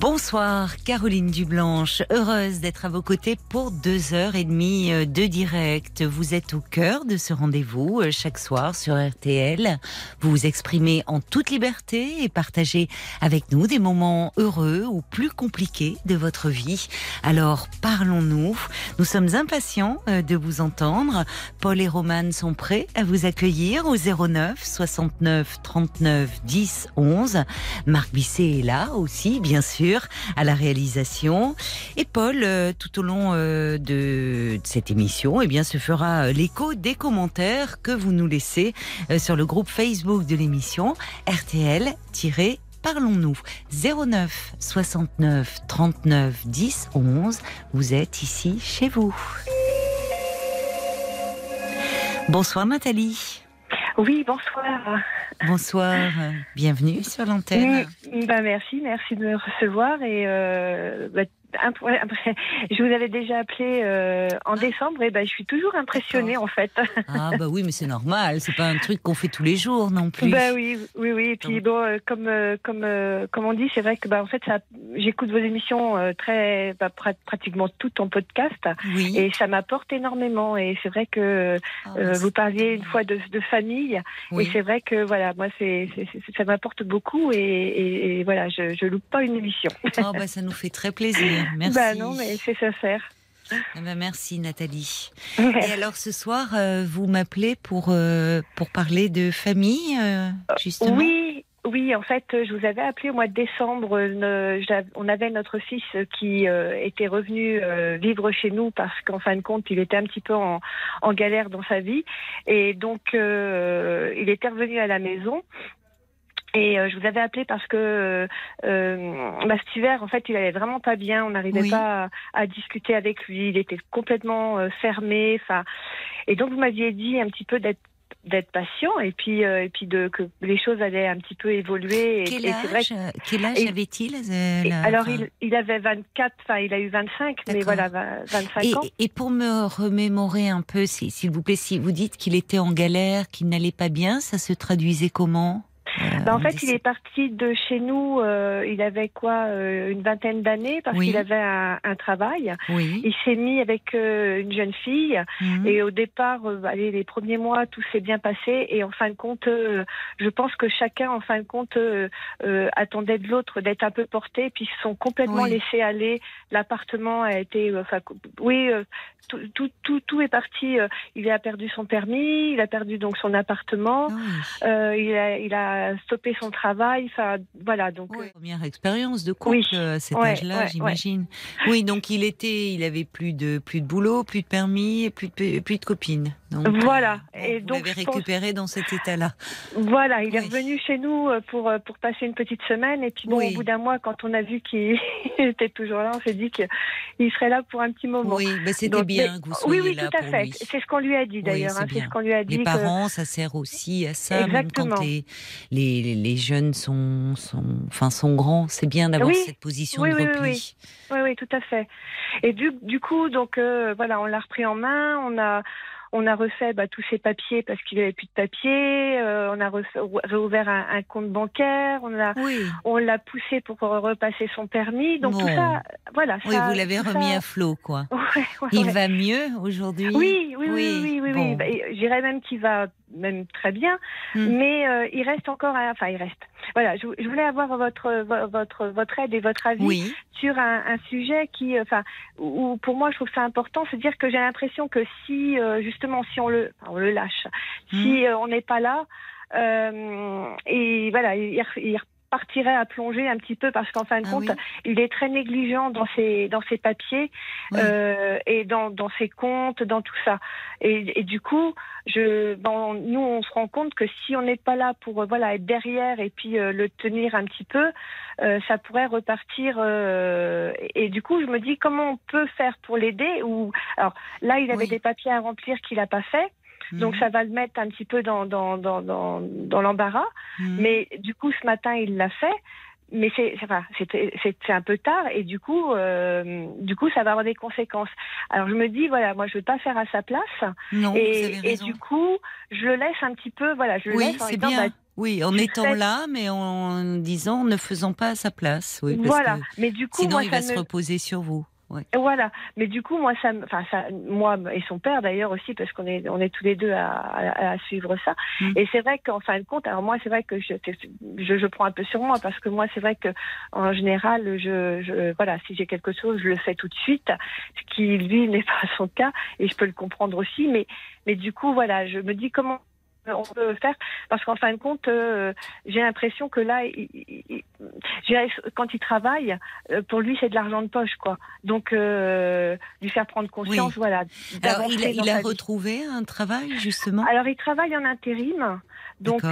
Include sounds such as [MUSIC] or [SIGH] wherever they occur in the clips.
Bonsoir, Caroline Dublanche. Heureuse d'être à vos côtés pour deux heures et demie euh, de direct. Vous êtes au cœur de ce rendez-vous euh, chaque soir sur RTL. Vous vous exprimez en toute liberté et partagez avec nous des moments heureux ou plus compliqués de votre vie. Alors, parlons-nous. Nous sommes impatients euh, de vous entendre. Paul et Romane sont prêts à vous accueillir au 09 69 39 10 11. Marc Bisset est là aussi, bien sûr à la réalisation. Et Paul, euh, tout au long euh, de cette émission, eh bien, se fera euh, l'écho des commentaires que vous nous laissez sur le groupe Facebook de l'émission RTL- Parlons-nous 09 69 39 10 11. Vous êtes ici chez vous. Bonsoir Nathalie. Oui, bonsoir. Bonsoir, bienvenue sur l'antenne. Bah, merci, merci de me recevoir et euh, bah, je vous avais déjà appelé euh, en décembre et ben, je suis toujours impressionnée en fait. Ah bah oui, mais c'est normal, c'est pas un truc qu'on fait tous les jours non plus. Bah oui, oui, oui. Et puis bon, euh, comme euh, comme comme on dit, c'est vrai que bah en fait ça, j'écoute vos émissions très bah, pratiquement toutes en podcast oui. et ça m'apporte énormément. Et c'est vrai que ah, bah, vous parliez une fois de, de famille et c'est vrai que voilà, moi c'est ça m'apporte beaucoup et, et, voilà, je, je loupe pas une émission. Oh bah ça nous fait très plaisir. Merci. Bah non, mais c'est sincère. Eh ben merci Nathalie. Et alors ce soir, euh, vous m'appelez pour, euh, pour parler de famille, euh, justement? Oui, oui, en fait, je vous avais appelé au mois de décembre. on avait notre fils qui était revenu vivre chez nous parce qu'en fin de compte, il était un petit peu en, en galère dans sa vie. Et donc, il était revenu à la maison. Et euh, je vous avais appelé parce que euh, euh, bah, cet hiver, en fait, il allait vraiment pas bien. On n'arrivait pas à, discuter avec lui. Il était complètement euh, fermé. Enfin, et donc vous m'aviez dit un petit peu d'être d'être patient et puis et puis de que les choses allaient un petit peu évoluer. Quel âge, vrai quel âge avait-il Alors il, il, avait 24, enfin il a eu 25, mais voilà 25 et, ans. Et pour me remémorer un peu, s'il vous plaît, si vous dites qu'il était en galère, qu'il n'allait pas bien, ça se traduisait comment? Bah, en fait, il est parti de chez nous, euh, il avait quoi, euh, une vingtaine d'années, parce qu'il avait un, un travail. Oui. Il s'est mis avec euh, une jeune fille, mhm. et au départ, allez, les premiers mois, tout s'est bien passé, et en fin de compte, je pense que chacun, en fin de compte, attendait de l'autre d'être un peu porté, puis ils se sont complètement laissés aller. L'appartement a été, enfin, oui, tout, tout, tout, tout, est parti. il a perdu son permis, il a perdu donc son appartement, ah il a, il a stopper son travail. Enfin, voilà. Donc euh, première expérience de couple à cet âge-là, j'imagine. Oui, donc il était, il avait plus de plus de boulot, plus de permis, et plus de plus de copines. Donc, voilà. Euh, et vous donc récupéré dans cet état-là. Voilà, il est revenu chez nous euh, pour pour passer une petite semaine et puis bon, au bout d'un mois, quand on a vu qu'il [LAUGHS] était toujours là, on s'est dit qu'il serait là pour un petit moment. Oui, mais c'était bien que vous soyez oui, oui, là tout à fait. C'est ce qu'on lui a dit d'ailleurs. Hein, c'est ce qu'on lui a dit. Les parents, ça sert aussi à ça, Exactement. même quand les, les, les, jeunes sont, sont, enfin, sont grands. C'est bien d'avoir cette position de repli. Oui, oui, tout à fait. Et du, du coup, donc euh, voilà, on l'a repris en main. On a on a refait bah, tous ses papiers parce qu'il avait plus de papiers. Euh, on a réouvert un, compte bancaire. On a, on l'a poussé pour repasser son permis. Donc tout ça, voilà. Oui, vous l'avez remis à flot, quoi. [LAUGHS] il va mieux aujourd'hui? Oui, oui, oui, oui, oui. oui, bah, J'irais même qu'il va même très bien, hmm. mais euh, il reste encore, enfin il reste. Voilà, je, voulais avoir votre votre votre aide et votre avis sur un, un, sujet qui, enfin, où, pour moi je trouve ça important, c'est dire que j'ai l'impression que si euh, justement si on le on le lâche, si hmm. euh, on n'est pas là. et voilà, il, il, partirait à plonger un petit peu parce qu'en fin de ah compte, il est très négligent dans ses dans ses papiers euh, et dans dans ses comptes, dans tout ça. Et, et du coup, je, bon, nous on se rend compte que si on n'est pas là pour euh, voilà être derrière et puis euh, le tenir un petit peu, euh, ça pourrait repartir. Et, du coup, je me dis comment on peut faire pour l'aider ou alors là il avait des papiers à remplir qu'il n'a pas fait. Donc ça va le mettre un petit peu dans, dans, dans, dans, dans l'embarras. Mais du coup, ce matin, il l'a fait mais c'est enfin, un peu tard et du coup euh, du coup ça va avoir des conséquences. Alors je me dis voilà moi je veux pas faire à sa place non, et, et du coup je le laisse un petit peu voilà je le oui, laisse en bien. Bah, oui, en étant là, mais en disant ne faisant pas à sa place. Oui, parce voilà. Que mais du coup, sinon moi, il va se reposer sur vous. Voilà. Mais du coup, moi, ça, enfin, ça, moi et son père d'ailleurs aussi, parce qu'on est, on est tous les deux à, à, suivre ça. Mm. Et c'est vrai qu'en fin de compte, alors moi, c'est vrai que je, je, je, prends un peu sur moi parce que moi, c'est vrai que en général, je, je voilà, si j'ai quelque chose, je le fais tout de suite, ce qui lui n'est pas son cas, et je peux le comprendre aussi. Mais, mais du coup, voilà, je me dis comment on peut faire parce qu'en fin de compte, euh, j'ai l'impression que là, il, quand il travaille, euh, pour lui, c'est de l'argent de poche, quoi. Donc, euh, lui faire prendre conscience, voilà. Alors, il a, il a retrouvé un travail justement? Alors, il travaille en intérim. Donc,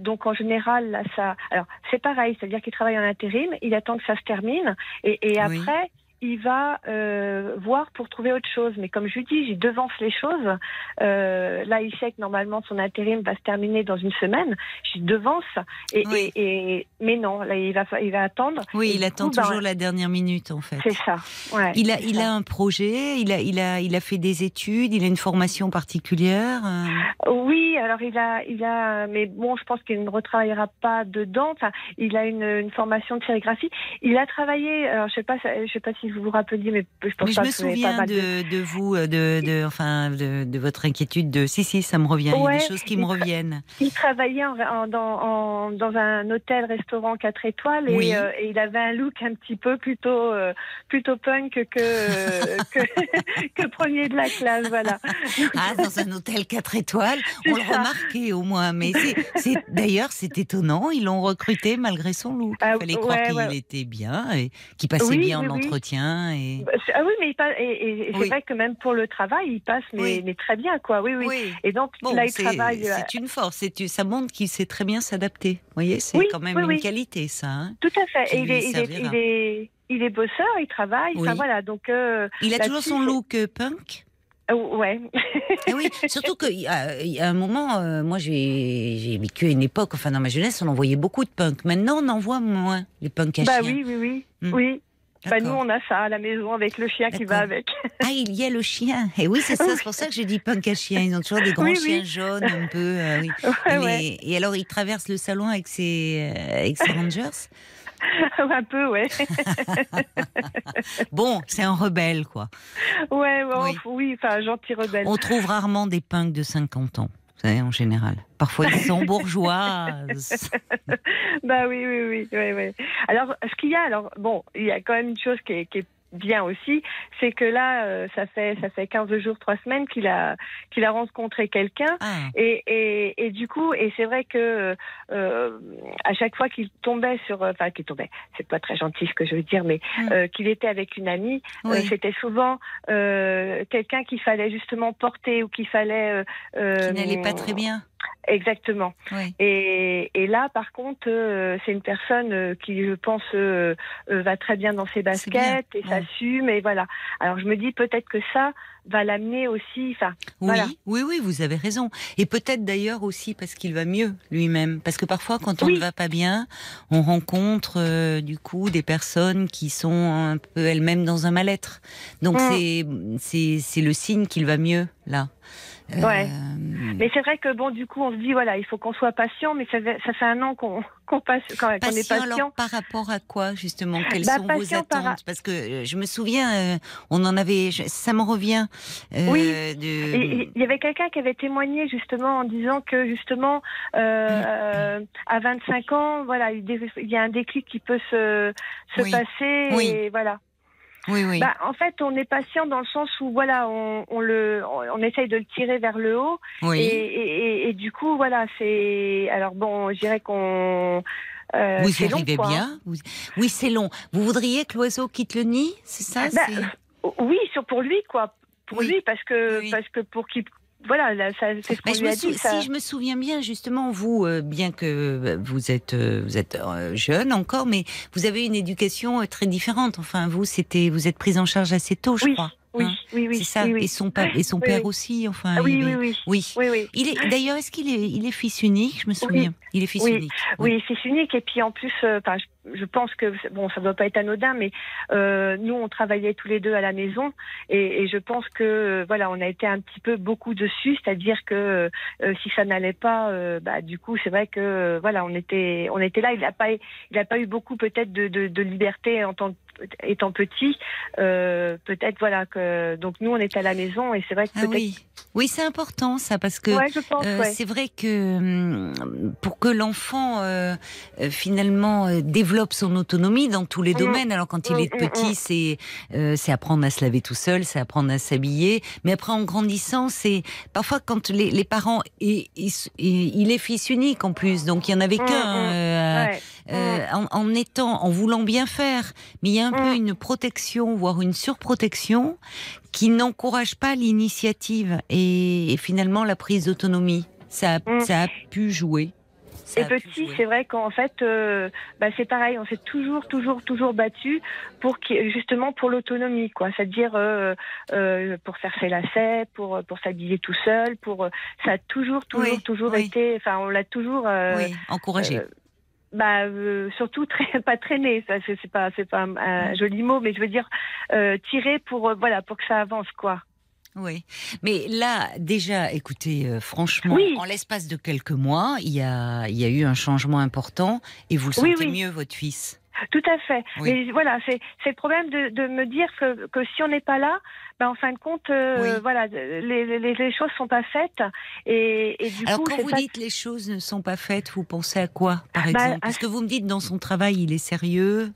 donc en général, là, ça. Alors, c'est pareil, c'est-à-dire qu'il travaille en intérim. Il attend que ça se termine, et, et après il va euh, voir pour trouver autre chose. Mais comme je lui dis, j'y devance les choses. Euh, là, il sait que normalement son intérim va se terminer dans une semaine. J'y devance. Et, et, mais non, là, il va, il va attendre. Oui, il attend toujours ben, la dernière minute, en fait. C'est ça. Ouais, il a, il a un projet. Il a, il a, il a fait des études. Il a une formation particulière. Euh. Oui, alors il a, il a, mais bon, je pense qu'il ne retravaillera pas dedans. Enfin, il a une, une formation de sérigraphie. Il a travaillé. Alors, je sais pas, je sais pas si vous vous rappeliez, mais je pense je me souviens de, de, vous, euh, de, de enfin, de, votre inquiétude. De si, si, ça me revient. il y a des choses qui me reviennent. Il travaillait en, dans, dans, un hôtel-restaurant 4 étoiles et, euh, et, il avait un look un petit peu plutôt, euh, plutôt punk que, que, [LAUGHS] que, premier de la classe, voilà. Ah, dans un hôtel 4 étoiles, [LAUGHS] on le remarquait au moins. Mais c'est, d'ailleurs, c'est étonnant. Ils l'ont recruté malgré son look. Ah, il fallait croire qu'il était bien et qu'il passait bien en entretien. Et... Bah, ah oui, mais et, c'est vrai que même pour le travail, il passe mais, mais, très bien, quoi. Oui, oui. Et donc là, il travaille. C'est euh, une force. Ça montre qu'il sait très bien s'adapter. Vous voyez, c'est quand même une qualité, ça. Hein, Tout à fait. Et il est, il, est, il, est, bosseur, il travaille. Enfin, voilà, donc. Euh, il a toujours son look euh, punk? Ouais. Et [LAUGHS] oui, surtout qu'il y, a un moment, moi j'ai vécu une époque, enfin dans ma jeunesse, on en voyait beaucoup de punk. Maintenant, on en voit moins, les punks à bah, Oui, oui, oui. Hmm. Oui. Bah nous, on a ça à la maison avec le chien qui va avec. [LAUGHS] Ah, il y a le chien. Et oui, c'est ça, c'est pour ça que j'ai dit punk à chien. Ils ont toujours des grands chiens jaunes, un peu. Euh, oui. [LAUGHS] et, alors, il traverse le salon avec ses, euh, avec ses rangers [LAUGHS] un peu, ouais. bon, c'est un rebelle, quoi. Ouais, oui, enfin, un gentil rebelle. On trouve rarement des punks de 50 ans vous savez, en général. Parfois, ils sont bourgeoises. [LAUGHS] bah oui, oui, oui, oui, oui. Alors, ce qu'il y a, alors, bon, il y a quand même une chose qui est, qui est bien aussi, c'est que là, euh, ça fait ça fait 15 jours, 3 semaines qu'il a qu'il a rencontré quelqu'un ah. et, et, et, du coup, et c'est vrai que euh, à chaque fois qu'il tombait sur, enfin qu'il tombait, c'est pas très gentil ce que je veux dire, mais mm. euh, qu'il était avec une amie, euh, c'était souvent euh, quelqu'un qu'il fallait justement porter ou qu'il fallait qui n'allait pas très bien. Exactement. Et, et, là, par contre, euh, c'est une personne euh, qui, je pense, euh, va très bien dans ses baskets et s'assume. Et voilà. Alors, je me dis peut-être que ça va l'amener aussi. Enfin, oui, oui, oui, vous avez raison. Et peut-être d'ailleurs aussi parce qu'il va mieux lui-même. Parce que parfois, quand on ne va pas bien, on rencontre du coup des personnes qui sont un peu elles-mêmes dans un mal-être. Donc, mm. c'est c'est le signe qu'il va mieux là. Ouais. Euh, mais c'est vrai que bon, du coup, on se dit voilà, il faut qu'on soit patient, mais ça, ça fait un an qu'on qu'on passe, qu'on est patient. Alors, par rapport à quoi justement? Quelles bah, sont vos attentes? Parce que euh, je me souviens, euh, on en avait, ça me revient. oui. Il y avait quelqu'un qui avait témoigné justement en disant que justement euh, à 25 ans, voilà, il y a un déclic qui peut se se passer oui. et voilà. Oui, oui. Bah, en fait, on est patient dans le sens où voilà, on, on le, on, essaye de le tirer vers le haut. Oui. Et, et, et, du coup, voilà, c'est. Alors bon, je dirais qu'on. Euh, vous y arrivez bien Oui, c'est long. Vous voudriez que l'oiseau quitte le nid, c'est ça bah, Oui, sur pour lui, quoi. Pour lui, parce que parce que pour qu'il voilà, c'est ce qu'on lui a dit. Si je me souviens bien, justement, vous, euh, bien que euh, vous êtes, euh, vous êtes jeune encore, mais vous avez une éducation très différente. Enfin, vous, c'était, vous êtes prise en charge assez tôt, je oui. crois. Oui, hein. oui, oui. C'est ça. Et son, et son père aussi, enfin. Ah oui, oui, oui. Il est, d'ailleurs, est-ce qu'il est, il est fils unique? Je me souviens. Il est fils unique. Oui, fils unique. Et puis en plus, euh, je pense que bon, ça doit pas être anodin, mais euh, nous, on travaillait tous les deux à la maison, et, et je pense que voilà, on a été un petit peu beaucoup dessus, c'est-à-dire que euh, si ça n'allait pas, euh, bah, du coup, c'est vrai que voilà, on était, on était là. Il n'a pas, il a pas eu beaucoup peut-être de, de, de liberté en tant que étant petit, euh, peut-être voilà que donc nous on est à la maison et c'est vrai que ah oui, oui c'est important ça parce que euh, c'est vrai que hum, pour que l'enfant euh, finalement développe son autonomie dans tous les mm. domaines. Alors quand il mm, est mm, petit, c'est c'est apprendre à se laver tout seul, c'est apprendre à s'habiller, mais après en grandissant, c'est parfois quand les, les parents et, il est fils unique en plus, donc il y en avait qu'un en, en étant en voulant bien faire, mais il y a un peu mm. une protection, voire une surprotection, qui n'encourage pas l'initiative et, finalement la prise d'autonomie. Ça, mm. ça a pu jouer. et petit, c'est vrai qu'en fait, euh, bah, c'est pareil, on s'est toujours, toujours, toujours battu pour justement pour l'autonomie, quoi. C'est-à-dire euh, euh, pour faire ses lacets, pour pour s'habiller tout seul, pour ça a toujours, toujours, toujours été. Enfin, on l'a toujours encouragé bah euh, surtout très, [LAUGHS] pas traîner ça c'est pas c'est pas un, joli mot mais je veux dire euh, tirer pour euh, voilà pour que ça avance quoi. Oui, mais là déjà, écoutez, franchement, en l'espace de quelques mois, il y a, il y a eu un changement important et vous le sentez mieux, votre fils? Tout à fait. Mais voilà, c'est le problème de, de, me dire que, que si on n'est pas là, ben, en fin de compte, euh, voilà, les, les, les, choses sont pas faites. Et, et du Alors coup, quand vous dites les choses ne sont pas faites, vous pensez à quoi, par bah, exemple? Parce que vous me dites dans son travail, il est sérieux.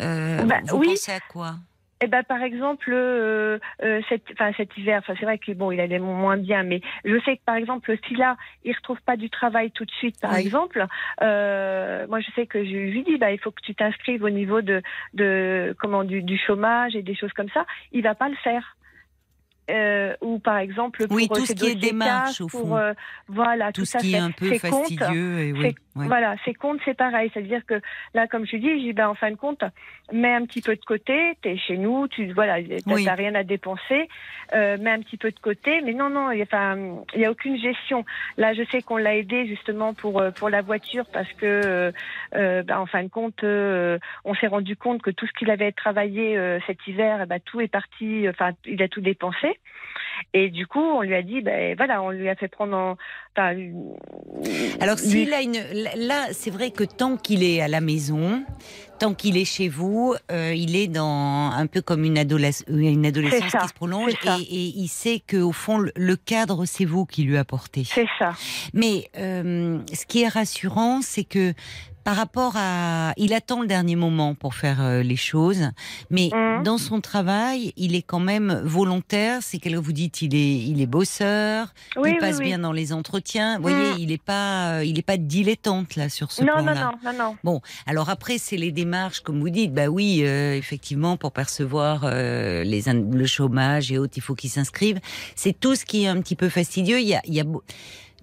Euh, bah, vous pensez à quoi? Eh ben, par exemple, euh, euh, cet, enfin, cet hiver, c'est vrai que bon, il allait moins bien, mais je sais que par exemple, si là, il retrouve pas du travail tout de suite, par exemple, euh, moi, je sais que je lui dis, bah, il faut que tu t'inscrives au niveau de, de comment, du, du chômage et des choses comme ça. Il va pas le faire euh, ou par exemple pour oui, tout ce qui est démarche au fond. Euh, voilà, tout, ce qui est un peu fastidieux. Et oui, Voilà, ces comptes, c'est pareil. C'est-à-dire que là, comme je dis, j'ai ben, en fin de compte, mets un petit peu de côté, tu es chez nous, tu voilà, t'as rien à dépenser, euh, mets un petit peu de côté. Mais non, non, il n'y a aucune gestion. Là, je sais qu'on l'a aidé justement pour euh, pour la voiture parce que euh, ben, en fin de compte, on s'est rendu compte que tout ce qu'il avait travaillé cet hiver, ben, tout est parti. Enfin, il a tout dépensé. Et du coup, on lui a dit, ben voilà, on lui a fait prendre en. Alors, s'il a une. Là, c'est vrai que tant qu'il est à la maison, tant qu'il est chez vous, euh, il est dans un peu comme une, adolescence, une adolescence qui se prolonge et, il sait que au fond le cadre c'est vous qui lui apportez. C'est ça. Mais euh, ce qui est rassurant, c'est que par rapport à, il attend le dernier moment pour faire euh, les choses, mais mmh. dans son travail, il est quand même volontaire. C'est que vous dites, il est, il est bosseur, il passe bien dans les entretiens. Vous voyez, mmh. il n'est pas, il est pas dilettante là sur ce plan-là. Non, non, non, non. Bon, alors après, c'est les démarches, comme vous dites. Bah oui, euh, effectivement, pour percevoir les, le chômage et autres, il faut qu'ils s'inscrivent. C'est tout ce qui est un petit peu fastidieux. Il y a, il y a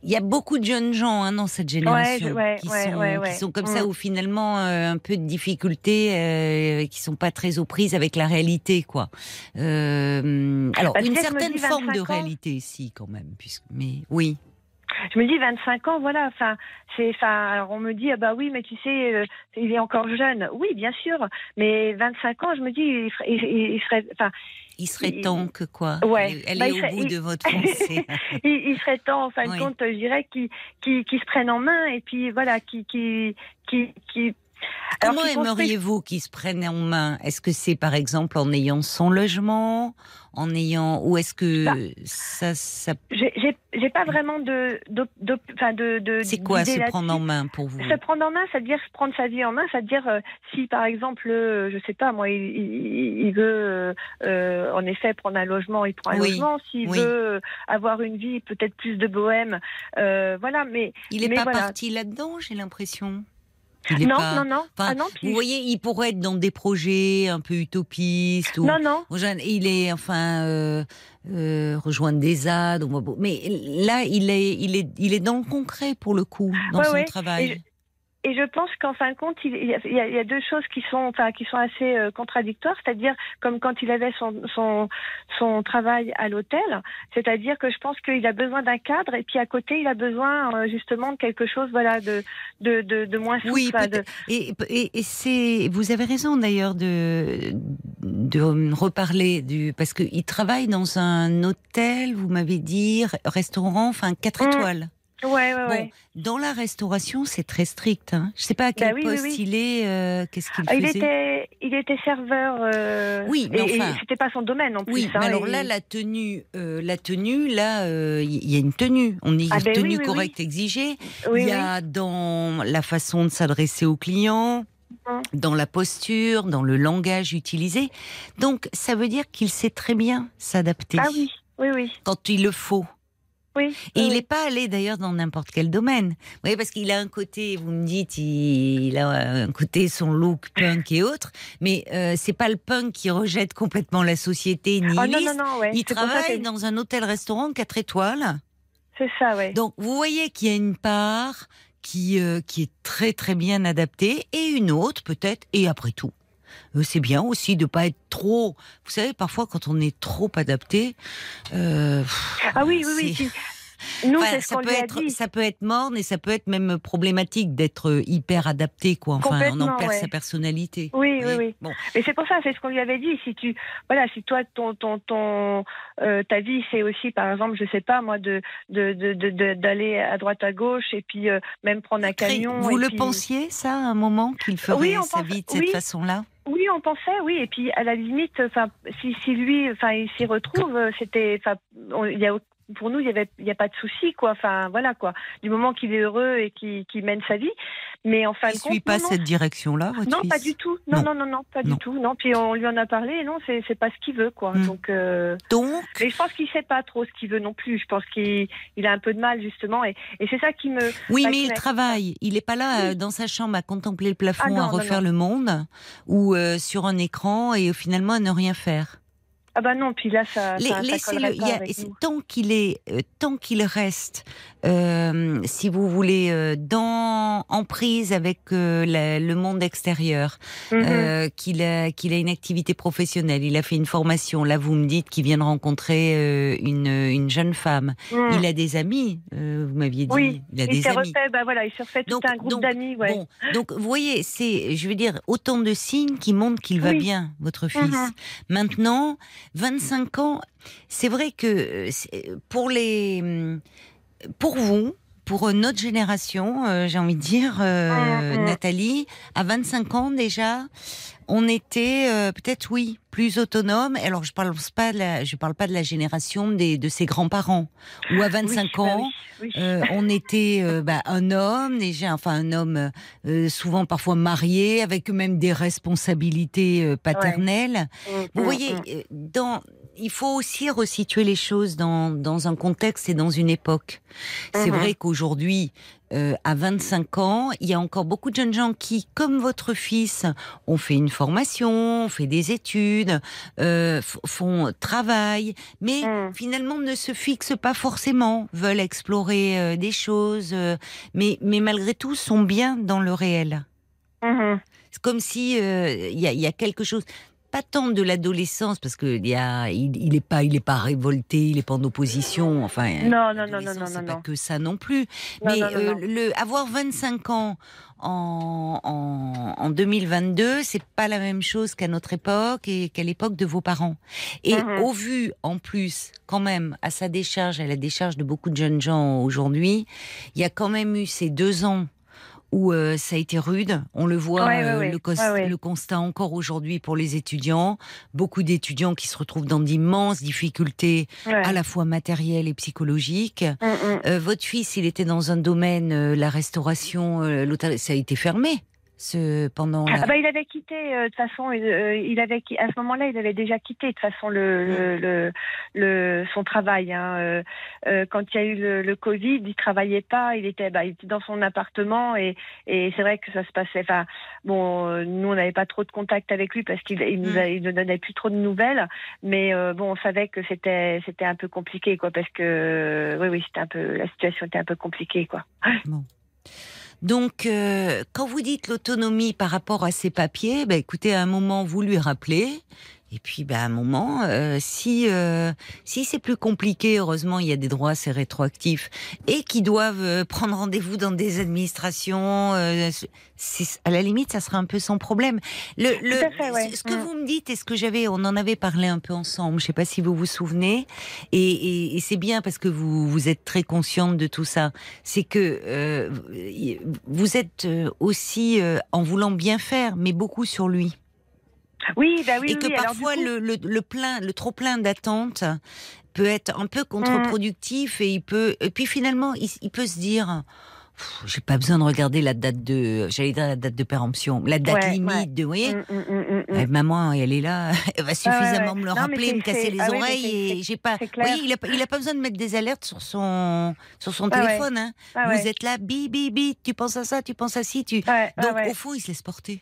il y a beaucoup de jeunes gens hein, dans cette génération qui, sont, qui, sont, comme ça mm. ou finalement euh, un peu de difficultés, euh, qui sont pas très aux prises avec la réalité, quoi. Euh, alors bah, une certaine forme de réalité, si quand même, puisque mais oui. Je me dis 25 ans, voilà. Enfin, c'est, enfin, alors on me dit ah bah oui, mais tu sais, euh, il est encore jeune. Oui, bien sûr, mais 25 ans, je me dis, il, il serait, enfin, il serait temps que quoi? ouais, Elle, est bah, au bout de votre [LAUGHS] pensée. il, serait temps, en fin de compte, je dirais, qu'il se prenne en main et puis voilà, qui qui qui, Comment aimeriez-vous qu'il se prenne en main? Est-ce que c'est par exemple en ayant son logement, en ayant ou est-ce que bah, ça, ça... J'ai pas vraiment de de, de, de C'est quoi se prendre en main pour vous? Se prendre en main, ça veut dire prendre sa vie en main, ça veut dire euh, si par exemple, euh, je sais pas, moi, il, il, veut euh, en effet prendre un logement, il prend un logement. S'il veut avoir une vie peut-être plus de bohème, voilà. Mais il est pas parti là-dedans, j'ai l'impression non, non, non, ah non. Vous voyez, il pourrait être dans des projets un peu utopistes. Ou, non, non. Il est, enfin, euh, euh, rejoindre des ZAD. Mais là, il est, il est, il est dans le concret pour le coup, dans son travail. et, je pense qu'en fin de compte, il, y a, il, y a, deux choses qui sont, enfin, qui sont assez euh, contradictoires, c'est-à-dire comme quand il avait son, son, son travail à l'hôtel, c'est-à-dire que je pense qu'il a besoin d'un cadre et puis à côté, il a besoin euh, justement de quelque chose, voilà, de, de, de, de moins souple. Oui, et, et, et c'est, vous avez raison d'ailleurs de, de reparler du, parce qu'il travaille dans un hôtel, vous m'avez dit, restaurant, enfin, quatre mmh. étoiles. Ouais, ouais, ouais. Dans la restauration, c'est très strict. Hein. Je ne sais pas à quel bah poste il est. Euh, qu'est-ce qu'il ah, faisait il était, il était serveur. Euh, oui, mais enfin. C'était pas son domaine non plus. Oui, mais hein, alors là, la tenue, euh, la tenue, là, il y a une tenue. On dit ah, ben tenue correcte exigée. il y a dans la façon de s'adresser aux clients mmh. dans la posture, dans le langage utilisé. Donc, ça veut dire qu'il sait très bien s'adapter. Ah oui, oui, oui. Quand il le faut. Et il n'est pas allé d'ailleurs dans n'importe quel domaine. Vous voyez, parce qu'il a un côté, vous me dites, il a un côté son look punk et autres, mais euh, c'est pas le punk qui rejette complètement la société ni oh, non, non, non, Il travaille dans un hôtel-restaurant 4 étoiles. C'est ça, oui. Donc vous voyez qu'il y a une part qui, euh, qui est très très bien adaptée et une autre peut-être, et après tout c'est bien aussi de pas être trop. Vous savez, parfois quand on est trop adapté. Euh, ah oui, oui, oui. Nous, ça, peut être, ça peut être morne et ça peut être même problématique d'être euh, hyper adapté, quoi. Enfin, on en perd sa personnalité. Oui, oui, oui. Bon. Et c'est pour ça, c'est ce qu'on lui avait dit. Si tu, voilà, si toi, ton, ton, ton euh, ta vie, c'est aussi, par exemple, je sais pas, moi, de, de, d'aller à droite, à gauche, et puis euh, même prendre un camion. Vous le pensiez, ça, à un moment, qu'il ferait sa vie de cette façon-là? Oui, on pensait, oui. Et puis, à la limite, si, si lui, enfin, il s'y retrouve, c'était, il y a pour nous, il n'y a pas de souci, quoi. Enfin, voilà, quoi. Du moment qu'il est heureux et qu'il mène sa vie. Mais en fin il de compte. suit pas cette direction-là, Non, pas du tout. Non, non, non, non, pas du tout. Non, puis on lui en a parlé, non, c'est, pas ce qu'il veut, quoi. Hmm. Donc, euh... Donc. Mais je pense qu'il sait pas trop ce qu'il veut non plus. Je pense qu'il il a un peu de mal, justement. Et, et c'est ça qui me. Oui, mais il travaille. Il est pas là, euh, dans sa chambre, à contempler le plafond, ah à refaire le monde, ou euh, sur un écran et finalement à ne rien faire. Ah bah non, puis là ça. tant qu'il est, euh, tant qu'il reste, euh, si vous voulez, euh, dans en prise avec le monde extérieur, mhm. qu'il a qu'il a une activité professionnelle, il a fait une formation. Là, vous me dites qu'il vient de rencontrer une, une jeune femme. Mhm. Il a des amis. vous m'aviez dit. Oui. Il a il des amis. Refait, bah voilà, il se refait tout un groupe d'amis. Ouais. Bon, donc vous voyez, c'est, je veux dire, autant de signes qui montrent qu'il va bien, votre fils. Mhm. Maintenant 25 ans, c'est vrai que euh, pour les, hum, pour vous, pour notre génération, euh, j'ai envie de dire, euh, mm, mm. Nathalie, à 25 ans déjà, on était peut-être oui plus autonome. Alors je parle pas de la, je parle pas de la génération des, de ses grands-parents où à 25 bah ans on était bah, un homme déjà, enfin un homme souvent parfois marié avec même des responsabilités paternelles. Mm, vous voyez dans il faut aussi resituer les choses dans, dans un contexte et dans une époque. C'est mhm. vrai qu'aujourd'hui, euh, à 25 ans, il y a encore beaucoup de jeunes gens qui, comme votre fils, ont fait une formation, ont fait des études, euh, font travail, mais mhm. finalement ne se fixent pas forcément, veulent explorer euh, des choses, euh, mais, mais malgré tout sont bien dans le réel. Mhm. C'est comme si euh, il y, a, y, a, quelque chose pas tant de l'adolescence parce que il, a, il, est pas, il est pas révolté, il est pas en opposition. Enfin, non, non, non, non, non, c'est pas que ça non plus. Mais euh, le avoir 25 ans en, en, en 2022, c'est pas la même chose qu'à notre époque et qu'à l'époque de vos parents. Et mm-hmm. au vu, en plus, quand même, à sa décharge, à la décharge de beaucoup de jeunes gens aujourd'hui, il y a quand même eu ces deux ans où euh, ça a été rude. On le voit, euh, Le, le, constat encore aujourd'hui pour les étudiants. Beaucoup d'étudiants qui se retrouvent dans d'immenses difficultés, à la fois matérielles et psychologiques. Mm, mm. Euh, votre fils, il était dans un domaine, la restauration, l'hôtel, ça a été fermé pendant ah bah, il avait quitté euh, de toute façon euh, il avait à ce moment-là il avait déjà quitté de toute façon le, le, le, son travail hein. euh, quand il y a eu le, Covid il travaillait pas il était bah, il était dans son appartement et, et c'est vrai que ça se passait enfin bon nous on n'avait pas trop de contact avec lui parce qu'il il nous, mm. il donnait plus trop de nouvelles mais bon on savait que c'était c'était un peu compliqué quoi parce que oui oui c'était un peu la situation était un peu compliquée quoi bon. Donc, euh, quand vous dites l'autonomie par rapport à ses papiers, bah, écoutez, à un moment, vous lui rappelez. Et puis, bah, à un moment, euh, si euh, si c'est plus compliqué, heureusement, il y a des droits, c'est rétroactif, et qui doivent euh, prendre rendez-vous dans des administrations, euh, à la limite, ça sera un peu sans problème. Le, le ce que mm. vous me dites et ce que j'avais, on en avait parlé un peu ensemble. Je sais pas si vous vous souvenez, et, et, et c'est bien parce que vous vous êtes très consciente de tout ça. C'est que euh, vous êtes aussi en voulant bien faire, mais beaucoup sur lui. Oui, bah oui, et que parfois le, le, plein, le trop plein d'attentes peut être un peu contre-productif et il peut, et puis finalement, il, peut se dire. J'ai pas besoin de regarder la date de, j'allais dire la date de péremption, la date limite de, vous voyez, mm, mm, mm, eh, maman, elle est là, [LAUGHS] elle va suffisamment me le rappeler, me casser les ah oreilles et j'ai pas, vous voyez, il a, il a pas besoin de mettre des alertes sur son, sur son téléphone, hein. Vous êtes là, bi, bi, bi, tu penses à ça, tu penses à ci, tu, donc au fond, il se laisse porter.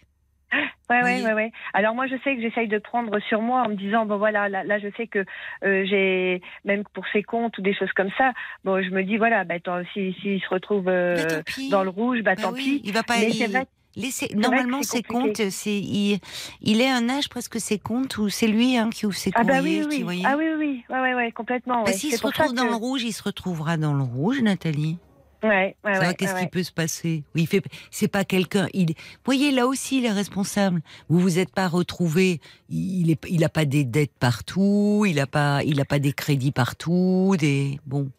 [LAUGHS] Ouais, ouais, ouais, ouais. Alors moi, je sais que j'essaye de prendre sur moi en me disant bon voilà, là, là je sais que euh, j'ai même pour ses comptes ou des choses comme ça. Bon, je me dis voilà, bah, s'il si, se retrouve euh, dans le rouge, bah, bah tant pis. Il va pas. Mais vrai. normalement, ses comptes, c'est il, il est un âge presque ses comptes ou c'est lui hein, qui ouvre ses ah bah oui, oui. oui. ah oui, oui, ouais, ouais, ouais, complètement. Ouais. S'il se retrouve dans le rouge, il se retrouvera dans le rouge, Nathalie. Ouais, ouais, Qu'est-ce qui peut se passer il fait. C'est pas quelqu'un. Il. voyez, là aussi, il est responsable. Vous vous êtes pas retrouvé. Il est. Il a pas des dettes partout. Il a pas. Il a pas des crédits partout. Des. Bon.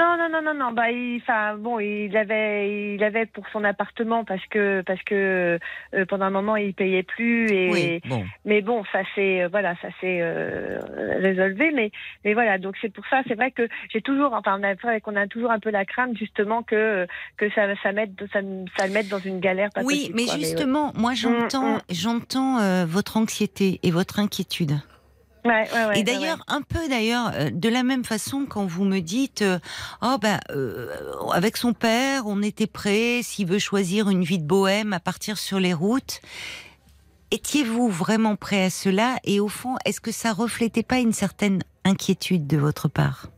Non, non, non, non, non. Bah, il, enfin, bon, il avait, il avait pour son appartement parce que, parce que euh, pendant un moment il payait plus et, mais bon, ça c'est, euh, voilà, ça s'est euh, résolvé. Mais, mais voilà, donc c'est pour ça, c'est vrai que j'ai toujours, enfin, on a, qu'on a toujours un peu la crainte justement que que ça, ça mette, ça, ça le mette dans une galère. Pas oui, mais justement, moi j'entends, mm, mm. j'entends votre anxiété et votre inquiétude. Et d'ailleurs, un peu d'ailleurs, euh, de la même façon quand vous me dites, euh, oh ben, euh, avec son père, on était prêt, s'il veut choisir une vie de bohème, à partir sur les routes. Étiez-vous vraiment prêt à cela? Et au fond, est-ce que ça reflétait pas une certaine inquiétude de votre part?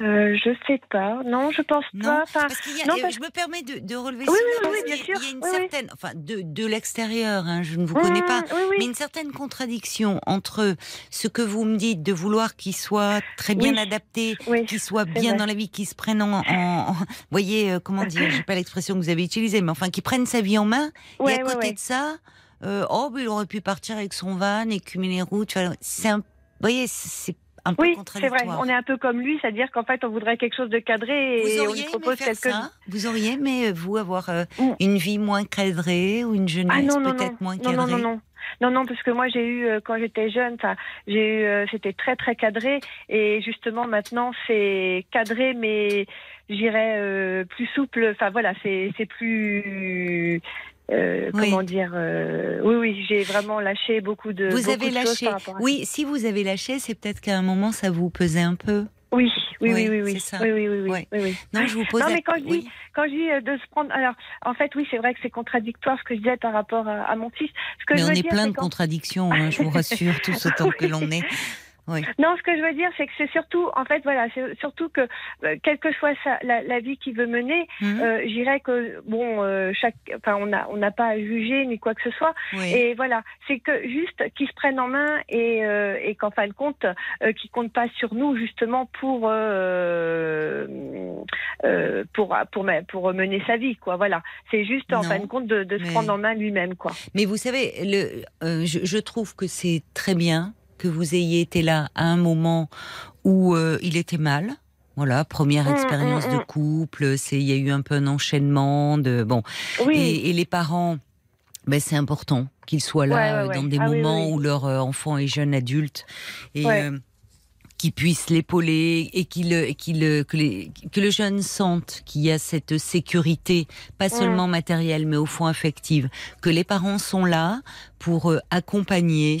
Euh, je sais pas. Non, je pense pas. parce non, je me permets de, de relever oui, oui, oui, bien sûr. Il y a une certaine, enfin, de, de l'extérieur, hein, je ne vous connais pas, mmh, mais une certaine contradiction entre ce que vous me dites de vouloir qu'il soit très bien adapté, qu'il soit bien dans la vie, qu'il se prenne en, en, voyez, euh, comment dire, j'ai pas l'expression que vous avez utilisée, mais enfin, qu'il prenne sa vie en main. et à côté de ça, euh, oh, il aurait pu partir avec son van, écumer les routes. C'est un, vous voyez, c'est oui, c'est vrai. On est un peu comme lui, c'est-à-dire qu'en fait, on voudrait quelque chose de cadré et on lui propose quelque chose. Vous auriez aimé, euh, vous, avoir euh, mm. une vie moins cadrée ou une jeunesse ah, peut-être moins cadrée non, non, non. Non, non, parce que moi j'ai eu euh, quand j'étais jeune, j'ai eu, c'était très très cadré et justement maintenant c'est cadré mais j'irais plus souple. Enfin voilà, c'est c'est plus euh, comment dire euh, Oui, oui, j'ai vraiment lâché beaucoup de. Vous avez lâché. oui, si vous avez lâché, c'est peut-être qu'à un moment ça vous pesait un peu. Oui, oui, oui, oui, oui. Oui, oui, oui, oui, oui, Non, je vous pose. Non, mais quand je dis, quand je dis euh, de se prendre, alors, en fait, oui, c'est vrai que c'est contradictoire ce que je disais par rapport à, mon fils. Ce que mais on est plein de contradictions, hein, je vous [LAUGHS] rassure, tous autant que l'on est. Non, ce que je veux dire, c'est que c'est surtout, en fait, voilà, c'est surtout que, euh, quelle que soit la, vie qu'il veut mener, mhm. euh, j'irais que, bon, euh, chaque, enfin, on n'a on n'a pas à juger ni quoi que ce soit. Et voilà, c'est que juste qu'ils se prennent en main et, et qu'en fin de compte, qu'ils comptent pas sur nous justement pour pour pour pour mener sa vie, quoi. Voilà, c'est juste en fin de compte de, se prendre en main lui-même, quoi. Mais vous savez, le, je trouve que c'est très bien que vous ayez été là à un moment où euh, il était mal. Voilà, première mmh, expérience mmh, de mmh. couple, c'est il y a eu un peu un enchaînement de bon. Et, les parents ben, c'est important qu'ils soient là dans des ah moments où leur euh, enfant est jeune adulte. Et euh, qui puisse l'épauler et qu'il qu'il que, les, que le jeune sente qu'il y a cette sécurité, pas mm. seulement matérielle, mais au fond affective, que les parents sont là pour euh, accompagner,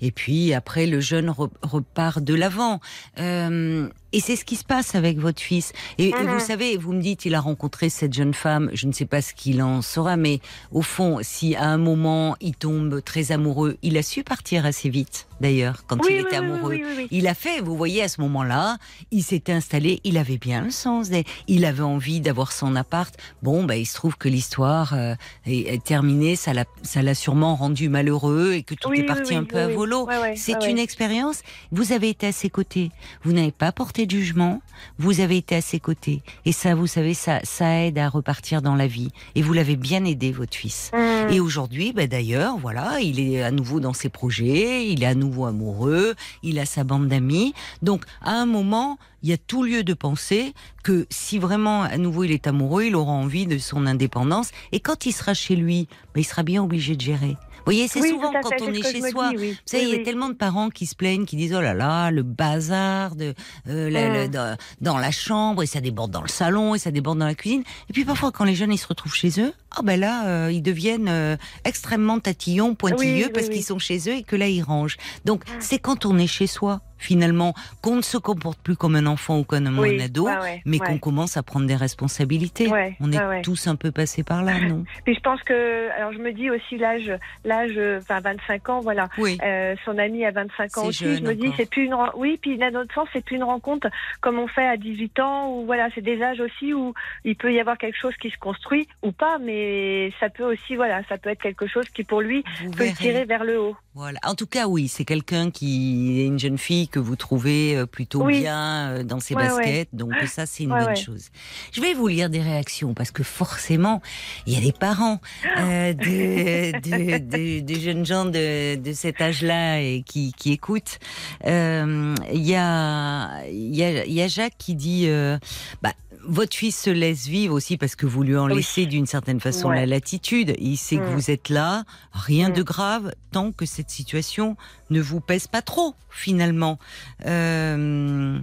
et puis après le jeune repart de l'avant. Euh, et c'est ce qui se passe avec votre fils. Et, vous mm-hmm. savez, vous me dites, il a rencontré cette jeune femme, je ne sais pas ce qu'il en saura, mais au fond, si à un moment il tombe très amoureux, il a su partir assez vite. D'ailleurs, quand il était amoureux. il a fait, vous voyez, à ce moment-là, il s'était installé, il avait bien le sens, il avait envie d'avoir son appart. Bon, bah, il se trouve que l'histoire euh, est, terminée, ça l'a sûrement rendu malheureux et que tout est parti un peu à volo. C'est une expérience. Vous avez été à ses côtés. Vous n'avez pas porté de jugement. Vous avez été à ses côtés. Et ça, vous savez, ça, ça aide à repartir dans la vie. Et vous l'avez bien aidé, votre fils. Mmh. Et aujourd'hui, bah, d'ailleurs, voilà, il est à nouveau dans ses projets, il est à nouveau amoureux, il a sa bande d'amis. Donc, à un moment, il y a tout lieu de penser que si vraiment à nouveau il est amoureux, il aura envie de son indépendance. Et quand il sera chez lui, bah, il sera bien obligé de gérer. Vous voyez, c'est souvent quand on est chez soi. Vous savez, il y a tellement de parents qui se plaignent, qui disent oh là là, le bazar de, euh, mmh. dans la chambre et ça déborde dans le salon et ça déborde dans la cuisine. Et puis parfois, quand les jeunes ils se retrouvent chez eux, oh ben là, euh, ils deviennent euh, extrêmement tatillons, pointilleux parce qu'ils sont chez eux et que là ils rangent. Donc mmh. c'est quand on est chez soi finalement, qu'on ne se comporte plus comme un enfant ou comme un ado, mais qu'on commence à prendre des responsabilités. on est tous un peu passés par là, non [LAUGHS] Puis je pense que, alors je me dis aussi l'âge, l'âge, enfin 25 ans, voilà. Euh, son ami a 25 ans aussi. je me dis, c'est plus une, oui, puis d'un autre sens, c'est plus une rencontre comme on fait à 18 ans, ou voilà, c'est des âges aussi où il peut y avoir quelque chose qui se construit ou pas, mais ça peut aussi, voilà, ça peut être quelque chose qui pour lui peut tirer vers le haut. Voilà. En tout cas, oui, c'est quelqu'un qui est une jeune fille que vous trouvez euh, plutôt bien euh, dans ses baskets. Donc ça, c'est une bonne chose. Je vais vous lire des réactions parce que forcément, il y a des parents euh, [GASPS] de, jeunes gens de, cet âge-là et qui, écoutent. Il y, a, y, a, Jacques qui dit... Bah, votre fils se laisse vivre aussi parce que vous lui en laissez d'une certaine façon la latitude. Il sait que mm. vous êtes là, rien de mm. grave, tant que cette situation ne vous pèse pas trop, finalement. Euh,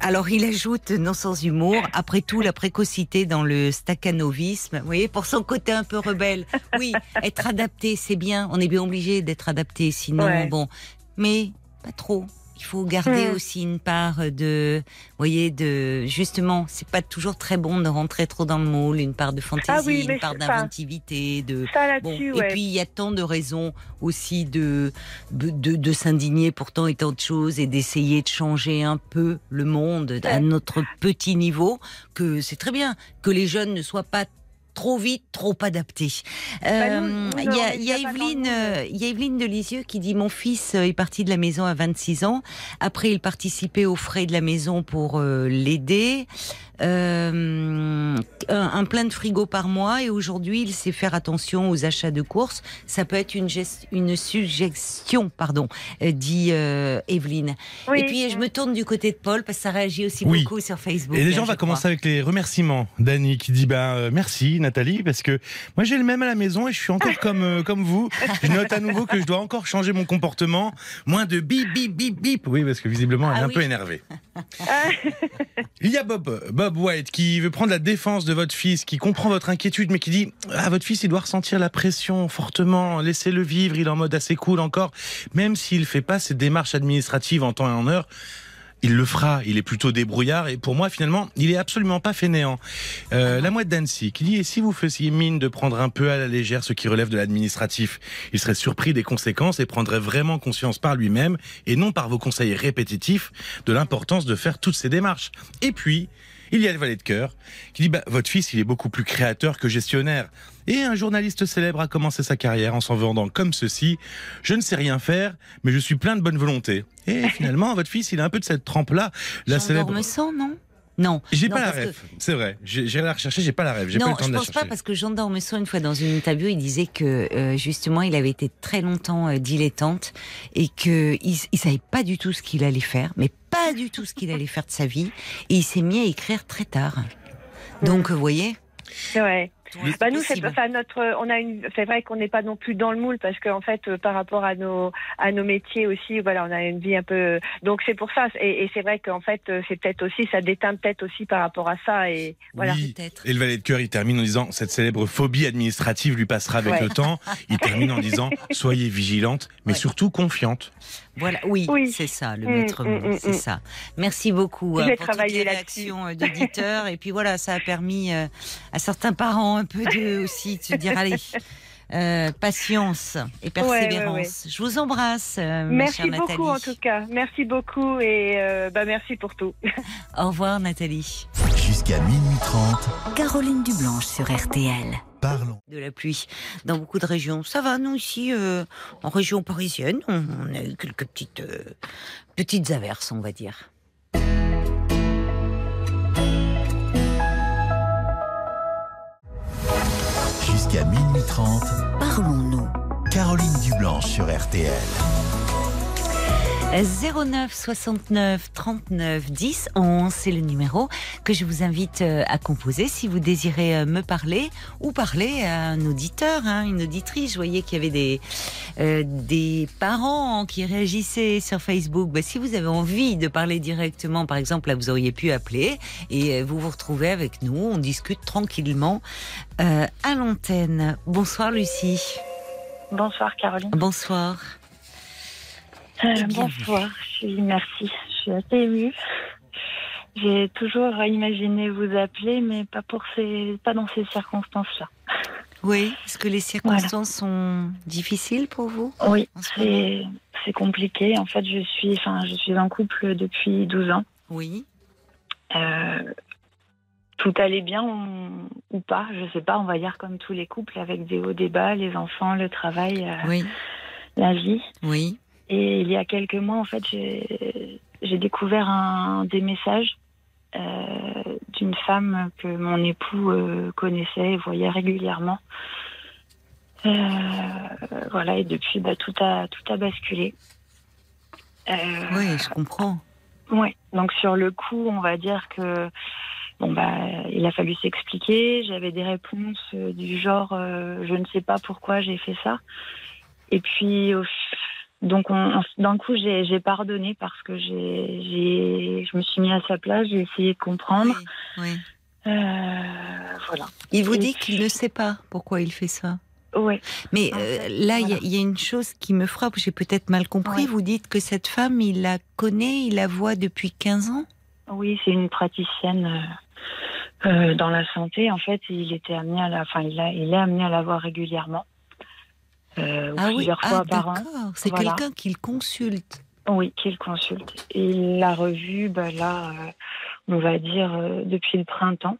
alors il ajoute, non sans humour, après tout la précocité dans le staccanovisme, vous voyez, pour son côté un peu rebelle. Oui, être adapté, c'est bien, on est bien obligé d'être adapté, sinon, bon, mais pas trop. Il faut garder hmm. aussi une part de, voyez, de justement, c'est pas toujours très bon de rentrer trop dans le moule, une part de fantaisie, ah une part d'inventivité, de. bon, Et puis il y a tant de raisons aussi de de, de, s'indigner pour tant et tant de choses et d'essayer de changer un peu le monde à notre petit niveau que c'est très bien que les jeunes ne soient pas trop vite, trop adapté. Euh, il y a, y a Evelyne, euh, il de Lisieux qui dit mon fils est parti de la maison à 26 ans. Après, il participait aux frais de la maison pour euh, l'aider. Euh, un, plein de frigo par mois et aujourd'hui il sait faire attention aux achats de courses. Ça peut être une, une suggestion, pardon, euh, dit euh, Evelyne. Et puis je me tourne du côté de Paul parce que ça réagit aussi beaucoup sur Facebook. Et déjà on va commencer avec les remerciements. Dani qui dit bah merci Nathalie parce que moi j'ai le même à la maison et je suis encore comme comme vous. Je note à nouveau que je dois encore changer mon comportement. Moins de bip bip bip bip. Oui parce que visiblement elle est ah un peu énervée. [LAUGHS] Il y a Bob, Bob White qui veut prendre la défense de votre fils, qui comprend votre inquiétude, mais qui dit ah votre fils il doit ressentir la pression fortement, laissez-le vivre, il est en mode assez cool encore, même s'il fait pas ses démarches administratives en temps et en heure il le fera. Il est plutôt débrouillard et pour moi finalement, il est absolument pas fainéant. Euh, la mouette d'Annecy qui dit et si vous faisiez mine de prendre un peu à la légère ce qui relève de l'administratif, il serait surpris des conséquences et prendrait vraiment conscience par lui-même et non par vos conseils répétitifs de l'importance de faire toutes ces démarches. Et puis il y a le valet de cœur qui dit bah, votre fils il est beaucoup plus créateur que gestionnaire. Et un journaliste célèbre a commencé sa carrière en s'en vendant comme ceci. Je ne sais rien faire, mais je suis plein de bonne volonté. Et [LAUGHS] finalement, votre fils, il a un peu de cette trempe-là. La célèbre. non? Non. J'ai pas la rêve, c'est vrai. J'ai la rechercher, j'ai pas la rêve. J'ai pas le temps je de pense pas parce que Jean d'Ormesson, une fois dans une interview, il disait que euh, justement, il avait été très longtemps euh, dilettante et que il, il savait pas du tout ce qu'il allait faire, mais pas du tout ce qu'il allait faire de sa vie. Et il s'est mis à écrire très tard. Donc, vous voyez. Bah nous, c'est enfin, notre, on a une, c'est vrai qu'on n'est pas non plus dans le moule parce qu'en fait, euh, par rapport à nos, à nos métiers aussi, voilà, on a une vie un peu. Donc c'est pour ça, et, c'est vrai qu'en fait, euh, c'est peut-être aussi, ça déteint peut-être aussi par rapport à ça, et voilà. Et le valet de cœur, il termine en disant cette célèbre phobie administrative lui passera avec le temps. Il termine en disant [LAUGHS] soyez vigilante, mais surtout confiante. Voilà, oui, c'est ça, le mm, maître mot, mm, mm, c'est ça. Merci beaucoup hein, pour toutes les réactions euh, d'auditeurs. et puis voilà, ça a permis à certains parents un peu de aussi de se dire allez. euh, patience et persévérance. Je vous embrasse. Euh, merci beaucoup en tout cas. Merci beaucoup et bah, merci pour tout. [LAUGHS] Au revoir Nathalie. Jusqu'à minuit 30. Caroline Dublanche sur RTL. Parlons. De la pluie dans beaucoup de régions. Ça va, nous ici, en région parisienne, on, a eu quelques petites, petites averses, on va dire. Jusqu'à minuit 30. Parlons-nous. Caroline Dublanche sur RTL. 09 69 39 10 11, c'est le numéro que je vous invite euh, à composer si vous désirez euh, me parler ou parler à un auditeur, hein, une auditrice. Je voyais qu'il y avait des, euh, des parents qui réagissaient sur Facebook. Bah, si vous avez envie de parler directement, par exemple, là, vous auriez pu appeler et vous vous retrouvez avec nous. On discute tranquillement à l'antenne. Bonsoir Lucie. Bonsoir Caroline. Bonsoir. Euh, bonsoir, je suis, merci. Je suis assez émue. J'ai toujours imaginé vous appeler, mais pas pour ces, pas dans ces circonstances-là. Oui, est-ce que les circonstances sont difficiles pour vous Oui, c'est, compliqué. En fait, je suis, enfin, je suis en couple depuis 12 ans. Oui. Euh, tout allait bien ou, pas, je sais pas. On va dire comme tous les couples, avec des hauts, des bas, les enfants, le travail, euh, oui. la vie. Oui. Et il y a quelques mois, en fait, j'ai découvert un, des messages euh, d'une femme que mon époux euh, connaissait et voyait régulièrement. Euh, voilà, et depuis, bah, tout, a, tout a basculé. oui, je comprends. Oui, donc sur le coup, on va dire que bon bah il a fallu s'expliquer. J'avais des réponses du genre je ne sais pas pourquoi j'ai fait ça. Et puis au donc, d'un coup, j'ai pardonné parce que j'ai, je me suis mis à sa place, j'ai essayé de comprendre. Oui. Euh, voilà. Il vous dit qu'il ne sait pas pourquoi il fait ça. Oui. Mais euh, là, il y, a une chose qui me frappe, j'ai peut-être mal compris. Vous dites que cette femme, il la connaît, il la voit depuis 15 ans? Oui, c'est une praticienne euh, dans la santé. En fait, il était amené à la, enfin, il, a, il est amené à la voir régulièrement. Euh, ah plusieurs oui. fois ah, par an. C'est quelqu'un qu'il consulte. Oui, qu'il consulte. Et il l'a revu, bah, là, euh, on va dire, euh, depuis le printemps.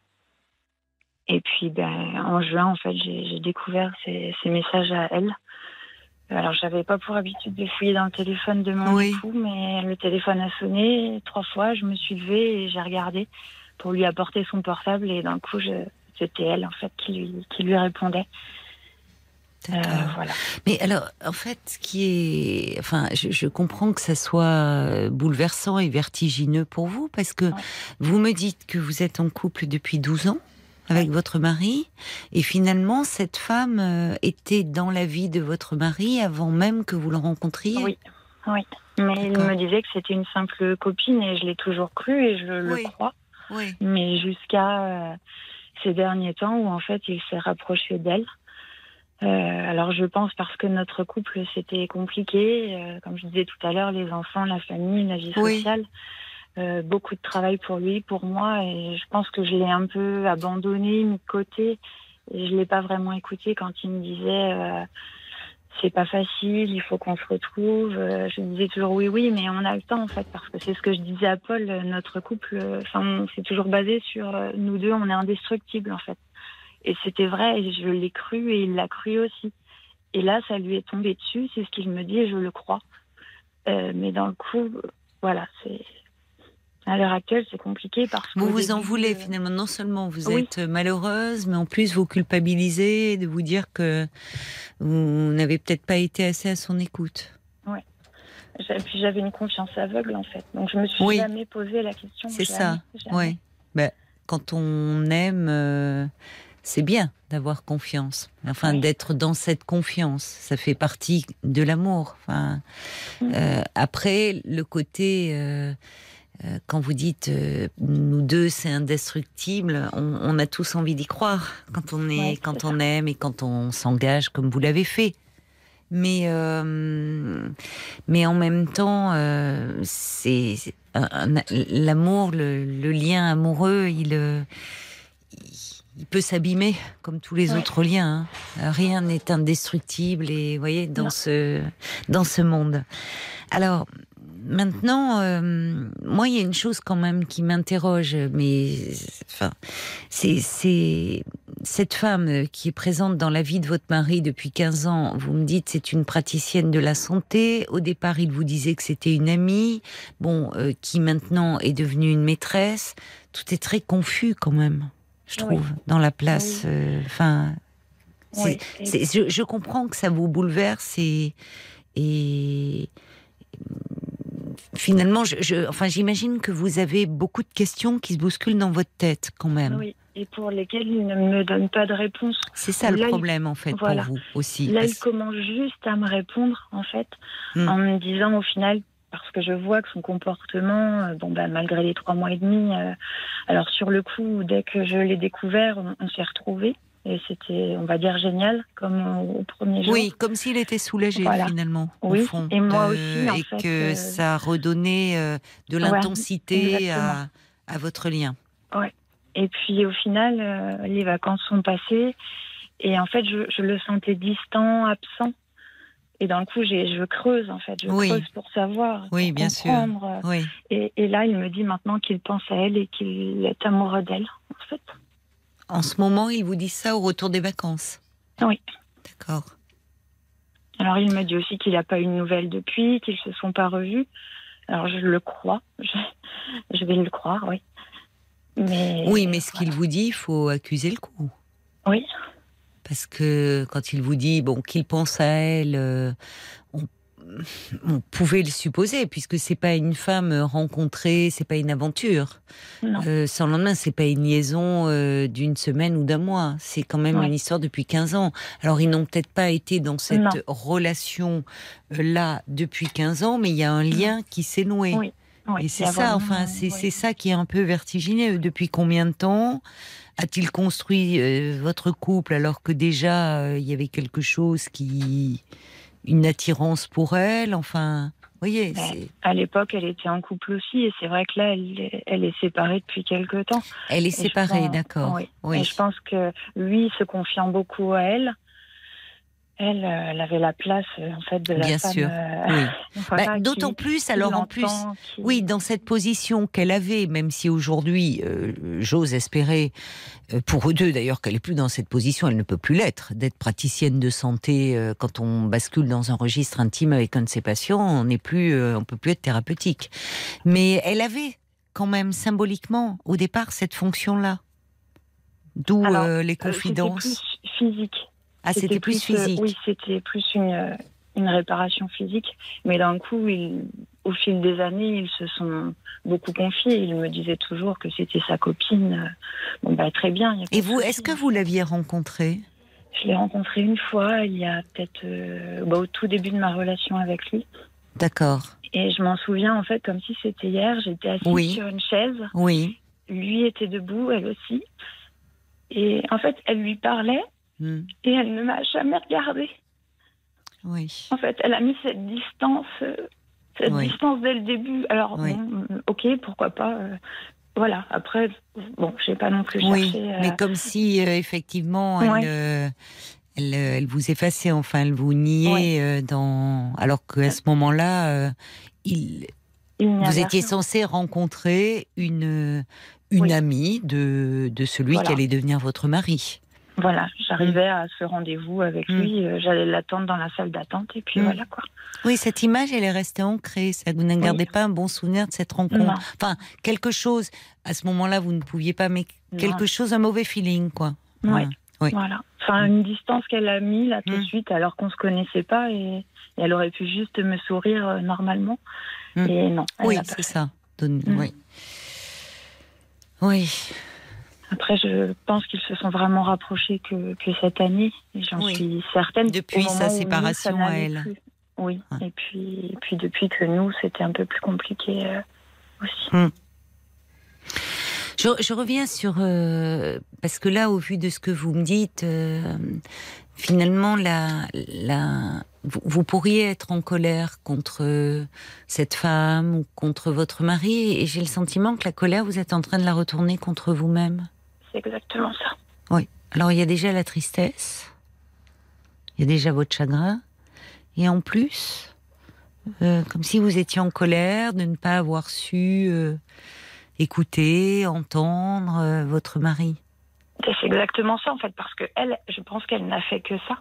Et puis, ben, en juin, en fait, j'ai découvert ces, messages à elle. Alors, j'avais pas pour habitude de fouiller dans le téléphone de mon époux, mais le téléphone a sonné trois fois. Je me suis levée et j'ai regardé pour lui apporter son portable. Et d'un coup, c'était elle, en fait, qui lui, qui lui répondait. Euh, voilà. Mais alors, en fait, ce qui est, enfin, je, comprends que ça soit euh, bouleversant et vertigineux pour vous, parce que vous me dites que vous êtes en couple depuis 12 ans avec votre mari, et finalement, cette femme euh, était dans la vie de votre mari avant même que vous le rencontriez. Oui, oui. Mais il me disait que c'était une simple copine, et je l'ai toujours cru, et je le crois. Oui. Mais jusqu'à ces derniers temps où en fait, il s'est rapproché d'elle. Euh, alors je pense parce que notre couple c'était compliqué, euh, comme je disais tout à l'heure, les enfants, la famille, la vie sociale, euh, beaucoup de travail pour lui, pour moi, et je pense que je l'ai un peu abandonné, mis de côté, et je l'ai pas vraiment écouté quand il me disait c'est pas facile, il faut qu'on se retrouve. je disais toujours oui, oui, mais on a le temps en fait, parce que c'est ce que je disais à Paul, notre couple, enfin, c'est toujours basé sur nous deux, on est indestructibles en fait. Et c'était vrai, je l'ai cru, et il l'a cru aussi. Et là, ça lui est tombé dessus, c'est ce qu'il me dit, et je le crois. Euh, mais dans le coup, voilà, c'est. À l'heure actuelle, c'est compliqué parce que. Vous vous en voulez euh, finalement. Non seulement vous êtes malheureuse, mais en plus vous culpabilisez de vous dire que vous n'avez peut-être pas été assez à son écoute. Oui. Puis j'avais une confiance aveugle en fait. Donc je me suis jamais posé la question. C'est ça. Oui. Ben, quand on aime. Euh, c'est bien d'avoir confiance. Enfin, d'être dans cette confiance, ça fait partie de l'amour. Enfin, euh, après, le côté, euh, euh, quand vous dites nous deux, c'est indestructible, on, a tous envie d'y croire quand on est, quand on aime et quand on s'engage comme vous l'avez fait. Mais, mais en même temps, c'est l'amour, le, lien amoureux, il il peut s'abîmer comme tous les autres liens. Hein. Rien n'est indestructible et voyez dans ce dans ce monde. Alors maintenant, euh, moi, il y a une chose quand même qui m'interroge, mais enfin, c'est cette femme qui est présente dans la vie de votre mari depuis 15 ans. Vous me dites c'est une praticienne de la santé. Au départ, il vous disait que c'était une amie, bon, euh, qui maintenant est devenue une maîtresse. Tout est très confus quand même, je trouve, dans la place. Euh, enfin, je, je, comprends que ça vous bouleverse et, et finalement, je, enfin, j'imagine que vous avez beaucoup de questions qui se bousculent dans votre tête quand même. Oui, et pour lesquelles il ne me donne pas de réponse. C'est ça le problème en fait pour vous aussi. Là, il commence juste à me répondre en fait, hmm. en me disant au final parce que je vois que son comportement, euh, bon bah, malgré les trois mois et demi, euh, alors sur le coup, dès que je l'ai découvert, on s'est retrouvés. Et c'était, on va dire, génial, comme au premier jour. Oui, comme s'il était soulagé finalement, oui. au fond. Et moi aussi, en Et que euh, ça redonnait euh, de l'intensité à, à, votre lien. Ouais. Et puis au final, euh, les vacances sont passées. Et en fait, je, je, le sentais distant, absent. Et d'un coup, je creuse, en fait. Je creuse pour savoir. Oui, bien sûr. Oui. Et, et là, il me dit maintenant qu'il pense à elle et qu'il est amoureux d'elle, en fait. En ce moment, il vous dit ça au retour des vacances? Oui. D'accord. Alors, il me dit aussi qu'il n'a pas eu de nouvelles depuis, qu'ils ne se sont pas revus. Alors, je le crois. [LAUGHS] Je, vais le croire, oui. Mais, oui, mais ce qu'il vous dit, il faut accuser le coup. Oui. Parce que quand il vous dit bon qu'il pense à elle, euh, on on pouvait le supposer, puisque c'est pas une femme rencontrée, c'est pas une aventure. Euh, sans lendemain, c'est pas une liaison euh, d'une semaine ou d'un mois. C'est quand même une histoire depuis 15 ans. Alors, ils n'ont peut-être pas été dans cette relation-là euh, depuis 15 ans, mais il y a un lien qui s'est noué. Et c'est ça, enfin, c'est ça qui est un peu vertigineux. Depuis combien de temps a-t-il construit votre couple alors que déjà il y avait quelque chose qui une attirance pour elle? Enfin, voyez. Ben, à l'époque, elle était en couple aussi, et c'est vrai que là, elle, elle, est séparée depuis quelque temps. Elle est séparée, d'accord. Oui. Et je pense que lui, se confiant beaucoup à elle, elle, euh, elle avait la place euh, en fait de la Bien sûr. Euh, [LAUGHS] bah, d'autant plus, alors en plus, oui, dans cette position qu'elle avait, même si aujourd'hui, j'ose espérer pour eux deux d'ailleurs qu'elle est plus dans cette position, elle ne peut plus l'être, d'être praticienne de santé quand on bascule dans un registre intime avec un de ses patients, on n'est plus, on peut plus être thérapeutique. Mais elle avait quand même symboliquement au départ cette fonction-là, d'où les confidences. physique. Ah, c'était plus, euh, physique. oui, c'était plus une, euh, une réparation physique. Mais d'un coup, il, au fil des années, ils se sont beaucoup confiés. Il me disait toujours que c'était sa copine. Euh, bon, bah, très bien. Et vous, est-ce que vous l'aviez rencontré? Je l'ai rencontré une fois, il y a peut-être bah, au tout début de ma relation avec lui. D'accord. Et je m'en souviens, en fait, comme si c'était hier. J'étais assise sur une chaise. Oui. Lui était debout, elle aussi. Et en fait, elle lui parlait Hmm. Et elle ne m'a jamais regardée. Oui. En fait, elle a mis cette distance, euh, cette distance dès le début. Alors, ok, pourquoi pas. Euh, voilà. Après, bon, je n'ai pas non plus cherché. Oui, mais comme si effectivement, elle, elle, vous effaçait, enfin, elle vous niait euh, dans. Alors qu'à ce moment-là, il. vous étiez censé rencontrer une, une amie de, de celui qui allait devenir votre mari. Voilà, j'arrivais mm. à ce rendez-vous avec mm. lui, euh, j'allais l'attendre dans la salle d'attente et puis mm. voilà quoi. Oui, cette image, elle est restée ancrée. Ça, vous ne gardez pas un bon souvenir de cette rencontre. Enfin, quelque chose, à ce moment-là, vous ne pouviez pas, mais quelque chose, un mauvais feeling, quoi. oui. Voilà. Enfin, une distance qu'elle a mis là tout de suite, alors qu'on se connaissait pas et, elle aurait pu juste me sourire euh, normalement. Et non. Oui, c'est ça. Oui. Oui. Après, je pense qu'ils se sont vraiment rapprochés que, que cette année. J'en suis certaine. Depuis sa séparation à elle. Oui. Et, puis, puis depuis que nous, c'était un peu plus compliqué euh, aussi. Hmm. Je, reviens sur euh, parce que là, au vu de ce que vous me dites, euh, finalement, la, la, vous, vous, pourriez être en colère contre cette femme ou contre votre mari, et j'ai le sentiment que la colère, vous êtes en train de la retourner contre vous-même c'est exactement ça. Oui. Alors il y a déjà la tristesse, il y a déjà votre chagrin, et en plus, euh, comme si vous étiez en colère de ne pas avoir su euh, écouter, entendre euh, votre mari. C'est exactement ça en fait, parce que elle, je pense qu'elle n'a fait que ça.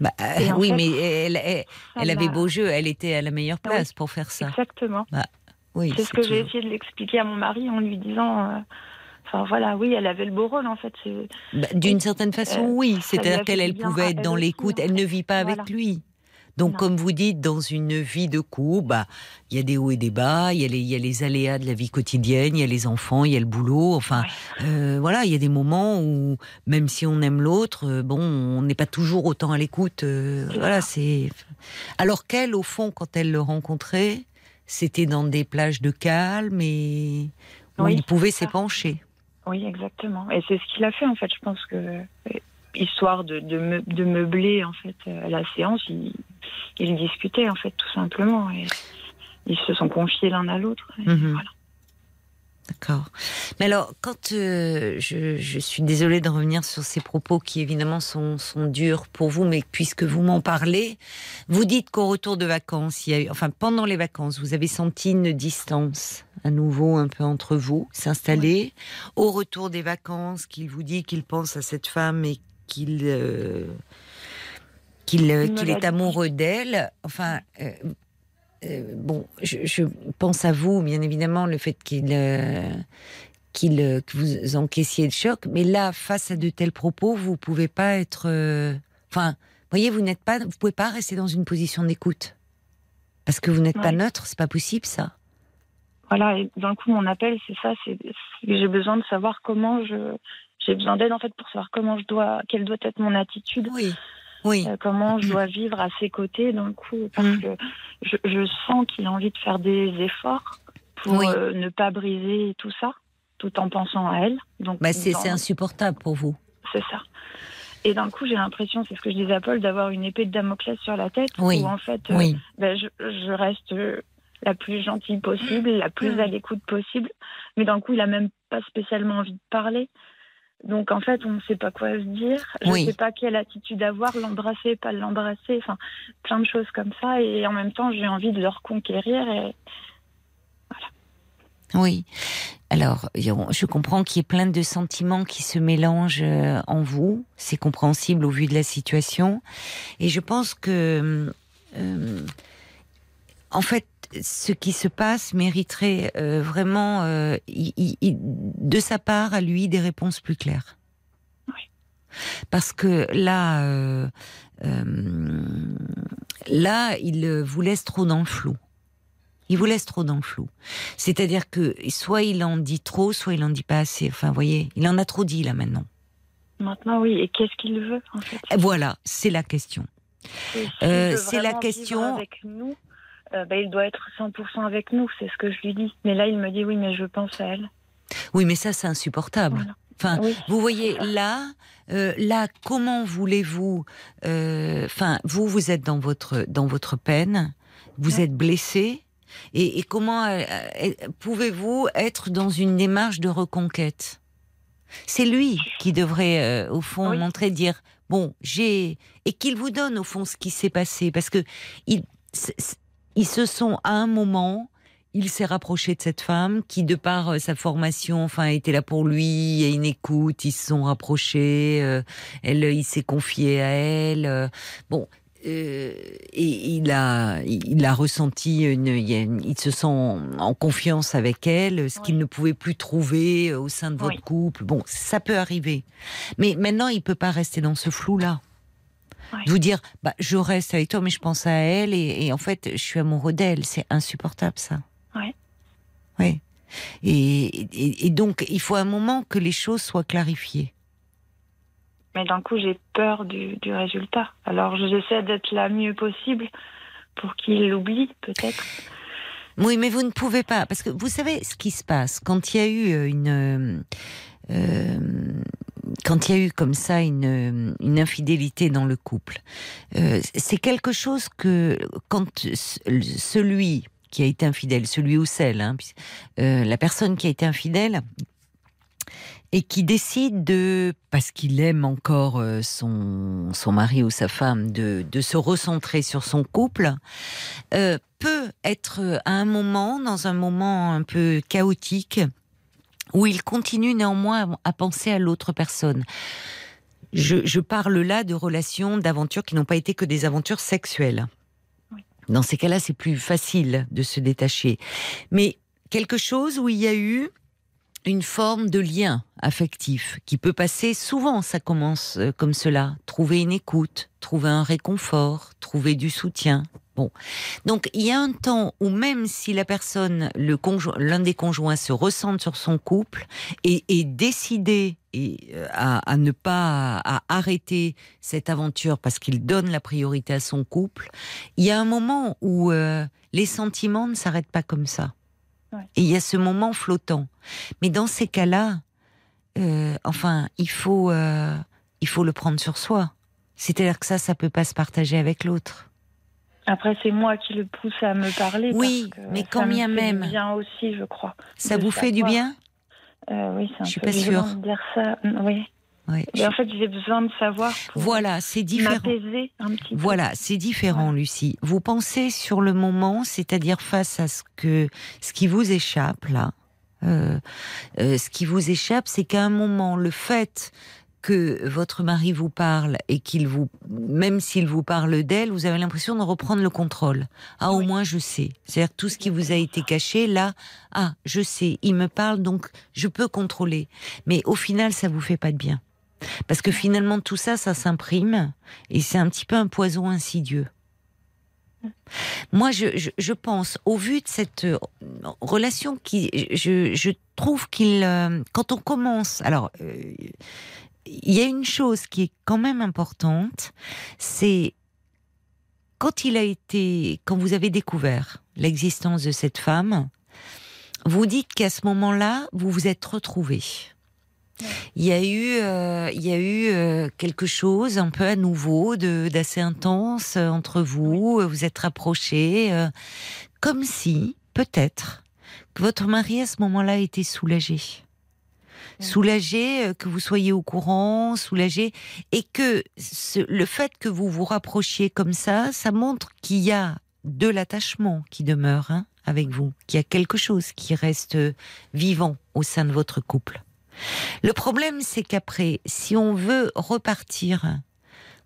Bah, oui, mais elle, elle, avait beau jeu, elle était à la meilleure place pour faire ça. Exactement. Bah, oui, c'est ce que j'ai essayé de l'expliquer à mon mari en lui disant Enfin voilà, oui, elle avait le beau rôle en fait. Bah, d'une certaine façon, euh, oui. C'est-à-dire qu'elle elle pouvait être dans l'écoute. Elle ne vit pas avec lui. Donc, comme vous dites, dans une vie de couple, bah, il y a des hauts et des bas, il y, a les, y a les aléas de la vie quotidienne, il y a les enfants, il y a le boulot. Enfin, euh, voilà, il y a des moments où, même si on aime l'autre, euh, bon, on n'est pas toujours autant à l'écoute. voilà, c'est. Alors qu'elle, au fond, quand elle le rencontrait, c'était dans des plages de calme et où il pouvait s'épancher. Oui, exactement. Et c'est ce qu'il a fait, en fait. Je pense que, histoire de, de, meubler, en fait, euh, la séance, ils il discutaient, en fait, tout simplement. Et ils se sont confiés l'un à l'autre. Voilà. D'accord. Mais alors, quand euh, je, suis désolée de revenir sur ces propos qui évidemment sont, sont durs pour vous, mais puisque vous m'en parlez, vous dites qu'au retour de vacances, il y a eu, enfin pendant les vacances, vous avez senti une distance à nouveau un peu entre vous s'installer. Au retour des vacances, qu'il vous dit qu'il pense à cette femme et qu'il euh, qu'il euh, est amoureux d'elle. Enfin, euh, bon, je, pense à vous, bien évidemment, le fait qu'il euh, qu'il euh, que vous encaissiez le choc, mais là, face à de tels propos, vous pouvez pas être. Enfin, voyez, vous n'êtes pas, vous pouvez pas rester dans une position d'écoute parce que vous n'êtes pas neutre, c'est pas possible ça. Voilà, et d'un coup, mon appel, c'est ça, c'est j'ai besoin de savoir comment je, j'ai besoin d'aide en fait pour savoir comment je dois, quelle doit être mon attitude. Oui. Oui. Euh, comment je dois vivre à ses côtés d'un coup, parce mm. que je, sens qu'il a envie de faire des efforts pour euh, ne pas briser tout ça, tout en pensant à elle. Donc, bah c'est insupportable pour vous. C'est ça. Et d'un coup, j'ai l'impression, c'est ce que je disais à Paul, d'avoir une épée de Damoclès sur la tête, où en fait, euh, bah, je, reste la plus gentille possible, la plus mm. à l'écoute possible, mais d'un coup, il a même pas spécialement envie de parler. Donc en fait, on ne sait pas quoi se dire. Je ne sais pas quelle attitude avoir, l'embrasser, pas l'embrasser. Enfin, plein de choses comme ça. Et en même temps, j'ai envie de le reconquérir. Et voilà. Oui. Alors, je comprends qu'il y ait plein de sentiments qui se mélangent euh, en vous. C'est compréhensible au vu de la situation. Et je pense que, euh, en fait, ce qui se passe mériterait euh, vraiment, euh, de sa part, à lui, des réponses plus claires. Parce que là, euh, là, il vous laisse trop dans le flou. Il vous laisse trop dans le flou. C'est-à-dire que soit il en dit trop, soit il en dit pas assez. Enfin, vous voyez, il en a trop dit là maintenant. Maintenant, oui. Et qu'est-ce qu'il veut en fait? Voilà, c'est la question. c'est la question. Avec nous, euh, bah, il doit être 100% avec nous, c'est ce que je lui dis. Mais là, il me dit oui, mais je pense à elle. Oui, mais ça, c'est insupportable. Enfin, vous voyez là, euh, là, comment voulez-vous euh, Enfin, vous, vous êtes dans votre dans votre peine, vous êtes blessé, et, comment pouvez-vous être dans une démarche de reconquête? C'est lui qui devrait, au fond, montrer, dire bon, j'ai et qu'il vous donne au fond ce qui s'est passé, parce que il ils se sont à un moment, il s'est rapproché de cette femme qui, de par euh, sa formation, enfin, était là pour lui, et une écoute, ils se sont rapprochés, euh, elle, il s'est confié à elle. Euh, bon, et il a, il a ressenti une, il se sent en confiance avec elle, ce qu'il ne pouvait plus trouver au sein de votre couple. Bon, ça peut arriver, mais maintenant il peut pas rester dans ce flou là de vous dire, bah, je reste avec toi, mais je pense à elle et, en fait, je suis amoureux d'elle. C'est insupportable, ça. Oui. Oui. Et, donc, il faut un moment que les choses soient clarifiées. Mais d'un coup, j'ai peur du, résultat. Alors, j'essaie d'être la mieux possible pour qu'il l'oublie, peut-être. Oui, mais vous ne pouvez pas, parce que vous savez ce qui se passe quand il y a eu euh, une, euh, quand il y a eu comme ça une, infidélité dans le couple, euh, c'est quelque chose que quand celui qui a été infidèle, celui ou celle, hein, euh, la personne qui a été infidèle, et qui décide de, parce qu'il aime encore son, son mari ou sa femme, de, de se recentrer sur son couple, peut être à un moment, dans un moment un peu chaotique, où il continue néanmoins à, penser à l'autre personne. Je, je, parle là de relations, d'aventures qui n'ont pas été que des aventures sexuelles. Dans ces cas-là, c'est plus facile de se détacher. Mais quelque chose où il y a eu une forme de lien affectif qui peut passer souvent, ça commence euh, comme cela, trouver une écoute, trouver un réconfort, trouver du soutien. Bon. Donc, il y a un temps où même si la personne, le l'un des conjoints se ressent sur son couple et est décidé euh, à, ne pas à arrêter cette aventure parce qu'il donne la priorité à son couple, il y a un moment où euh, les sentiments ne s'arrêtent pas comme ça. Et il y a ce moment flottant. Mais dans ces cas-là, euh, enfin, il faut, euh, il faut le prendre sur soi. C'est-à-dire que ça, ça peut pas se partager avec l'autre. Après, c'est moi qui le pousse à me parler. Oui, mais quand bien même. Ça bien aussi, je crois. Ça vous fait du bien euh, Oui, c'est un je suis peu pas sûre. de dire ça. Oui. Oui, En fait, j'ai besoin de savoir. voilà, c'est différent. Un petit voilà, c'est différent, Lucie. Vous pensez sur le moment, c'est-à-dire face à ce que ce qui vous échappe là. Euh, euh, ce qui vous échappe, c'est qu'à un moment, le fait que votre mari vous parle et qu'il vous, même s'il vous parle d'elle, vous avez l'impression de reprendre le contrôle. Ah, au moins je sais. C'est-à-dire tout ce qui vous a été caché, là, ah, je sais, il me parle, donc je peux contrôler. Mais au final, ça vous fait pas de bien. Parce que finalement, tout ça, ça s'imprime et c'est un petit peu un poison insidieux. Moi, je, pense, au vu de cette euh, relation qui, je, trouve qu'il, euh, quand on commence, alors, euh, il y a une chose qui est quand même importante, c'est quand il a été, quand vous avez découvert l'existence de cette femme, vous dites qu'à ce moment-là, vous vous êtes retrouvés. Il y a eu, euh, il y a eu euh, quelque chose un peu à nouveau, d'assez intense euh, entre vous. Vous êtes rapprochés, comme si peut-être que votre mari à ce moment-là était soulagé, soulagé que vous soyez au courant, soulagé, et que le fait que vous vous rapprochiez comme ça, ça montre qu'il y a de l'attachement qui demeure hein, avec vous, qu'il y a quelque chose qui reste vivant au sein de votre couple. Le problème, c'est qu'après, si on veut repartir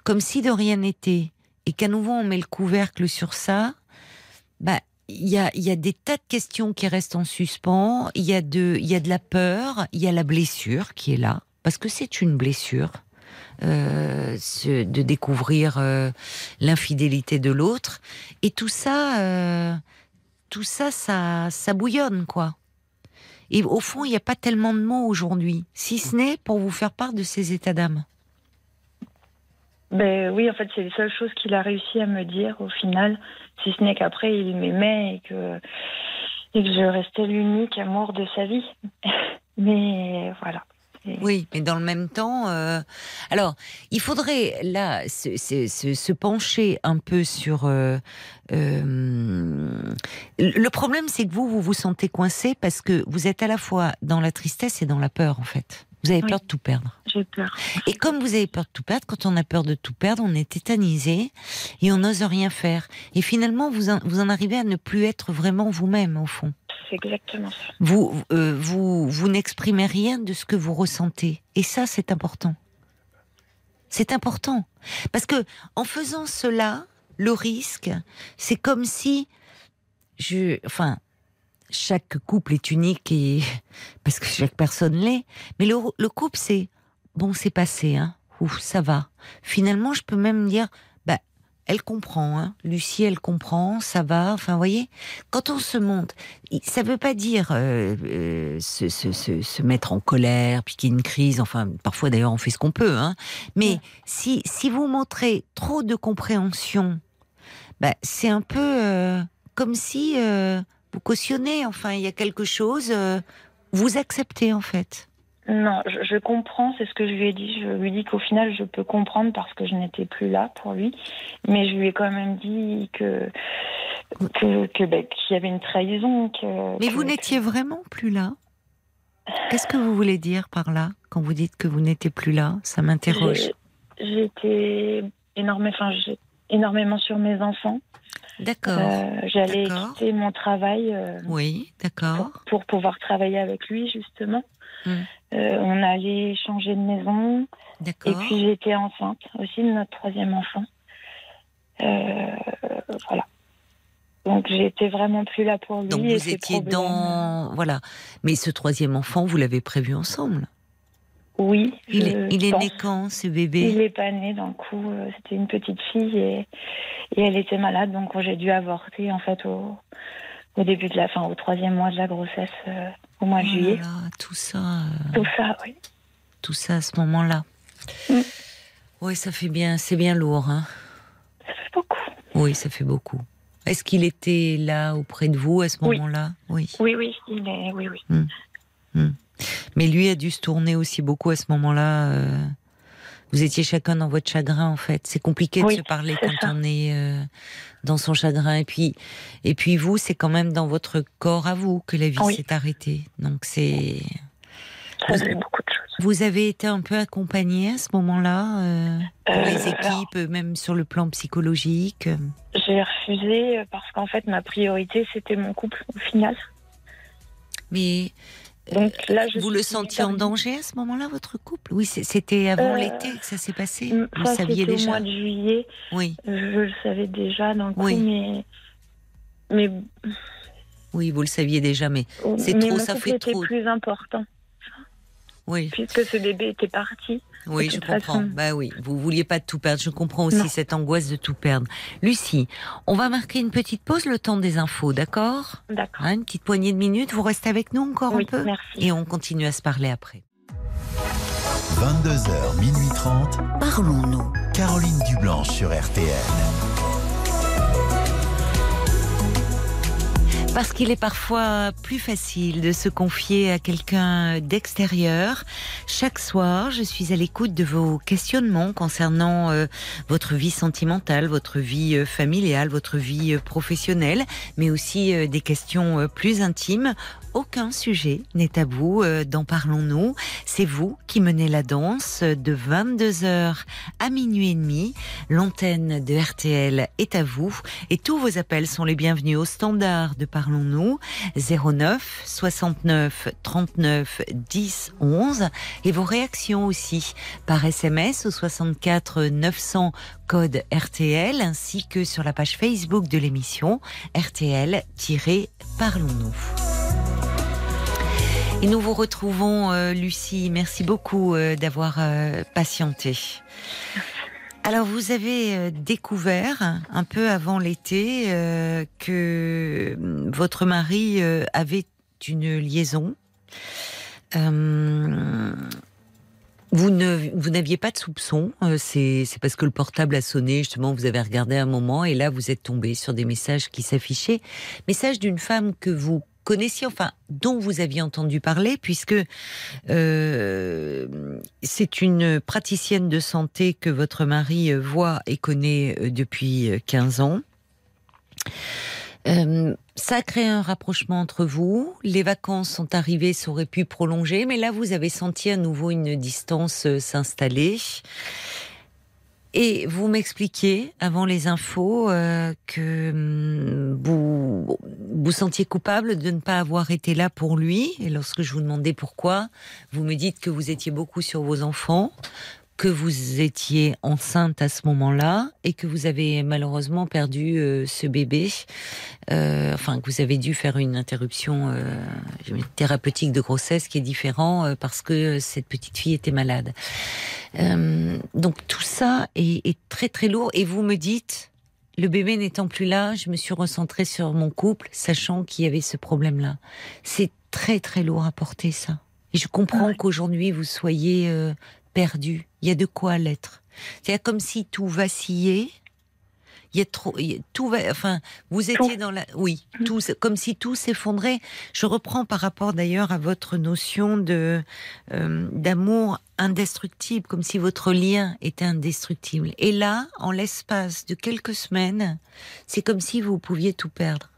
comme si de rien n'était, et qu'à nouveau on met le couvercle sur ça, bah, il y a, y a, des tas de questions qui restent en suspens, il y, a de, y a de la peur, il y a la blessure qui est là, parce que c'est une blessure. Euh, de découvrir euh, l'infidélité de l'autre et tout ça euh, tout ça ça ça bouillonne quoi et au fond, il n'y a pas tellement de mots aujourd'hui, si ce n'est pour vous faire part de ses états d'âme. Ben oui, en fait, c'est les seules choses qu'il a réussi à me dire au final, si ce n'est qu'après il m'aimait et que, et que je restais l'unique amour de sa vie. [LAUGHS] Mais voilà. Oui, mais dans le même temps, euh, alors il faudrait là se, pencher un peu sur. Euh, euh, le problème, c'est que vous, vous vous sentez coincé parce que vous êtes à la fois dans la tristesse et dans la peur, en fait. Vous avez peur de tout perdre. J'ai peur. Et comme vous avez peur de tout perdre, quand on a peur de tout perdre, on est tétanisé et on n'ose rien faire. Et finalement, vous vous en arrivez à ne plus être vraiment vous-même, au fond c'est exactement ça. Vous, euh, vous, vous n'exprimez rien de ce que vous ressentez. Et ça, c'est important. C'est important. Parce que, en faisant cela, le risque, c'est comme si je, enfin, chaque couple est unique et, [LAUGHS] parce que chaque personne l'est. Mais le, le couple, c'est, bon, c'est passé, hein. Ouf, ça va. Finalement, je peux même dire, elle comprend, hein. Lucie, elle comprend, ça va. Enfin, vous voyez, quand on se monte, ça ne veut pas dire euh, euh, se, mettre en colère, puis qu'il y ait une crise. Enfin, parfois d'ailleurs, on fait ce qu'on peut. Hein. Mais si, si vous montrez trop de compréhension, bah, c'est un peu euh, comme si vous cautionnez. Enfin, il y a quelque chose, vous acceptez en fait. Non, je, comprends, c'est ce que je lui ai dit. Je lui ai dit qu'au final, je peux comprendre parce que je n'étais plus là pour lui. Mais je lui ai quand même dit que que, ben, qu'il y avait une trahison. Mais vous n'étiez vraiment plus là Qu'est-ce que vous voulez dire par là quand vous dites que vous n'étiez plus là? Ça m'interroge. J'étais énormément, enfin, énormément sur mes enfants. D'accord. Euh, j'allais quitter mon travail. Euh, oui, d'accord. Pour, pouvoir travailler avec lui, justement. Hmm. Euh, on allait changer de maison. D'accord. Et puis j'étais enceinte aussi de notre troisième enfant. voilà. Donc j'étais vraiment plus là pour lui. Donc vous étiez dans voilà. Mais ce troisième enfant, vous l'avez prévu ensemble. Oui. Il, est, il est né quand ce bébé? Il n'est pas né d'un coup. Euh, c'était une petite fille et, et elle était malade, donc j'ai dû avorter en fait au, au début de la fin, au troisième mois de la grossesse, euh, au mois de oh juillet. tout ça. Euh, tout ça, oui. Tout ça à ce moment-là. Mm. Oui, ça fait bien, c'est bien lourd. Hein ça fait beaucoup. Oui, ça fait beaucoup. Est-ce qu'il était là auprès de vous à ce moment-là? Oui. Oui, oui, il est, oui, oui. Hmm. Hmm. Mais lui a dû se tourner aussi beaucoup à ce moment-là. Euh, vous étiez chacun dans votre chagrin, en fait. C'est compliqué de se parler quand on est euh, dans son chagrin. Et puis, et puis vous, c'est quand même dans votre corps à vous que la vie s'est arrêtée. Donc c'est. Ça vous, beaucoup de choses. Vous avez été un peu accompagné à ce moment-là euh, les euh, équipes, même sur le plan psychologique J'ai refusé parce qu'en fait, ma priorité, c'était mon couple au final. Mais donc là, je vous le sentiez en danger à ce moment-là, votre couple? Oui, c'était avant euh, l'été que ça s'est passé. Vous ça, saviez déjà. Au mois de juillet. Oui. Je le savais déjà le oui. mais mais. Oui, vous le saviez déjà, mais c'est trop. ça fait trop. plus important. Oui. Puisque ce bébé était parti. Oui, je comprends. Bah oui, vous vouliez pas tout perdre. Je comprends aussi cette angoisse de tout perdre. Lucie, on va marquer une petite pause, le temps des infos, d'accord? D'accord. Hein, une petite poignée de minutes. Vous restez avec nous encore un peu? merci. Et on continue à se parler après. 22h, minuit 30. Parlons-nous. Caroline Dublanche sur RTN. Parce qu'il est parfois plus facile de se confier à quelqu'un d'extérieur. Chaque soir, je suis à l'écoute de vos questionnements concernant euh, votre vie sentimentale, votre vie euh, familiale, votre vie euh, professionnelle, mais aussi des questions plus intimes aucun sujet n'est tabou euh, dans Parlons-nous. C'est vous qui menez la danse de 22h à minuit et demi. L'antenne de RTL est à vous et tous vos appels sont les bienvenus au standard de Parlons-nous 09 69 39 10 11 et vos réactions aussi par SMS au 64 900 code RTL ainsi que sur la page Facebook de l'émission RTL-Parlons-nous. Et nous vous retrouvons, euh, Lucie. Merci beaucoup euh, d'avoir euh, patienté. Alors, vous avez découvert un peu avant l'été que votre mari avait une liaison. Vous n'aviez pas de soupçon. c'est, c'est parce que le portable a sonné. Justement, vous avez regardé un moment et là, vous êtes tombé sur des messages qui s'affichaient. Message d'une femme que vous enfin, dont vous aviez entendu parler, puisque euh, c'est une praticienne de santé que votre mari voit et connaît euh, depuis 15 ans. Euh, ça a créé un rapprochement entre vous. Les vacances sont arrivées, ça aurait pu prolonger, mais là, vous avez senti à nouveau une distance s'installer. Et vous m'expliquiez avant les infos euh, que hum, vous vous sentiez coupable de ne pas avoir été là pour lui. Et lorsque je vous demandais pourquoi, vous me dites que vous étiez beaucoup sur vos enfants, que vous étiez enceinte à ce moment-là et que vous avez malheureusement perdu euh, ce bébé, euh, enfin que vous avez dû faire une interruption euh, thérapeutique de grossesse qui est différent parce que cette petite fille était malade. donc tout ça est, est très très lourd et vous me dites le bébé n'étant plus là, je me suis recentrée sur mon couple, sachant qu'il y avait ce problème-là. C'est très très lourd à porter ça. Et je comprends qu'aujourd'hui vous soyez perdu. Il y a de quoi l'être. C'est comme si tout vacillait. Il y a trop, tout va, enfin, vous étiez dans la, oui, mm. tout, comme si tout s'effondrait. Je reprends par rapport d'ailleurs à votre notion de euh, d'amour indestructible, comme si votre lien était indestructible. Et là, en l'espace de quelques semaines, c'est comme si vous pouviez tout perdre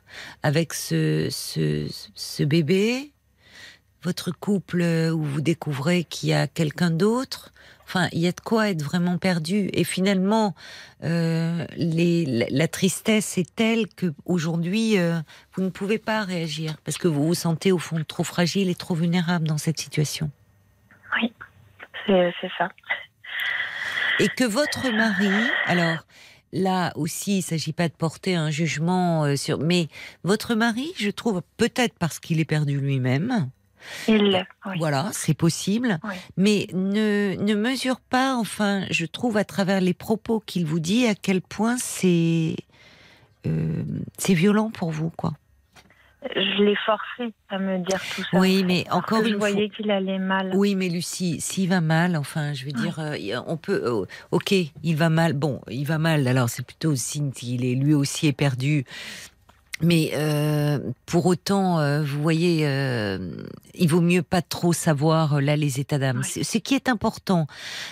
avec ce, ce, ce bébé, votre couple où vous découvrez qu'il y a quelqu'un d'autre. Enfin, il y a de quoi être vraiment perdu. Et finalement, euh, les, la, tristesse est telle que aujourd'hui, euh, vous ne pouvez pas réagir parce que vous vous sentez au fond trop fragile et trop vulnérable dans cette situation. Oui, c'est ça. Et que votre mari, alors là aussi, il ne s'agit pas de porter un jugement euh, sur, mais votre mari, je trouve, peut-être parce qu'il est perdu lui-même, il Voilà, c'est possible. Mais ne, ne mesure pas, enfin, je trouve à travers les propos qu'il vous dit, à quel point c'est euh, c'est violent pour vous, quoi. Je l'ai forcé à me dire tout ça. Oui, mais encore une fois. Je voyais qu'il allait mal. Oui, mais Lucie, s'il va mal, enfin, je veux dire, euh, on peut. Oh, ok, il va mal. Bon, il va mal. Alors, c'est plutôt signe qu'il est lui aussi est perdu. Mais euh, pour autant, euh, vous voyez, euh, il vaut mieux pas trop savoir euh, là les états d'âme. Ce qui est important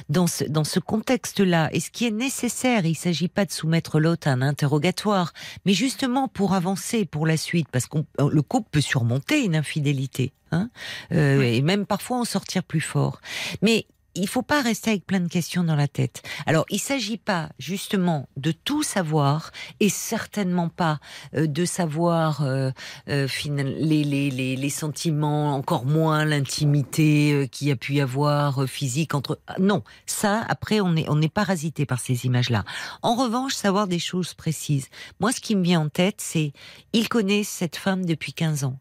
dans ce, dans ce contexte-là, et ce qui est nécessaire, il s'agit pas de soumettre l'autre à un interrogatoire, mais justement pour avancer pour la suite, parce que le couple peut surmonter une infidélité. Hein, et même parfois en sortir plus fort. Mais il faut pas rester avec plein de questions dans la tête. Alors, il s'agit pas justement de tout savoir et certainement pas euh, de savoir euh, euh, les, les, les, sentiments, encore moins l'intimité qui a pu y avoir physique entre. Ah, non, ça, après, on est on est parasité par ces images-là. En revanche, savoir des choses précises. Moi, ce qui me vient en tête, c'est il connaît cette femme depuis 15 ans.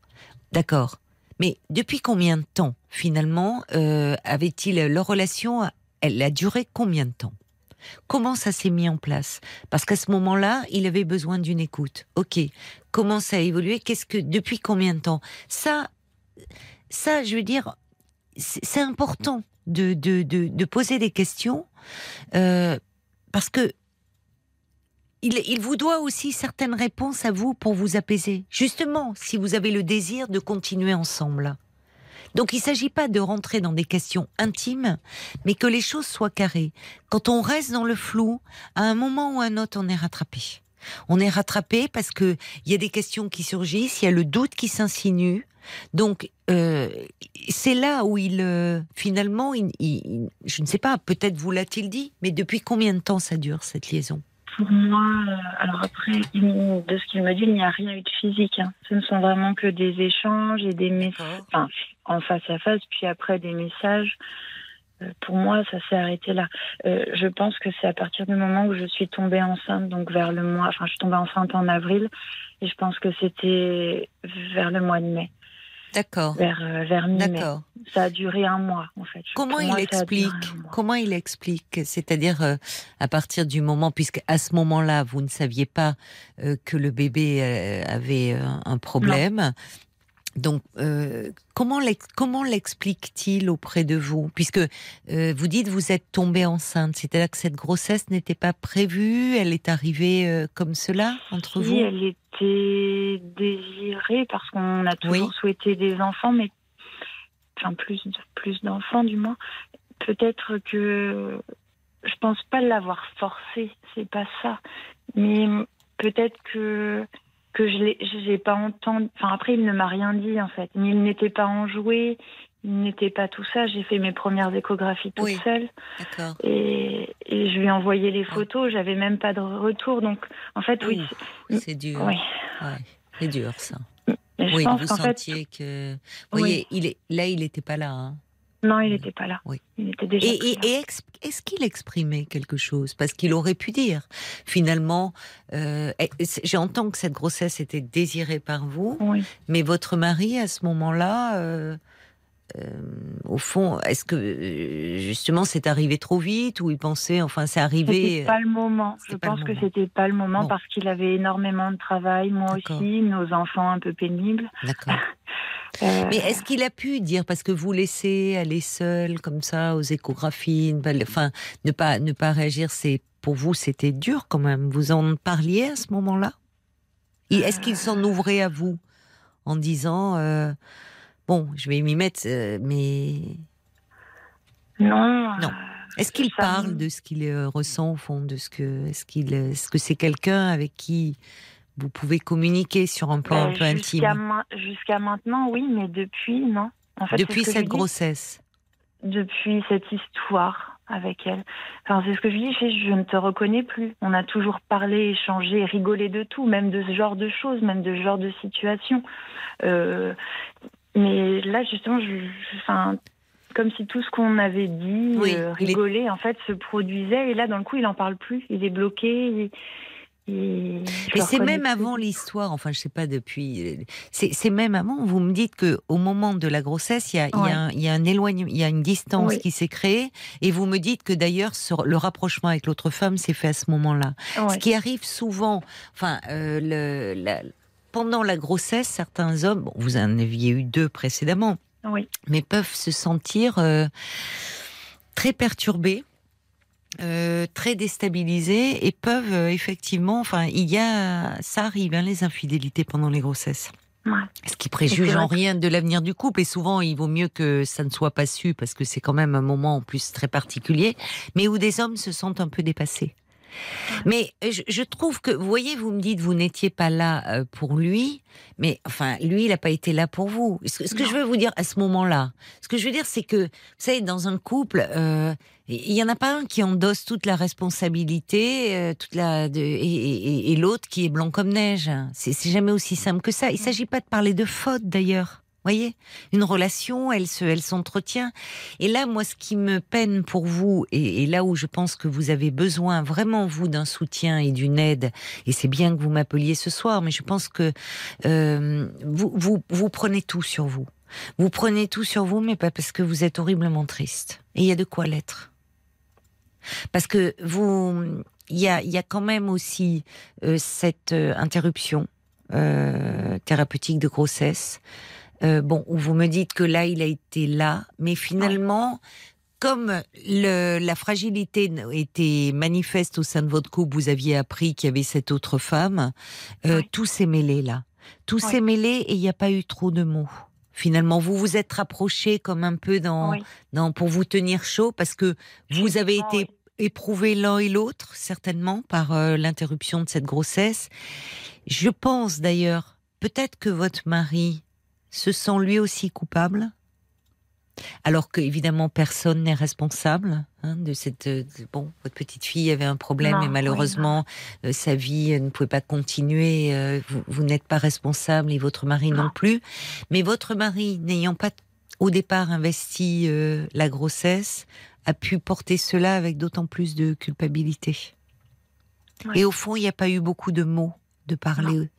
D'accord. Mais depuis combien de temps, finalement, euh, avait-il leur relation Elle a duré combien de temps? Comment ça s'est mis en place? Parce qu'à ce moment-là, il avait besoin d'une écoute. Ok. Comment ça a évolué? Qu'est-ce que depuis combien de temps? Ça, ça, je veux dire, c'est important de, de, de, poser des questions euh, parce que il, vous doit aussi certaines réponses à vous pour vous apaiser. Justement, si vous avez le désir de continuer ensemble. Donc il ne s'agit pas de rentrer dans des questions intimes, mais que les choses soient carrées. Quand on reste dans le flou, à un moment ou à un autre, on est rattrapé. On est rattrapé parce que il y a des questions qui surgissent, il y a le doute qui s'insinue. Donc euh, c'est là où il euh, finalement, je ne sais pas, peut-être vous l'a-t-il dit, mais depuis combien de temps ça dure cette liaison? Pour moi, euh, alors après, de ce qu'il me dit, il n'y a rien eu de physique. Hein. Ce ne sont vraiment que des échanges et des messages, enfin, en face à face, puis après des messages. Euh, pour moi, ça s'est arrêté là. Euh, je pense que c'est à partir du moment où je suis tombée enceinte, donc vers le mois, enfin, je suis tombée enceinte en avril, et je pense que c'était vers le mois de mai. D'accord. Vers, euh, vers D'accord. Ça a duré un mois, en fait. Comment il explique Comment il explique C'est-à-dire euh, à partir du moment, puisque à ce moment-là, vous ne saviez pas euh, que le bébé avait un problème. Donc, euh, comment l'explique-t-il auprès de vous? Puisque euh, vous dites vous êtes tombée enceinte, c'est-à-dire que cette grossesse n'était pas prévue, elle est arrivée euh, comme cela entre vous? Oui, elle était désirée parce qu'on a toujours souhaité des enfants, mais enfin plus plus d'enfants du moins. Peut-être que je pense pas l'avoir forcé, c'est pas ça, mais peut-être que que je n'ai pas entendu. Enfin, après, il ne m'a rien dit, en fait. Il n'était pas enjoué, il n'était pas tout ça. J'ai fait mes premières échographies toute seule. Et, et, je lui ai envoyé les photos. J'avais même pas de retour. Donc, en fait, oui. C'est dur. Oui. c'est dur, ça. oui, vous sentiez que. Vous voyez, il est... là, il n'était pas là. Hein. Non, il n'était pas là. Oui. Il était déjà. Et, est-ce qu'il exprimait quelque chose? Parce qu'il aurait pu dire, finalement, euh, j'entends que cette grossesse était désirée par vous, mais votre mari, à ce moment-là, euh, euh, au fond, est-ce que justement c'est arrivé trop vite ou il pensait, enfin, c'est arrivé C'était pas le moment. Je pense que c'était pas le moment parce qu'il avait énormément de travail, moi aussi, nos enfants un peu pénibles. D'accord. [LAUGHS] Euh, Mais est-ce qu'il a pu dire, parce que vous laissez aller seul comme ça aux échographies, enfin, ne pas, ne pas réagir, c'est pour vous, c'était dur quand même. Vous en parliez à ce moment-là? Est-ce qu'il s'en ouvrait à vous en disant, euh, bon, je vais m'y mettre, euh, mais. Non. Non. Est-ce qu'il parle de ce qu'il ressent au fond, de ce que, est-ce qu'il, est-ce que c'est quelqu'un avec qui vous pouvez communiquer sur un plan un peu intime Jusqu'à maintenant, oui, mais depuis, non. En fait, Depuis cette grossesse Depuis cette histoire avec elle. Enfin, c'est ce que je dis, je, je ne te reconnais plus. On a toujours parlé, échangé, rigolé de tout, même de ce genre de choses, même de ce genre de situation. Euh, mais là, justement, je, enfin, comme si tout ce qu'on avait dit, euh, rigolé, en fait, se produisait. Et là, dans le coup, il n'en parle plus. Il est bloqué. Et c'est même avant l'histoire, enfin je sais pas depuis, c'est même avant. Vous me dites que au moment de la grossesse, il y a, il y a un, éloignement, il y a une distance qui s'est créée, et vous me dites que d'ailleurs le rapprochement avec l'autre femme s'est fait à ce moment-là. Ce qui arrive souvent, enfin euh, le, pendant la grossesse, certains hommes, bon, vous en aviez eu deux précédemment, mais peuvent se sentir euh, très perturbés euh, très déstabilisés et peuvent euh, effectivement, enfin, il y a, ça arrive, hein, les infidélités pendant les grossesses. Ce qui préjuge en rien de l'avenir du couple. Et souvent, il vaut mieux que ça ne soit pas su parce que c'est quand même un moment en plus très particulier, mais où des hommes se sentent un peu dépassés. Mais je, trouve que, vous voyez, vous me dites, vous n'étiez pas là euh, pour lui, mais enfin, lui, il n'a pas été là pour vous. Ce, que je veux vous dire à ce moment-là, ce que je veux dire, c'est que, vous savez, dans un couple, euh, il n'y en a pas un qui endosse toute la responsabilité, euh, toute la, de, et, et l'autre qui est blanc comme neige. C'est jamais aussi simple que ça. Il ne s'agit pas de parler de faute, d'ailleurs voyez? Une relation, elle se, elle s'entretient. Et là, moi, ce qui me peine pour vous, et, là où je pense que vous avez besoin vraiment, vous, d'un soutien et d'une aide, et c'est bien que vous m'appeliez ce soir, mais je pense que euh, vous, vous, vous prenez tout sur vous. Vous prenez tout sur vous, mais pas parce que vous êtes horriblement triste. Et il y a de quoi l'être. Parce que vous, il y a, y a quand même aussi euh, cette euh, interruption thérapeutique de grossesse. Euh, bon, vous me dites que là, il a été là, mais finalement, comme la fragilité était manifeste au sein de votre couple, vous aviez appris qu'il y avait cette autre femme, euh, tout s'est mêlé là. Tout s'est mêlé et il n'y a pas eu trop de mots. Finalement, vous vous êtes rapprochés comme un peu dans, dans pour vous tenir chaud parce que vous avez été éprouvés l'un et l'autre certainement par euh, l'interruption de cette grossesse. Je pense d'ailleurs, peut-être que votre mari se sent lui aussi coupable alors que évidemment personne n'est responsable hein, de cette bon votre petite fille avait un problème et malheureusement euh, sa vie ne pouvait pas continuer euh, vous, n'êtes pas responsable et votre mari non, plus. Mais votre mari n'ayant pas au départ investi euh, la grossesse a pu porter cela avec d'autant plus de culpabilité et au fond il n'y a pas eu beaucoup de mots de parler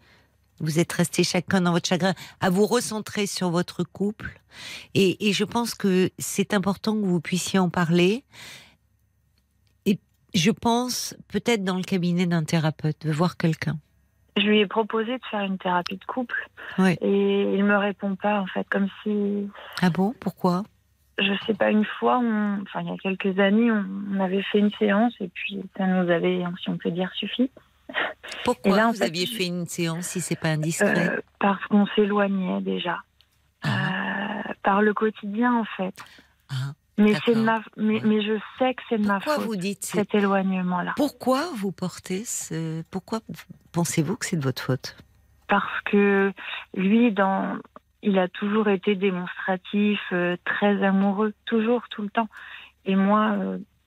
vous êtes restés chacun dans votre chagrin, à vous recentrer sur votre couple. Et, je pense que c'est important que vous puissiez en parler. Et je pense peut-être dans le cabinet d'un thérapeute, de voir quelqu'un. Je lui ai proposé de faire une thérapie de couple. Et il me répond pas, en fait, comme si. Ah bon? Pourquoi? Je sais pas, une fois, enfin, il y a quelques années, on avait fait une séance et puis ça nous avait, si on peut dire, suffi. Pourquoi vous aviez fait une séance si c'est pas indiscret euh, Parce qu'on s'éloignait déjà. Ah. Euh, par le quotidien en fait. Ah, mais c'est ma, mais, mais, je sais que c'est de ma faute. vous dites cet éloignement-là Pourquoi vous portez ce, pourquoi pensez-vous que c'est de votre faute? Parce que lui, dans, il a toujours été démonstratif, euh, très amoureux, toujours, tout le temps. Et moi,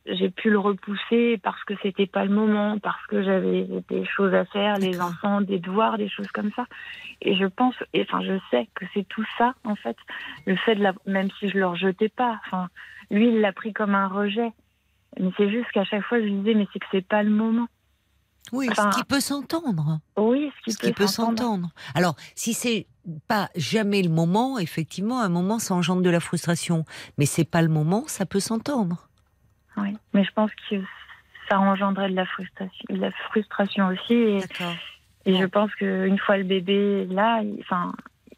j'ai pu le repousser parce que c'était pas le moment, parce que j'avais des choses à faire, les enfants, des devoirs, des choses comme ça. Et je pense, et enfin, je sais que c'est tout ça, en fait. Le fait de la, même si je le rejetais pas, enfin, lui, il l'a pris comme un rejet. Mais c'est juste qu'à chaque fois, je lui disais, mais c'est que c'est pas le moment. Oui, ce qui peut s'entendre. Oui, ce qui, peut, s'entendre. Alors, si c'est pas jamais le moment, effectivement, un moment, ça engendre de la frustration. Mais c'est pas le moment, ça peut s'entendre. Oui, mais je pense que ça engendrait de la frustration, de la frustration aussi. Et, et je pense qu'une fois le bébé là, il, enfin,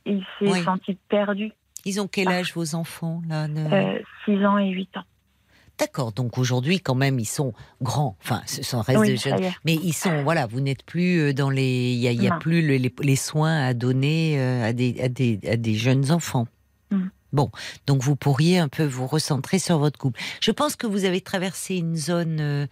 il s'est senti perdu. Ils ont quel âge vos enfants là 6 euh, ans et 8 ans. D'accord, donc aujourd'hui quand même ils sont grands, enfin ce sont reste de jeunes, mais ils sont voilà, vous n'êtes plus euh, dans les, il y a, plus les, les, soins à donner euh, à des, à des, à des jeunes enfants. Mm. Bon, donc vous pourriez un peu vous recentrer sur votre couple. Je pense que vous avez traversé une zone euh,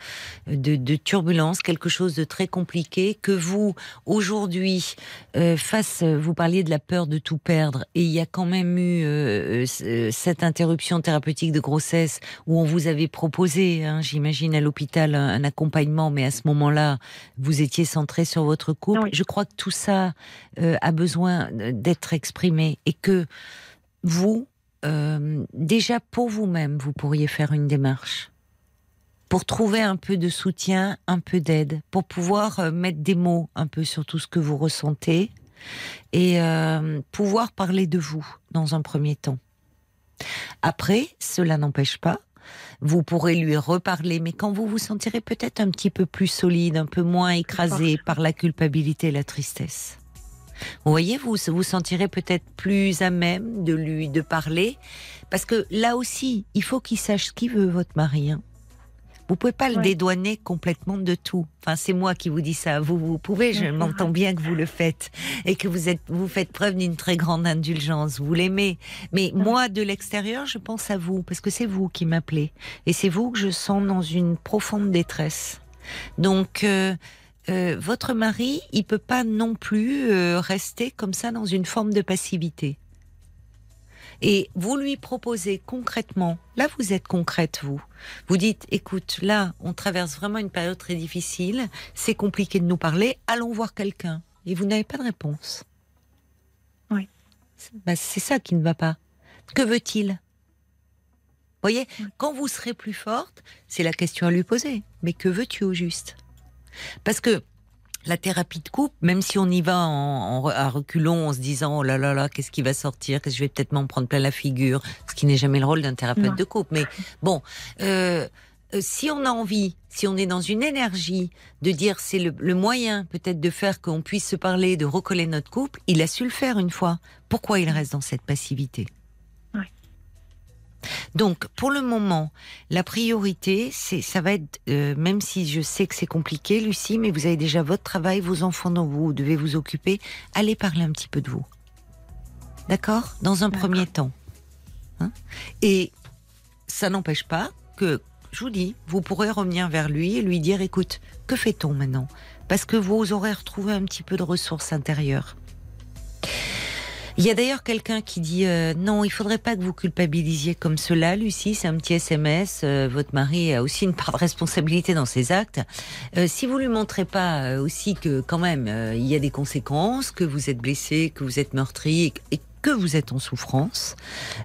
de, turbulence, quelque chose de très compliqué, que vous, aujourd'hui, euh, face, vous parliez de la peur de tout perdre, et il y a quand même eu euh, cette interruption thérapeutique de grossesse où on vous avait proposé, hein, j'imagine, à l'hôpital un, accompagnement, mais à ce moment-là, vous étiez centré sur votre couple. Je crois que tout ça a besoin d'être exprimé et que vous, euh, déjà pour vous-même, vous pourriez faire une démarche pour trouver un peu de soutien, un peu d'aide, pour pouvoir euh, mettre des mots un peu sur tout ce que vous ressentez et euh, pouvoir parler de vous dans un premier temps. Après, cela n'empêche pas, vous pourrez lui reparler, mais quand vous vous sentirez peut-être un petit peu plus solide, un peu moins écrasé par la culpabilité et la tristesse. Vous voyez, vous vous sentirez peut-être plus à même de lui de parler, parce que là aussi, il faut qu'il sache ce qu'il veut, votre mari. Hein. Vous pouvez pas le dédouaner complètement de tout. Enfin, c'est moi qui vous dis ça. Vous, vous pouvez, je m'entends bien que vous le faites et que vous êtes, vous faites preuve d'une très grande indulgence. Vous l'aimez. Mais moi, de l'extérieur, je pense à vous parce que c'est vous qui m'appelez et c'est vous que je sens dans une profonde détresse. Donc, euh, euh, votre mari, il peut pas non plus euh, rester comme ça dans une forme de passivité. Et vous lui proposez concrètement, là vous êtes concrète vous, vous dites, écoute, là on traverse vraiment une période très difficile, c'est compliqué de nous parler, allons voir quelqu'un. Et vous n'avez pas de réponse. Oui. Bah, c'est ça qui ne va pas. Que veut-il? Voyez, quand vous serez plus forte, c'est la question à lui poser. Mais que veux-tu au juste? Parce que la thérapie de couple, même si on y va en, à reculons en se disant oh là là là qu'est-ce qui va sortir, que je vais peut-être m'en prendre plein la figure, ce qui n'est jamais le rôle d'un thérapeute de couple. Mais bon, euh, euh, si on a envie, si on est dans une énergie de dire c'est le, le, moyen peut-être de faire qu'on puisse se parler, de recoller notre couple, il a su le faire une fois. Pourquoi il reste dans cette passivité? Donc, pour le moment, la priorité, c'est, ça va être, euh, même si je sais que c'est compliqué, Lucie, mais vous avez déjà votre travail, vos enfants dont vous devez vous occuper, allez parler un petit peu de vous. D'accord? Dans un premier temps. Hein? Et ça n'empêche pas que, je vous dis, vous pourrez revenir vers lui et lui dire, écoute, que fait-on maintenant? Parce que vous aurez retrouvé un petit peu de ressources intérieures. Il y a d'ailleurs quelqu'un qui dit euh, non, il faudrait pas que vous culpabilisiez comme cela, Lucie. C'est un petit SMS. Euh, votre mari a aussi une part de responsabilité dans ses actes. Euh, si vous lui montrez pas aussi que quand même il y a des conséquences, que vous êtes blessé, que vous êtes meurtri et, que vous êtes en souffrance,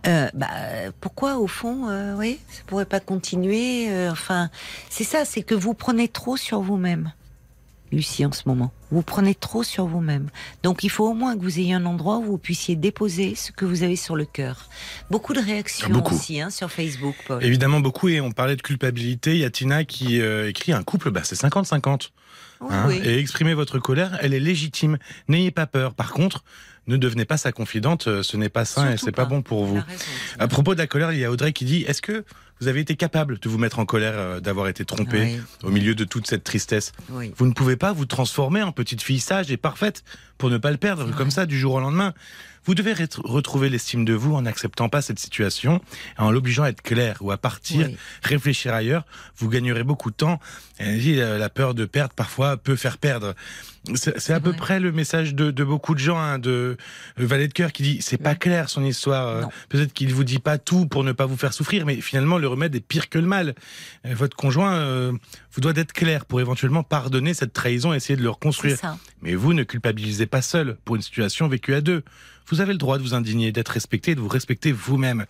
bah, pourquoi au fond, oui, ça pourrait pas continuer. enfin, c'est ça, c'est que vous prenez trop sur vous-même. Lucie, en ce moment. Vous prenez trop sur vous-même. Donc il faut au moins que vous ayez un endroit où vous puissiez déposer ce que vous avez sur le cœur. Beaucoup de réactions aussi hein, sur Facebook, Paul. Évidemment, beaucoup. Et on parlait de culpabilité. Il y a Tina qui euh, écrit un couple, bah, c'est 50-50. Hein. Et exprimer votre colère, elle est légitime. N'ayez pas peur. Par contre, ne devenez pas sa confidente, euh, ce n'est pas sain et c'est pas. pas bon pour vous. à propos de la colère, il y a Audrey qui dit Est-ce que vous avez été capable de vous mettre en colère euh, d'avoir été trompé au milieu de toute cette tristesse Vous ne pouvez pas vous transformer en petite fille sage et parfaite pour ne pas le perdre comme ça du jour au lendemain. Vous devez retrouver l'estime de vous en n'acceptant pas cette situation, en l'obligeant à être clair ou à partir, réfléchir ailleurs. Vous gagnerez beaucoup de temps. Elle dit euh, la peur de perdre parfois peut faire perdre. C'est à peu près le message de, de beaucoup de gens, hein, de euh, Valet de cœur qui dit c'est pas clair son histoire. Euh, peut-être qu'il vous dit pas tout pour ne pas vous faire souffrir, mais finalement le remède est pire que le mal. Votre conjoint vous doit être clair pour éventuellement pardonner cette trahison et essayer de le reconstruire. Mais vous ne culpabilisez pas seul pour une situation vécue à deux vous avez le droit de vous indigner, d'être respecté, de vous respecter vous-même.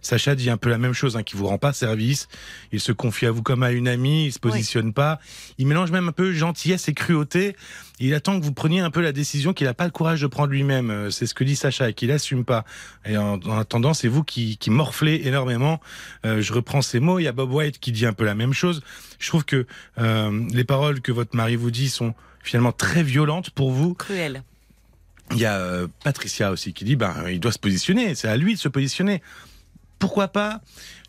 Sacha dit un peu la même chose, hein, qui vous rend pas service. Il se confie à vous comme à une amie, il se positionne pas. Il mélange même un peu gentillesse et cruauté. Il attend que vous preniez un peu la décision qu'il n'a pas le courage de prendre lui-même. Euh, c'est ce que dit Sacha, et qu'il assume pas. Et en, attendant, c'est vous qui, qui morflez énormément. Euh, je reprends ces mots. Il y a Bob White qui dit un peu la même chose. Je trouve que euh, les paroles que votre mari vous dit sont finalement très violentes pour vous. Cruelles. Il y a euh, Patricia aussi qui dit ben il doit se positionner, c'est à lui de se positionner. pourquoi pas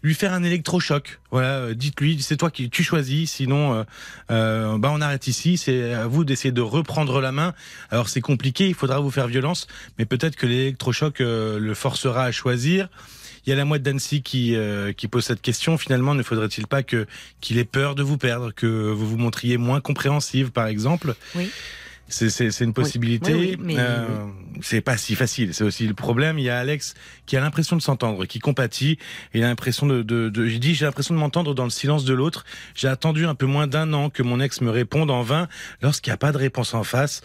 lui faire un électrochoc? Voilà, euh, dites-lui, c'est toi qui tu choisis, sinon euh, bah on arrête ici. C'est à vous d'essayer de reprendre la main. Alors c'est compliqué, il faudra vous faire violence, mais peut-être que l'électrochoc le forcera à choisir. Il y a la moite d'Annecy qui, qui pose cette question. Finalement, ne faudrait-il pas que qu'il ait peur de vous perdre, que vous vous montriez moins compréhensive, par exemple? Oui. C'est une possibilité. euh, c'est pas si facile. C'est aussi le problème. Il y a Alex qui a l'impression de s'entendre, qui compatit. Et il a l'impression de, de, de j'ai dit, j'ai l'impression de m'entendre dans le silence de l'autre. J'ai attendu un peu moins d'un an que mon ex me réponde en vain. Lorsqu'il n'y a pas de réponse en face,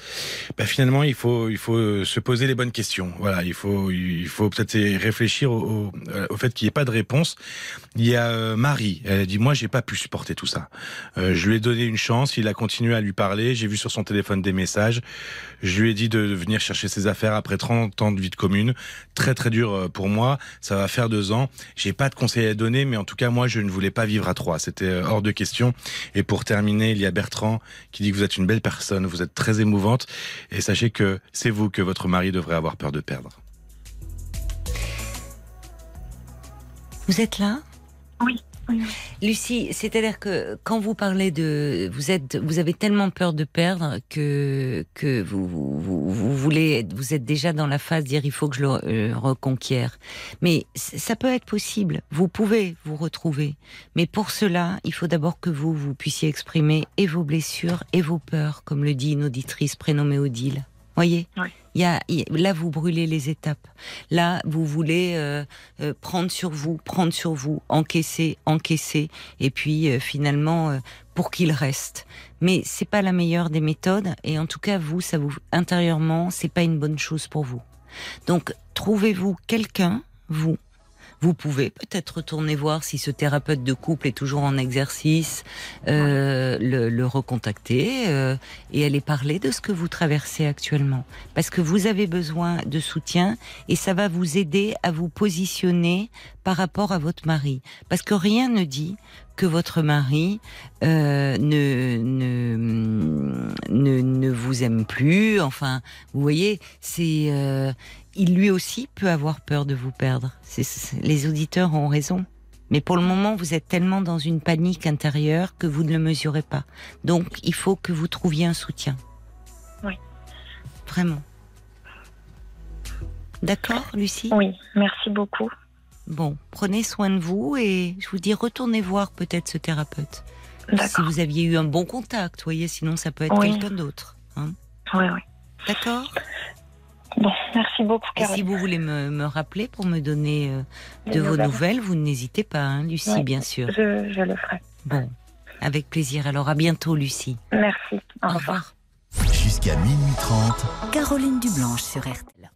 bah finalement, il faut, il faut se poser les bonnes questions. Voilà, il faut, il faut peut-être réfléchir au, au, fait qu'il n'y ait pas de réponse. Il y a euh, Marie. Elle a dit, moi, j'ai pas pu supporter tout ça. Euh, je lui ai donné une chance. Il a continué à lui parler. J'ai vu sur son téléphone des messages je lui ai dit de venir chercher ses affaires après 30 ans de vie de commune. Très très dur euh, pour moi. Ça va faire deux ans. J'ai pas de conseils à donner, mais en tout cas moi je ne voulais pas vivre à trois. C'était euh, hors de question. Et pour terminer, il y a Bertrand qui dit que vous êtes une belle personne, vous êtes très émouvante. Et sachez que c'est vous que votre mari devrait avoir peur de perdre. Vous êtes là? Oui. Lucie, c'est-à-dire que quand vous parlez de, vous êtes, vous avez tellement peur de perdre que que vous vous, voulez, vous êtes déjà dans la phase de dire il faut que je le euh, reconquière. Mais ça peut être possible. Vous pouvez vous retrouver, mais pour cela, il faut d'abord que vous vous puissiez exprimer et vos blessures et vos peurs, comme le dit une auditrice prénommée Odile. Voyez? Il y a, là, vous brûlez les étapes. Là, vous voulez euh, euh, prendre sur vous, prendre sur vous, encaisser, encaisser, et puis euh, finalement pour qu'il reste. Mais c'est pas la meilleure des méthodes, et en tout cas vous, ça vous intérieurement, c'est pas une bonne chose pour vous. Donc trouvez-vous quelqu'un, vous, vous pouvez peut-être retourner voir si ce thérapeute de couple est toujours en exercice, euh, le, le, recontacter euh, et aller parler de ce que vous traversez actuellement. Parce que vous avez besoin de soutien et ça va vous aider à vous positionner par rapport à votre mari. Parce que rien ne dit que votre mari euh, ne, ne, ne, ne, vous aime plus. Enfin, vous voyez, c'est euh, il lui aussi peut avoir peur de vous perdre. les auditeurs ont raison. Mais pour le moment, vous êtes tellement dans une panique intérieure que vous ne le mesurez pas. Donc, il faut que vous trouviez un soutien. Oui. Vraiment. D'accord, Lucie? Oui, merci beaucoup. Bon, prenez soin de vous et je vous dis, retournez voir peut-être ce thérapeute. Si vous aviez eu un bon contact, voyez, sinon ça peut être quelqu'un d'autre. Hein oui, oui. D'accord? Bon, merci beaucoup. Et si vous voulez me, rappeler pour me donner euh, de vos nouvelles, vous n'hésitez pas, hein, Lucie, bien sûr. Je, le ferai. Bon, avec plaisir. Alors à bientôt, Lucie. Merci. Au, revoir. Jusqu'à minuit 30. Caroline Dublanche sur RTL.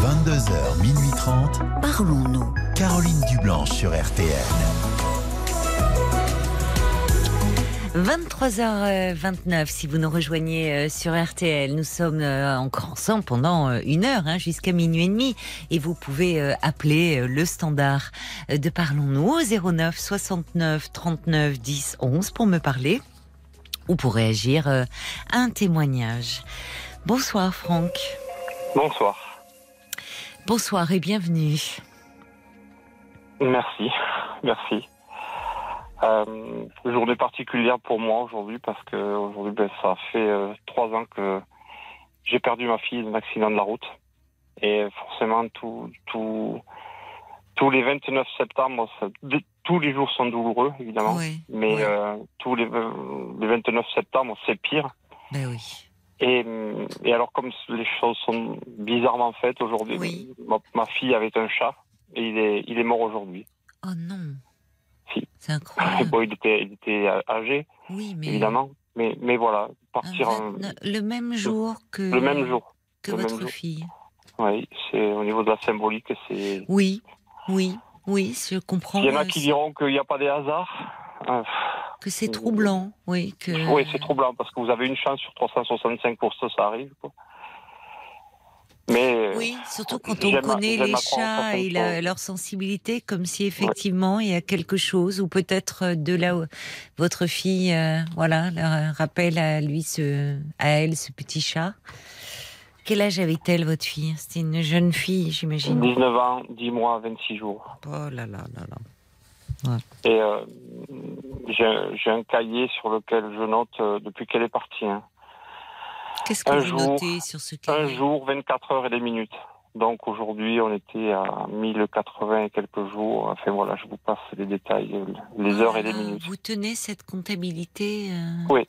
22h, minuit 30. Parlons-nous. Caroline Dublanche sur RTL. 23h29, si vous nous rejoignez euh, sur RTL, nous sommes euh, encore ensemble pendant euh, une heure, hein, jusqu'à minuit et demi, et vous pouvez appeler le standard de Parlons-nous au 09 69 39 10 11 pour me parler ou pour réagir à un témoignage. Bonsoir Franck. Bonsoir. Bonsoir et bienvenue. Merci, merci. Euh, journée particulière pour moi aujourd'hui parce que aujourd'hui ben, ça fait euh, trois ans que j'ai perdu ma fille d'un accident de la route. Et forcément tout, tout, tous les 29 septembre tous les jours sont douloureux évidemment. Mais Euh, tous les, les 29 septembre c'est pire. Ben oui. et, et alors comme les choses sont bizarrement faites aujourd'hui ma, ma, fille avait un chat et il est, il est mort aujourd'hui. Oh non c'est incroyable. Bon, il était, il était âgé, oui, mais... évidemment. Mais, mais voilà, partir le même jour que le même jour que votre fille. Oui, c'est au niveau de la symbolique, c'est. Oui, oui, oui, je comprends. Il y en a qui diront qu'il n'y a pas de hasard. Ah, que c'est troublant, oui. Que... Oui, c'est troublant parce que vous avez une chance sur 365 pour ça, ça arrive. Quoi. Mais oui, surtout quand on connaît les chats et leur sensibilité, comme si effectivement il y a quelque chose, ou peut-être de là où votre fille, euh, voilà, leur rappelle à lui ce, à elle ce petit chat Quel âge avait-elle, votre fille? C'était une jeune fille, j'imagine 19 ans, 10 mois, 26 jours. Oh là là là là. Et euh, j'ai un cahier sur lequel je note euh, depuis qu'elle est partie. Hein. Qu'est-ce que vous notez sur ce cahier Un jour, 24 heures et des minutes. Donc aujourd'hui, on était à 1080 et quelques jours. Enfin voilà, je vous passe les détails, les heures et les minutes. Vous tenez cette comptabilité euh Oui.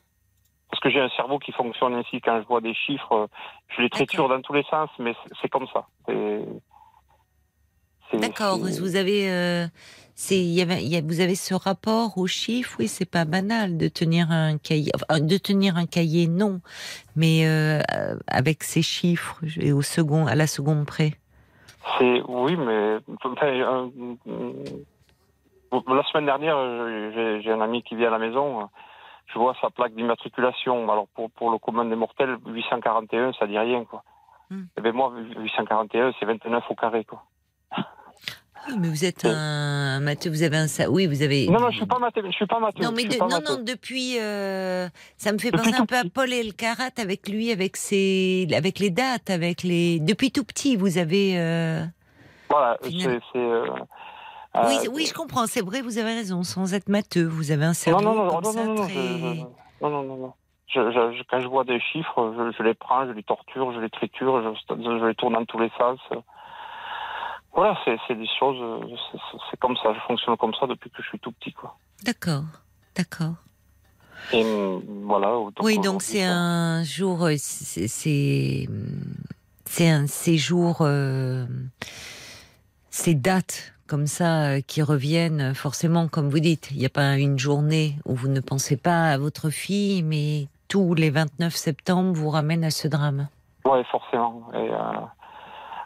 Parce que j'ai un cerveau qui fonctionne ainsi. Quand je vois des chiffres, je les triture dans tous les sens, mais c'est comme ça. D'accord. Vous avez, euh, y avait, vous avez ce rapport aux chiffres. Oui, c'est pas banal de tenir un cahier. de tenir un cahier, non, mais euh, avec ces chiffres et au second, à la seconde près. C'est oui, mais euh, la semaine dernière, j'ai un ami qui vient à la maison je vois sa plaque d'immatriculation. Alors pour, pour le commun des mortels, 841, ça dit rien quoi. Et hmm. eh bien moi, 841, c'est 29 au carré quoi. Mais vous êtes euh, un Mathieu, vous avez un ça. Oui, vous avez. Non, non, je suis pas Mathieu, je suis pas Mathieu. Non, non, depuis, euh, ça me fait depuis penser un peu petit. à Paul et le Carat avec lui, avec ses, avec les dates, avec les. Depuis tout petit, vous avez. Euh, voilà, c'est. Oui, oui, je comprends. C'est vrai, vous avez raison. Sans être Mathieu, vous avez un cerveau. Non, non, non, non, ça, non, non, non, non, quand je vois des chiffres, je, les prends, je les torture, je les triture, je, les tourne dans tous les sens. Voilà, c'est des choses, c'est comme ça, je fonctionne comme ça depuis que je suis tout petit, quoi. D'accord, d'accord. Et voilà. oui, donc c'est un jour, euh, c'est c'est un séjour, euh, ces dates comme ça euh, qui reviennent forcément, comme vous dites. Il n'y a pas une journée où vous ne pensez pas à votre fille, mais tous les 29 septembre vous ramènent à ce drame. Oui, forcément. Et, euh,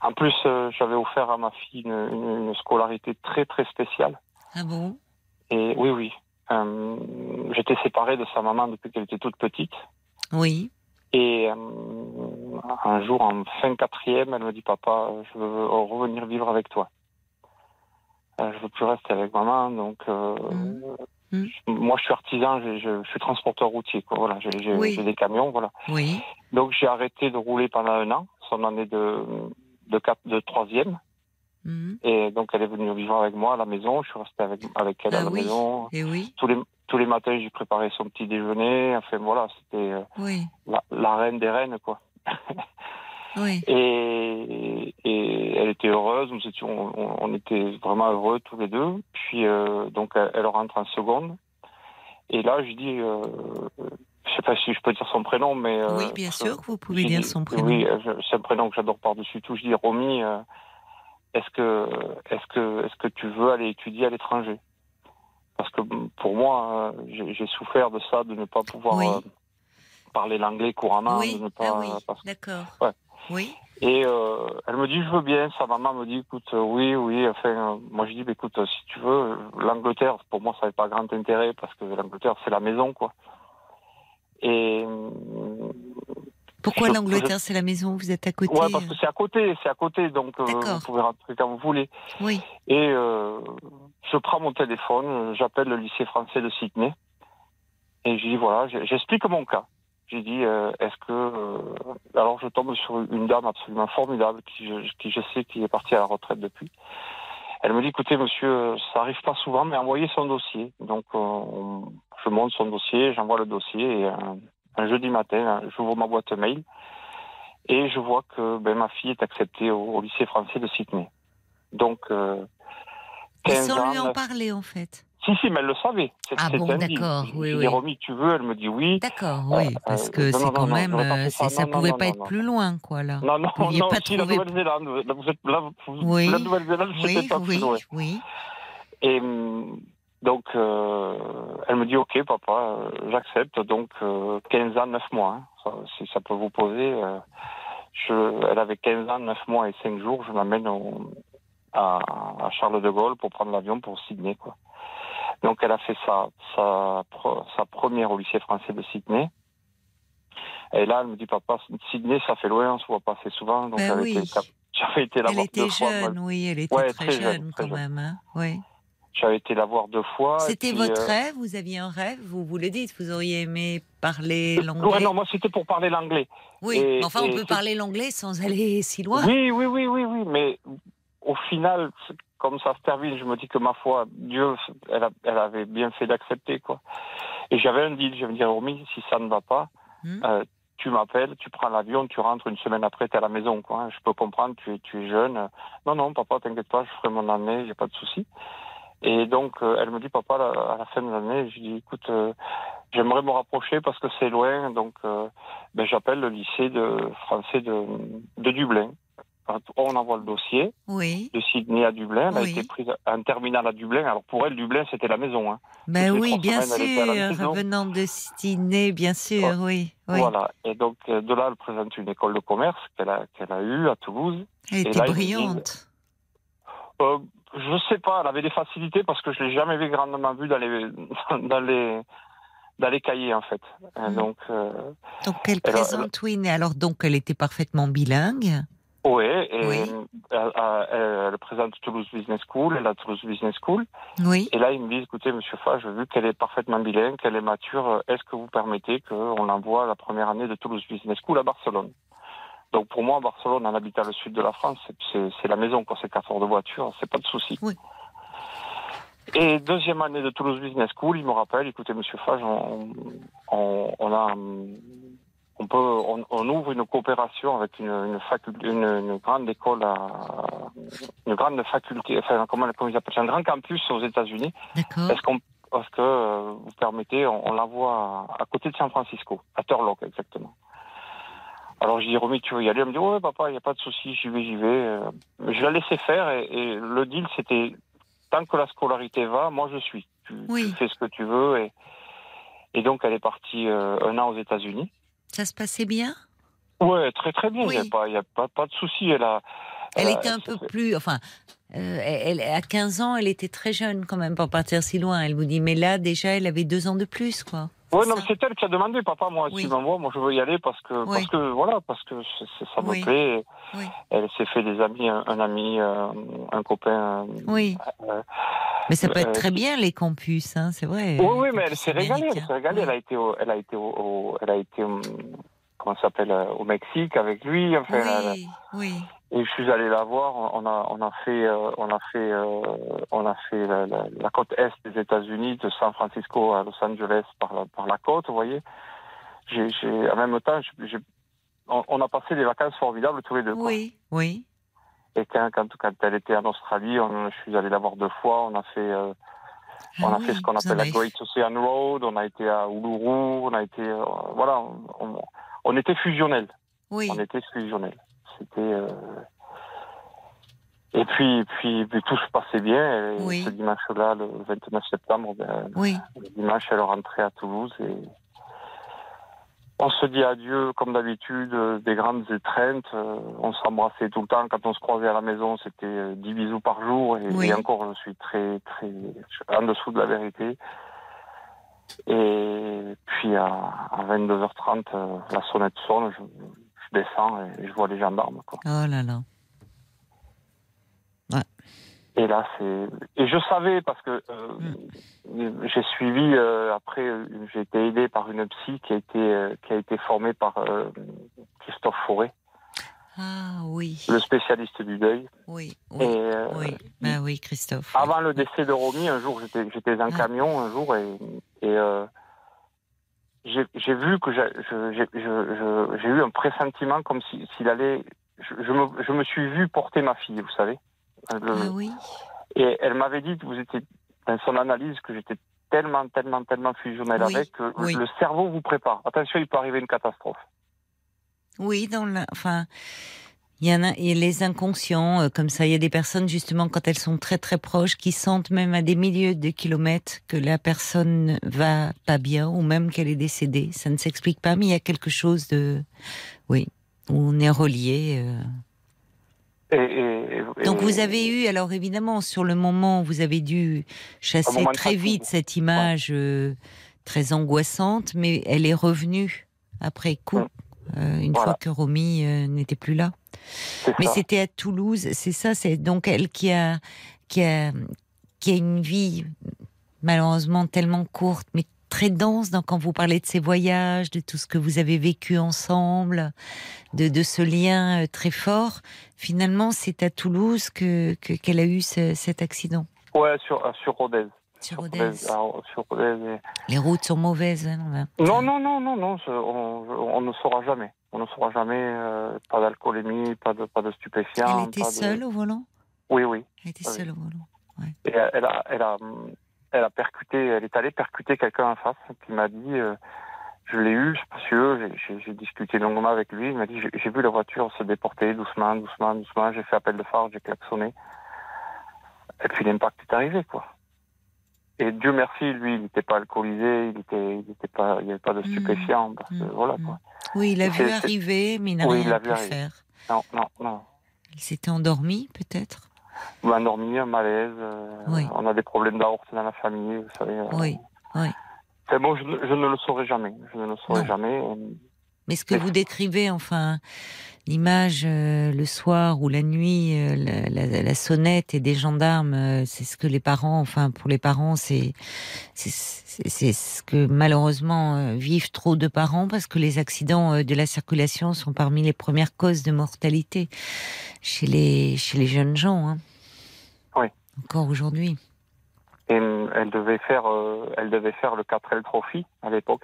en plus, euh, j'avais offert à ma fille une, scolarité très très spéciale. Ah bon? Et oui, oui. J'étais séparé de sa maman depuis qu'elle était toute petite. Oui. Et un jour, en fin quatrième, elle me dit Papa, je veux revenir vivre avec toi. Euh, je veux plus rester avec maman, donc euh, mmh. Mmh. moi je suis artisan, je, suis transporteur routier, quoi. Voilà, j'ai des camions, voilà. Oui. Donc j'ai arrêté de rouler pendant un an, son année de de, quatre, de troisième. Mmh. Et donc elle est venue vivre avec moi à la maison. Je suis resté avec avec elle à ah la maison. Et oui. Tous les tous les matins, j'ai préparé son petit déjeuner. Enfin voilà, c'était euh, la, la, reine des reines, quoi. [LAUGHS] Et, et, elle était heureuse, nous étions, on, était vraiment heureux tous les deux. Puis euh, donc elle, rentre en seconde. Et là, je dis, euh, je sais pas si je peux dire son prénom, mais euh, oui, bien sûr, vous pouvez dire son prénom. Oui, c'est un prénom que j'adore par-dessus tout. Je dis, Romy, euh, est-ce que, est-ce que, est-ce que tu veux aller étudier à l'étranger? Parce que pour moi, j'ai souffert de ça, de ne pas pouvoir parler l'anglais couramment, oui. de ne pas. Ah oui, d'accord. Ouais. Oui. Et euh, elle me dit, je veux bien. Sa maman me dit, écoute, euh, oui, oui. Enfin, euh, moi je dis, bah, écoute, si tu veux, l'Angleterre, pour moi, ça n'avait pas grand intérêt parce que l'Angleterre, c'est la maison, quoi. Et pourquoi l'Angleterre, c'est la maison Vous êtes à côté Ouais, parce que c'est à côté, c'est à côté, donc vous pouvez rentrer quand vous voulez. Oui. Et je prends mon téléphone, j'appelle le lycée français de Sydney, et je dis voilà, j'explique mon cas. J'ai dit, euh, est-ce que... Euh, alors je tombe sur une dame absolument formidable qui je, qui je sais qui est partie à la retraite depuis. Elle me dit, écoutez monsieur, ça arrive pas souvent, mais envoyez son dossier. Donc euh, je monte son dossier, j'envoie le dossier et un jeudi matin, j'ouvre ma boîte mail et je vois que ben, ma fille est acceptée au, lycée français de Sydney. Donc... Euh, sans lui en parler en fait si, si, mais elle le savait. Ah bon, d'accord, oui, oui. Remis, tu veux Elle me dit oui. D'accord, oui, euh, parce que c'est quand même, euh, ça, ne pouvait pas être plus loin, quoi, là. Non, non, vous non, pas si, la Nouvelle-Zélande, vous êtes là, oui, la Nouvelle-Zélande, oui, pas oui, plus loin. Oui, Et hum, donc, euh, elle me dit, ok, papa, euh, j'accepte. Donc, 15 ans, 9 mois, hein, ça, si ça peut vous poser. je, elle avait 15 ans, 9 mois et 5 jours. Je l'amène à, à Charles de Gaulle pour prendre l'avion pour Sydney, quoi. Donc elle a fait sa, sa, sa première au lycée français de Sydney. Et là, elle me dit, papa, Sydney, ça fait loin, on se voit pas assez souvent. Donc ben oui. J'avais été là Elle était jeune, oui, elle était très, jeune, quand même. Hein oui. J'avais été la voir deux fois. C'était votre rêve Vous aviez un rêve Vous vous le dites Vous auriez aimé parler l'anglais Non, moi c'était pour parler l'anglais. Oui, enfin on peut parler l'anglais sans aller si loin. Oui, oui, oui, oui, oui. Mais au final, comme ça se termine, je me dis que ma foi, Dieu, elle, elle avait bien fait d'accepter, quoi. Et j'avais un deal, je me dis, Romy, si ça ne va pas, hmm. euh, tu m'appelles, tu prends l'avion, tu rentres une semaine après, tu es à la maison, quoi. Je peux comprendre, tu es, tu es jeune. Non, non, papa, t'inquiète pas, je ferai mon année, j'ai pas de souci. Et donc, euh, elle me dit, papa, à la fin de l'année, je dis, écoute, euh, j'aimerais me rapprocher parce que c'est loin, donc ben, j'appelle le lycée de français de, de Dublin on envoie le dossier de Sydney à Dublin. Elle a été prise à un terminal à Dublin. Alors pour elle, Dublin, c'était la maison. Hein. Ben oui, bien sûr. Revenant de Sydney, bien sûr, oui, Voilà. Et donc euh, de là, elle présente une école de commerce qu'elle a, qu'elle a eue à Toulouse. Elle était brillante. Euh, je sais pas, elle avait des facilités parce que je l'ai jamais vu grandement vue dans les, [LAUGHS] dans les, dans les cahiers en fait. Hmm. Donc, euh, donc elle, présente, oui, alors donc elle était parfaitement bilingue? Oui, et Elle, présente Toulouse Business School, elle a Toulouse Business School. Oui. Et là, ils me disent, écoutez, Monsieur Fage, vu qu'elle est parfaitement bilingue, qu'elle est mature, est-ce que vous permettez qu'on l'envoie la première année de Toulouse Business School à Barcelone? Donc pour moi, Barcelone, en habitant le sud de la France, c'est la maison, quand c'est quatre heures de voiture, c'est pas de souci. Oui. Et deuxième année de Toulouse Business School, il me rappelle, écoutez, Monsieur Fage, on, on a on peut, on, ouvre une coopération avec une, une, faculté, une, grande école, à, une grande faculté, enfin comment, comment ils appellent ça, un grand campus aux États-Unis. Est-ce qu'on, parce que euh, vous permettez, on, l'envoie à, côté de San Francisco, à Turlock exactement. Alors je dis Romy, tu veux y aller? Elle me dit ouais papa, il n'y a pas de souci, j'y vais, j'y vais. Euh, je la laissais faire et, le deal c'était tant que la scolarité va, moi je suis. Tu, fais ce que tu veux et et donc elle est partie euh, un an aux États-Unis. Ça se passait bien? Ouais, très très bien. Il n'y a, pas, y a pas, pas de souci. Elle, a, elle, était un peu plus. Enfin, euh, elle, à 15 ans, elle était très jeune quand même pour partir si loin. Elle vous dit, mais là, déjà, elle avait deux ans de plus, quoi. Oui, non, c'est elle qui a demandé, papa, moi, si tu m'envoies, moi je veux y aller parce que, parce que voilà, parce que ça me plaît. Elle s'est fait des amis, un, ami, euh, un copain. Oui. Euh, mais ça peut être très bien les campus, hein, c'est vrai. Oui, oui, mais elle s'est régalée, elle s'est régalée. Elle a été, elle a été, au, elle a été, hum, comment s'appelle, euh, au Mexique avec lui. Enfin, oui, oui. Et je suis allé la voir. On a, on a fait, euh, on a fait, euh, on a fait la, côte est des États-Unis, de San Francisco à Los Angeles par la, par la côte, vous voyez. J'ai, en même temps, on, a passé des vacances formidables tous les deux. Oui, oui. Et quand, quand, quand, elle était en Australie, on, je suis allé la voir deux fois. On a fait, euh, on a ah fait ce qu'on appelle la Great Ocean Road. On a été à Uluru. On a été, euh, voilà, on, on, était fusionnels. Oui. On était fusionnels. C'était. Euh... Et puis, puis, puis, tout se passait bien. Et Ce dimanche-là, le 29 septembre, ben, oui. le dimanche, elle rentrée à Toulouse et on se dit adieu comme d'habitude, des grandes étreintes. Euh, on s'embrassait tout le temps. Quand on se croisait à la maison, c'était 10 euh, bisous par jour. Et, encore, je suis très, très en dessous de la vérité. Et puis à, 22h30, la sonnette sonne, je, je, descends et je vois les gendarmes. Quoi. Oh là là. Et là, c'est. Et je savais parce que euh, mm. j'ai suivi euh, après, euh, j'ai été aidé par une psy qui a été qui a été formée par Christophe Fauré. Ah oui. Le spécialiste du deuil. Oui. Oui. Et, oui. Ben oui, Christophe. Avant le décès de Romy, un jour, j'étais dans un ah. camion un jour et, et j'ai vu que j'ai eu un pressentiment comme s'il allait. Je, je, me, je me suis vu porter ma fille, vous savez. Ah oui. Et elle m'avait dit vous étiez dans son analyse que j'étais tellement, tellement, tellement fusionnel avec que le cerveau vous prépare. Attention, il peut arriver une catastrophe. Oui, dans la, enfin, il y en a, et les inconscients, euh, comme ça, il y a des personnes justement quand elles sont très très proches qui sentent même à des milliers de kilomètres que la personne va pas bien ou même qu'elle est décédée. Ça ne s'explique pas, mais il y a quelque chose de, oui, où on est relié. Euh, donc vous avez eu, alors évidemment, sur le moment, vous avez dû chasser très vite cette image euh, très angoissante, mais elle est revenue après coup, euh, une fois que Romy euh, n'était plus là. Mais c'était à Toulouse, c'est ça, c'est donc elle qui a, qui a, qui a une vie malheureusement tellement courte, mais très dense dans, quand vous parlez de ces voyages, de tout ce que vous avez vécu ensemble, de, de ce lien euh, très fort. Finalement, c'est à Toulouse que qu'elle a eu cet accident. Ouais, sur, sur Rodez. Sur Rodez Les routes sont mauvaises. Hein, non, non, non, non, non, on, on, ne saura jamais. On ne saura jamais. Euh, pas d'alcoolémie, pas de, pas de stupéfiants. Elle était seule au volant? Oui, oui. Elle était seule au volant. Ouais. Et elle a, elle a, elle a percuté, elle est allée percuter quelqu'un en face qui m'a dit, euh, je l'ai eu, ce monsieur, j'ai discuté longuement avec lui, il m'a dit, j'ai vu la voiture se déporter doucement, doucement, doucement, j'ai fait appel de phare, j'ai klaxonné. Et puis l'impact est arrivé, quoi. Et Dieu merci, lui, il n'était pas alcoolisé, il était, il était pas, il n'y avait pas de mmh. stupéfiants, parce que, mmh. voilà, quoi. Oui, il a vu arriver, mais il n'a rien pu faire. Non, non, non. Il s'était endormi, peut-être? Endormi, un malaise. Euh, on a des problèmes d'aorte dans la famille, vous savez. Euh. oui, oui. bon, je, ne le saurais jamais. Je ne le saurais jamais. Mais ce que vous décrivez, enfin, l'image euh, le soir ou la nuit, la, sonnette et des gendarmes, c'est ce que les parents, enfin, pour les parents, c'est c'est ce que malheureusement vivent trop de parents parce que les accidents de la circulation sont parmi les premières causes de mortalité chez les chez les jeunes gens. Hein. Encore aujourd'hui. Et euh, elle devait faire, euh, elle devait faire le 4L Trophy à l'époque.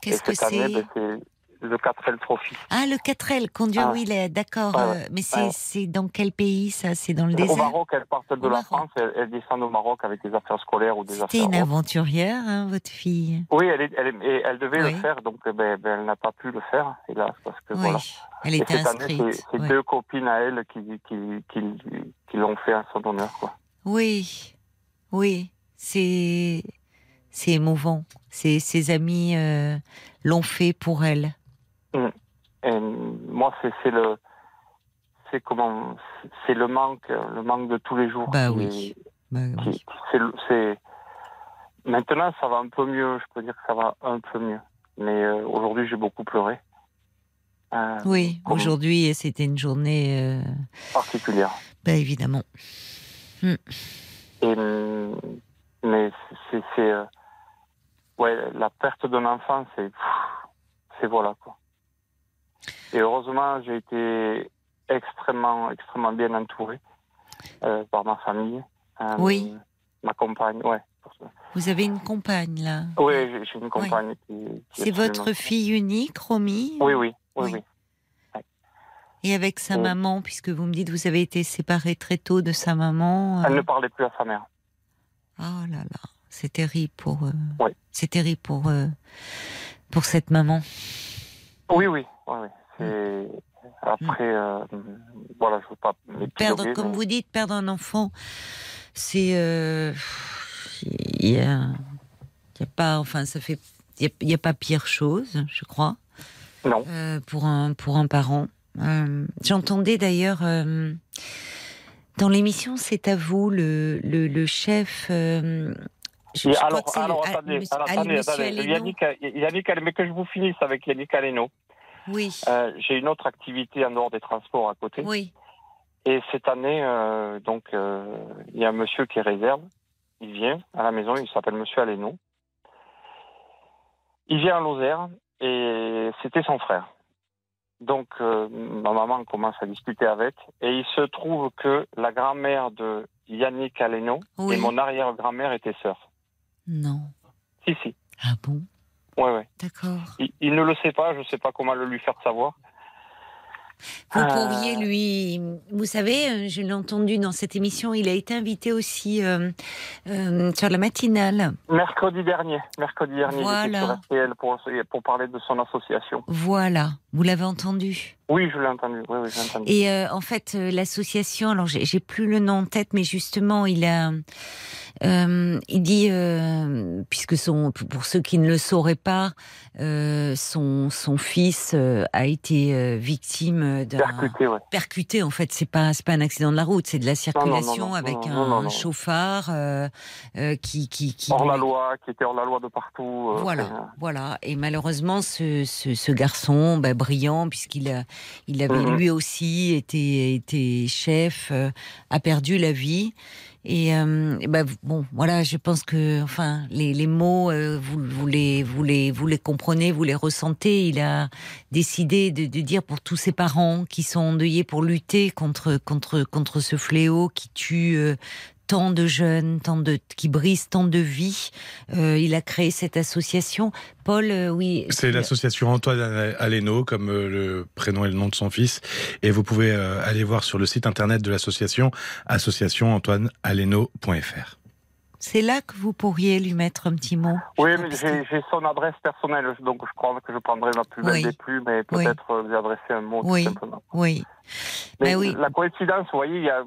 Qu'est-ce que c'est ben, le 4L Trophy. Ah, le 4L, conduire ah. est d'accord. Euh, mais c'est dans quel pays ça? C'est dans le désert? Au Maroc, elle part de la France, elle, descend au Maroc avec des affaires scolaires ou des affaires. C'était une aventurière, hein, votre fille? Oui, elle, elle, elle devait le faire, donc ben, ben, elle n'a pas pu le faire, hélas, parce que voilà. Elle était inscrite. C'est deux copines à elle qui, qui, qui, qui l'ont fait à son honneur, quoi. Oui, oui, c'est c'est émouvant. Ses, ses amis euh, l'ont fait pour elle. Mm. Et moi, c'est le c'est comment c'est le manque le manque de tous les jours. Bah oui. Bah c'est maintenant ça va un peu mieux. Je peux dire que ça va un peu mieux. Mais euh, aujourd'hui, j'ai beaucoup pleuré. Euh, oui, aujourd'hui, c'était une journée particulière. Bah évidemment. Hmm. Et, mais c'est, euh, ouais, la perte d'un enfant, c'est, c'est voilà quoi. Et heureusement, j'ai été extrêmement, extrêmement bien entouré euh, par ma famille. Euh, oui. Ma compagne, ouais. Vous avez une compagne là Oui, j'ai une compagne qui, C'est votre fille unique, Romy oui, oui, oui, oui. Et avec sa maman, puisque vous me dites que vous avez été séparé très tôt de sa maman. Elle ne euh, parlait plus à sa mère. Oh là là, c'est terrible pour. Euh, oui. C'est terrible pour euh, pour cette maman. Oui, oui, oui. C'est après, voilà, je veux pas. Perdre, comme vous dites, perdre un enfant, c'est il y a, y a pas, enfin, ça fait, il y, a pas pire chose, je crois. Non. pour un pour un parent. Euh, j'entendais d'ailleurs euh, dans l'émission C'est à vous, le, le, chef. Euh, je, alors, alors attendez, attendez, attendez. Yannick, Yannick, mais que je vous finisse avec Yannick Aleno. Oui. J'ai une autre activité en dehors des transports à côté. Oui. Et cette année, donc, il y a un monsieur qui réserve. Il vient à la maison, il s'appelle Monsieur Aleno. Il vient à Lozère et c'était son frère. Donc, euh, ma maman commence à discuter avec, et il se trouve que la grand-mère de Yannick Aleno et mon arrière-grand-mère étaient sœurs. Non. Si, si. Ah bon? Ouais, ouais. D'accord. Il, ne le sait pas, je ne sais pas comment le lui faire savoir. Vous euh. pourriez lui, vous savez, euh, je l'ai entendu dans cette émission, il a été invité aussi euh, sur la matinale. Mercredi dernier, mercredi dernier, voilà. sur pour, pour parler de son association. Voilà, vous l'avez entendu? Oui, je l'ai entendu. Oui, oui, entendu. Et en fait, l'association, alors j'ai plus le nom en tête, mais justement, il a euh, il dit, euh, puisque son, pour ceux qui ne le sauraient pas, euh, son, son fils euh, a été euh, victime d'un percuté, ouais. percuté. En fait, c'est pas c'est pas un accident de la route, c'est de la circulation avec un, chauffard qui, qui, qui hors la loi, qui était hors la loi de partout. voilà, voilà. Et malheureusement, ce, ce, ce garçon, bah, brillant, puisqu'il a, il avait mhm. lui aussi été été chef, a perdu la vie. Et bah, bon, voilà, je pense que, enfin, les, les mots, vous, vous, les, vous, les, vous les comprenez, vous les ressentez. Il a décidé de, de, dire pour tous ses parents qui sont endeuillés pour lutter contre, contre, contre ce fléau qui tue tant de jeunes, tant de qui brisent tant de vies. Euh, il a créé cette association. Paul, euh, oui. C'est l'association Antoine Aleno, comme euh, le prénom et le nom de son fils. Et vous pouvez aller voir sur le site internet de l'association, associationantoinealeno.fr. C'est là que vous pourriez lui mettre un petit mot. Oui, mais j'ai son adresse personnelle, donc je crois que je prendrai ma plus belle des plus, mais peut-être lui adresser un mot oui. tout simplement. Oui. Mais ben oui. la coïncidence, vous voyez, il y a,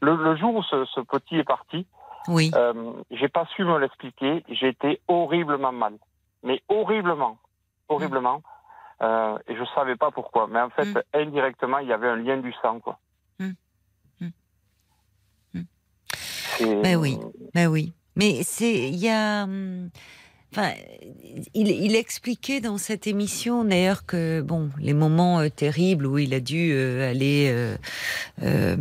le, jour où ce, petit est parti, oui. Euh, j'ai pas su me l'expliquer. J'ai été horriblement mal, mais horriblement, horriblement, euh, et je savais pas pourquoi. Mais en fait, mm. indirectement, il y avait un lien du sang, quoi. Mm. Mm. Ben oui, ben oui. Mais c'est, il y a. Hum, Enfin, il, il, expliquait dans cette émission d'ailleurs que bon, les moments euh, terribles où il a dû euh, aller euh, euh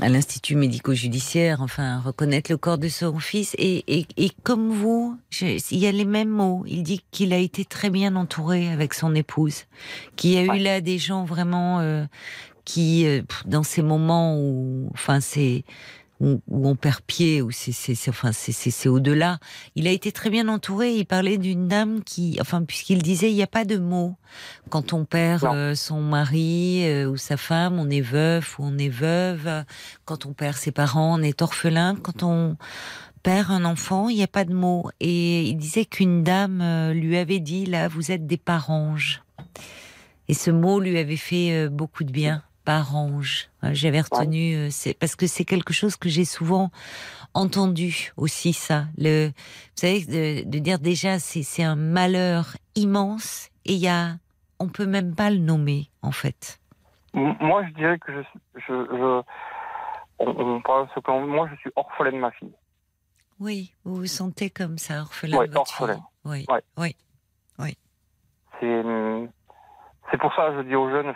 à l'institut médico-judiciaire, enfin reconnaître le corps de son fils, et, et, et comme vous, il y a les mêmes mots. Il dit qu'il a été très bien entouré avec son épouse, qu'il y a eu là des gens vraiment qui, dans ces moments où, enfin, c'est où, on perd pied, où c'est, enfin, c'est, au-delà. Il a été très bien entouré. Il parlait d'une dame qui, enfin, puisqu'il disait, il n'y a pas de mots quand on perd euh, son mari euh, ou sa femme, on est veuf ou on est veuve. Quand on perd ses parents, on est orphelin. Quand on perd un enfant, il n'y a pas de mots. Et il disait qu'une dame euh, lui avait dit, là, vous êtes des paranges. Et ce mot lui avait fait beaucoup de bien arrange. J'avais retenu, euh, c'est parce que c'est quelque chose que j'ai souvent entendu aussi ça. Le, vous savez, de, dire déjà c'est un malheur immense et il y a, on peut même pas le nommer en fait. Moi, je dirais que je, je, on, parle ce que moi je suis orphelin de ma fille. Oui, vous vous sentez comme ça, orphelin de votre orphelin. Oui, oui, oui. C'est, c'est pour ça que je dis aux jeunes,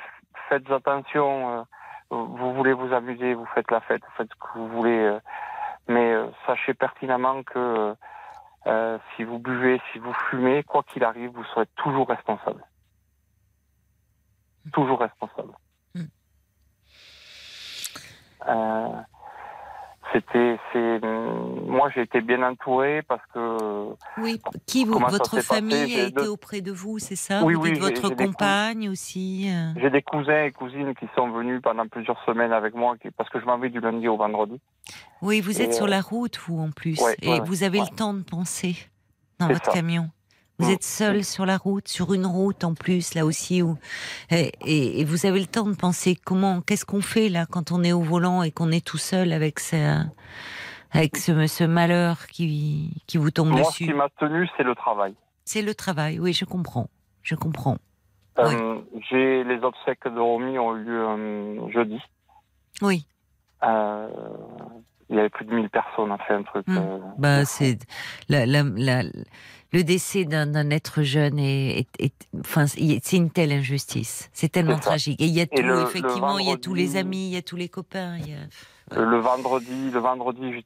faites attention. Euh, vous voulez vous amuser, vous faites la fête, vous faites ce que vous voulez. Euh, mais euh, sachez pertinemment que si vous buvez, si vous fumez, quoi qu'il arrive, vous serez toujours responsable. Toujours responsable. Mm. C'était, c'est, moi j'ai été bien entouré parce que. Oui, qui vous, votre famille a été auprès de vous, c'est ça? Oui, oui. Votre compagne aussi. Euh? j'ai des cousins et cousines qui sont venus pendant plusieurs semaines avec moi parce que je m'en vais du lundi au vendredi. Oui, vous êtes sur la route vous en plus et vous avez le temps de penser dans votre camion. Vous êtes seul sur la route, sur une route en plus, là aussi, où, et, vous avez le temps de penser comment, qu'est-ce qu'on fait là quand on est au volant et qu'on est tout seul avec ce, avec ce, malheur qui, qui vous tombe dessus. Moi, ce qui m'a tenu, c'est le travail. C'est le travail, oui, je comprends, je comprends. Euh, j'ai les obsèques de Romy ont eu lieu euh, jeudi. Oui. Euh, il y avait plus de 1000 personnes, a fait un truc. Hmm. bah, c'est la, la, la, le décès d'un être jeune est, enfin, c'est une telle injustice. C'est tellement tragique. Et il y a tout, effectivement, il y a tous les amis, il y a tous les copains. Le vendredi, le vendredi,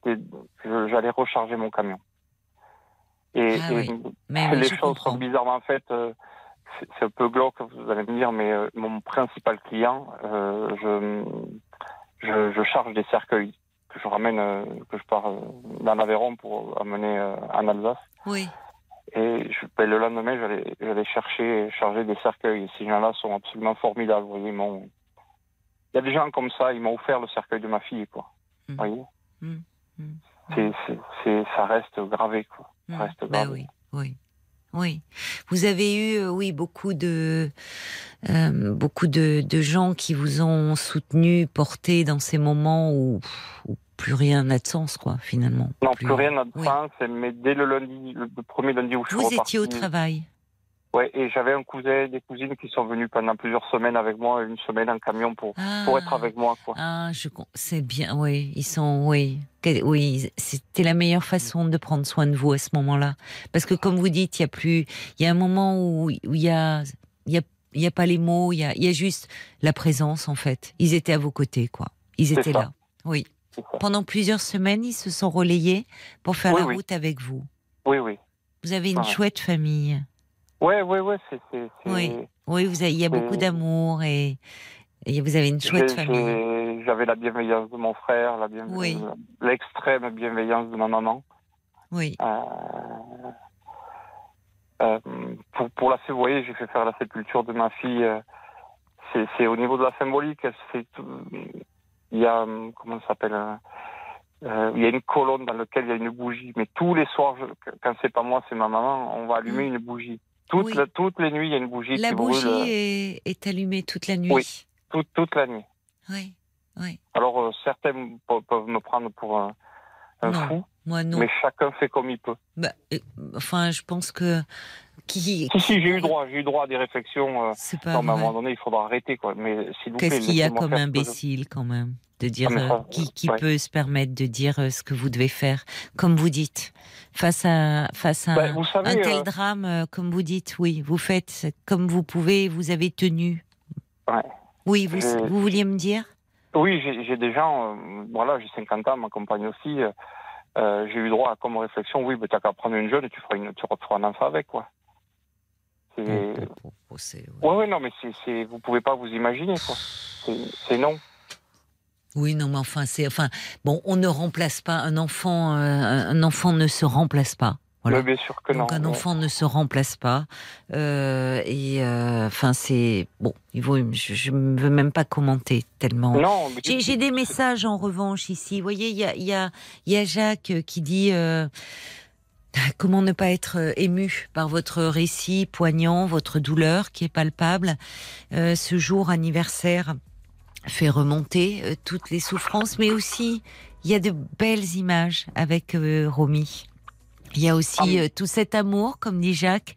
j'allais recharger mon camion. Et, ah [LAUGHS] les choses sont bizarrement faites. Euh, c'est un peu glauque, vous allez me dire, mais euh, mon principal client, euh, je, je, je, charge des cercueils que je ramène, que je pars dans l'Aveyron pour amener en Alsace. Oui. Et je, ben, le lendemain, j'allais, chercher, charger des cercueils. Ces gens-là sont absolument formidables. Vous voyez, il y a des gens comme ça, ils m'ont offert le cercueil de ma fille, quoi. Vous mmh. voyez? Mmh. Mmh. Ça reste gravé, quoi. Ça reste bah gravé. oui, oui. Oui, vous avez eu, euh, oui, beaucoup de, euh, beaucoup de, de, gens qui vous ont soutenu, porté dans ces moments où, où plus rien n'a de sens, quoi, finalement. Non, plus, rien n'a de sens, mais dès le lundi, le premier lundi où je suis Vous étiez au travail Ouais, et j'avais un cousin, des cousines qui sont venus pendant plusieurs semaines avec moi, une semaine en camion pour, pour être avec moi, quoi. Ah, je, c'est bien, oui, ils sont, oui, oui, c'était la meilleure façon de prendre soin de vous à ce moment-là. Parce que comme vous dites, il y a plus, il y a un moment où, il y a, il y a, y a pas les mots, il y a, il y a juste la présence, en fait. Ils étaient à vos côtés, quoi. Ils étaient là. Oui. Pendant plusieurs semaines, ils se sont relayés pour faire la route avec vous. Oui, oui. Vous avez une chouette famille. Oui, oui, oui. Oui, oui vous avez, il y a beaucoup d'amour et, et, vous avez une chouette famille. J'avais la bienveillance de mon frère, la l'extrême bienveillance de ma maman. Oui. Euh, euh, pour, pour, la vous voyez, j'ai fait faire la sépulture de ma fille. Euh, c'est au niveau de la symbolique. Il y a, comment ça s'appelle euh, il y a une colonne dans laquelle il y a une bougie. Mais tous les soirs, je, quand c'est pas moi, c'est ma maman, on va allumer mm. une bougie. Toutes, toutes les nuits, il y a une bougie la qui bougie brûle. Est, est, allumée toute la nuit. Oui, toute, toute la nuit. Oui, oui. Alors euh, certains peuvent me prendre pour un, un fou. Moi, non. Mais chacun fait comme il peut. Bah, euh, enfin, je pense que qui, si, si, j'ai eu droit, j'ai eu droit à des réflexions. Euh, pas à un moment donné, il faudra arrêter, quoi. Mais Qu'est-ce qu'il y a comme imbécile, quand même, de dire ah, euh, qui, qui peut se permettre de dire euh, ce que vous devez faire, comme vous dites, face à face à bah, un, tel drame, comme vous dites, oui, vous faites comme vous pouvez, vous avez tenu. Ouais. Oui, vous, vous vouliez me dire? Oui, j'ai des gens, voilà, j'ai 50 ans, ma compagne aussi. J'ai eu droit à comme réflexion, oui, mais t'as qu'à prendre une jeune et tu feras, une, tu feras un enfant avec, quoi. C'est. Ouais. ouais, non, mais c'est, vous pouvez pas vous imaginer, quoi. C'est non. Oui, non, mais enfin, c'est, enfin, bon, on ne remplace pas un enfant. Euh, un enfant ne se remplace pas. Voilà. bien sûr que Donc non. un enfant ne se remplace pas. Euh, et euh, enfin, c'est bon. Il vaut, je ne veux même pas commenter tellement. Non. J'ai des messages en revanche ici. Vous voyez, il y a, y, a, y a Jacques qui dit. [LAUGHS] Comment ne pas être euh, ému par votre récit poignant, votre douleur qui est palpable euh, Ce jour anniversaire fait remonter euh, toutes les souffrances, mais aussi il y a de belles images avec Romy. Il y a aussi ah tout cet amour, comme dit Jacques,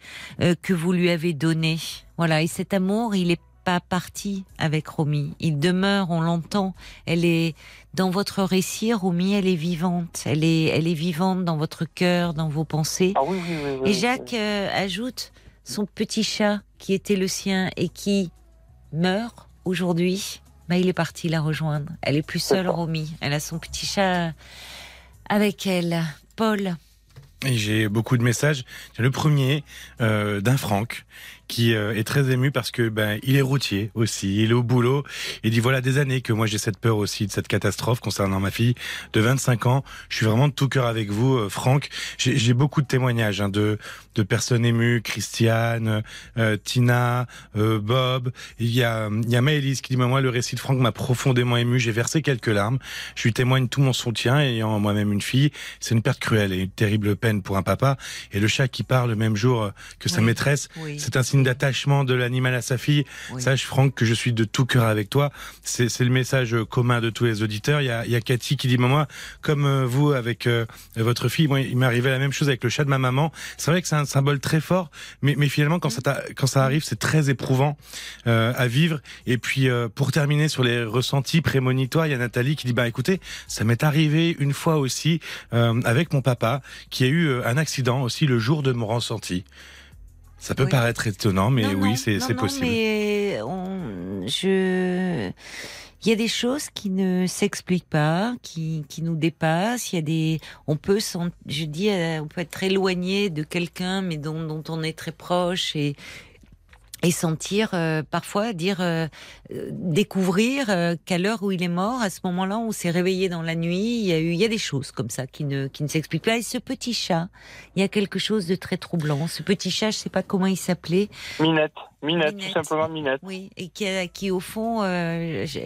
que vous lui avez donné. Voilà, et cet amour, il est pas parti avec Romy. Il demeure, on l'entend. Elle est dans votre récit, Romy, elle est vivante. Elle est, elle est vivante dans votre cœur, dans vos pensées. Ah oui, oui, oui, et Jacques euh, ajoute son petit chat qui était le sien et qui meurt aujourd'hui. Bah, il est parti la rejoindre. Elle est plus seule, Romy. Elle a son petit chat avec elle. Paul. J'ai beaucoup de messages. Le premier euh, d'un Franck qui euh, est très ému parce que ben il est routier aussi, il est au boulot. Il dit voilà des années que moi j'ai cette peur aussi de cette catastrophe concernant ma fille de 25 ans. Je suis vraiment de tout cœur avec vous, euh, Franck. J'ai beaucoup de témoignages hein, de de personnes émues, Christiane, euh, Tina, Bob. Il y a il y a Maëlys qui dit moi le récit de Franck m'a profondément ému. J'ai versé quelques larmes. Je lui témoigne tout mon soutien ayant moi-même une fille. C'est une perte cruelle et une terrible peine pour un papa. Et le chat qui part le même jour que sa maîtresse, c'est un signe d'attachement de l'animal à sa fille. Sache, Franck, que je suis de tout cœur avec toi. C'est le message commun de tous les auditeurs. Il y a, il y a Cathy qui dit, moi, comme euh, vous avec euh, votre fille, moi, il m'est arrivé la même chose avec le chat de ma maman. C'est vrai que c'est un symbole très fort, mais, mais finalement, quand, ça, quand ça arrive, c'est très éprouvant euh, à vivre. Et puis, pour terminer sur les ressentis prémonitoires, il y a Nathalie qui dit, bah écoutez, ça m'est arrivé une fois aussi avec mon papa, qui a eu un accident aussi le jour de mon ressenti. Ça peut paraître étonnant, mais oui, c'est possible. mais on, je, il y a des choses qui ne s'expliquent pas, qui, qui nous dépassent. Il y a des, on peut, je dis, euh, on peut être éloigné de quelqu'un, mais dont, dont on est très proche et et sentir euh, parfois dire euh, euh, découvrir qu'à l'heure où il est mort. À ce moment-là on s'est réveillé dans la nuit. Il y a eu il y a des choses comme ça qui ne qui ne s'expliquent pas. Et ce petit chat il y a quelque chose de très troublant. Ce petit chat je sais pas comment il s'appelait. Minette. Minette, tout simplement Minette. Oui et qui qui au fond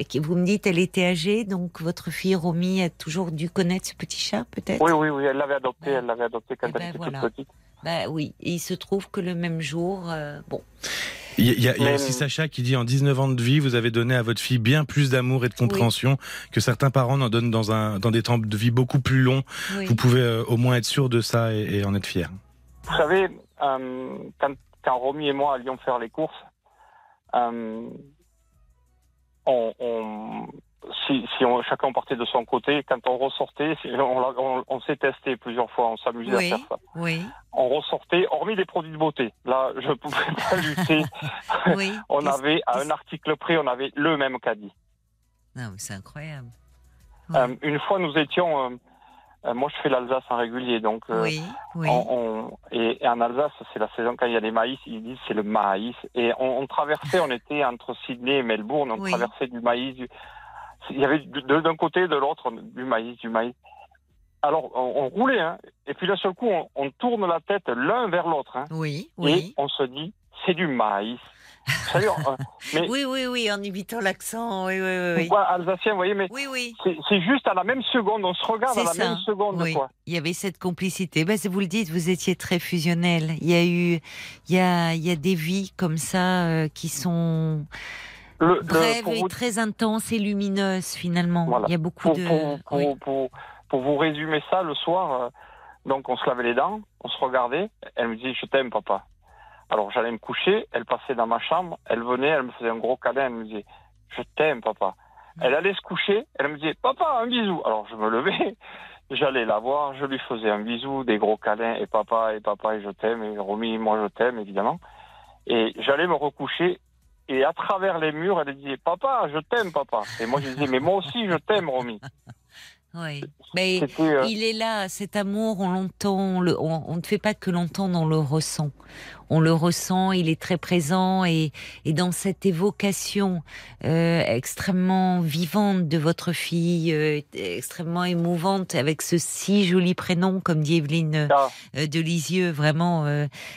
qui, vous me dites elle était âgée. Donc votre fille Romy a toujours dû connaître ce petit chat peut-être? Oui oui oui elle l'avait adopté elle l'avait adopté quand eh elle ben, était toute petite. Bah oui, et il se trouve que le même jour, bon, il y, a, aussi Sacha qui dit en 19 ans de vie, vous avez donné à votre fille bien plus d'amour et de compréhension que certains parents n'en donnent dans, un, dans des temps de vie beaucoup plus longs. Vous pouvez euh, au moins être sûr de ça et, en être fier. Vous savez, euh, quand, quand, Romy et moi allions faire les courses, euh, on, on, si, si on, chacun partait de son côté, quand on ressortait, on, on, s'est testé plusieurs fois, on s'amusait à faire ça. Oui. On ressortait, hormis des produits de beauté. Là, je ne pouvais [LAUGHS] pas lutter. [LAUGHS] oui. on avait, à un article près, on avait le même caddie. Non, c'est incroyable. une fois, nous étions euh, moi, je fais l'Alsace en régulier, donc. Euh, oui, oui. On, et, en Alsace, c'est la saison quand il y a les maïs, ils disent c'est le maïs. Et on, traversait, on était entre Sydney et Melbourne, on traversait du maïs. Il y avait d'un côté et de l'autre du maïs, du maïs. Alors, on, roulait, hein, et puis d'un seul coup, on, tourne la tête l'un vers l'autre. Hein, oui, oui. Et on se dit, c'est du maïs. Hein. [LAUGHS] Oui, oui, oui, en imitant l'accent, oui, oui, oui. alsacien, vous voyez, mais oui, oui. c'est juste à la même seconde, on se regarde à la même seconde. Quoi. Il y avait cette complicité. Ben, vous le dites, vous étiez très fusionnel. Il y a eu, il y a, il y a des vies comme ça euh, qui sont brèves et très intenses et lumineuses finalement. Il y a beaucoup pour, de. Pour, pour, pour, vous résumer ça, le soir, euh, donc on se lavait les dents, on se regardait. Elle me dit, je t'aime, papa. Alors j'allais me coucher, elle passait dans ma chambre, elle venait, elle me faisait un gros câlin, elle me disait Je t'aime, papa. Elle allait se coucher, elle me disait Papa, un bisou. Alors je me levais, [LAUGHS] j'allais la voir, je lui faisais un bisou, des gros câlins, et papa, et papa, et je t'aime, et Romy, moi je t'aime, évidemment. Et j'allais me recoucher, et à travers les murs, elle disait Papa, je t'aime, papa. Et moi je disais Mais moi aussi, je t'aime, Romy. Oui. Mais euh, il est là, cet amour, on l'entend, on, on, ne fait pas que l'entendre, on le ressent. On le ressent, il est très présent et, et dans cette évocation euh, extrêmement vivante de votre fille, euh, extrêmement émouvante, avec ce si joli prénom, comme dit Evelyne ah. de Lisieux, vraiment,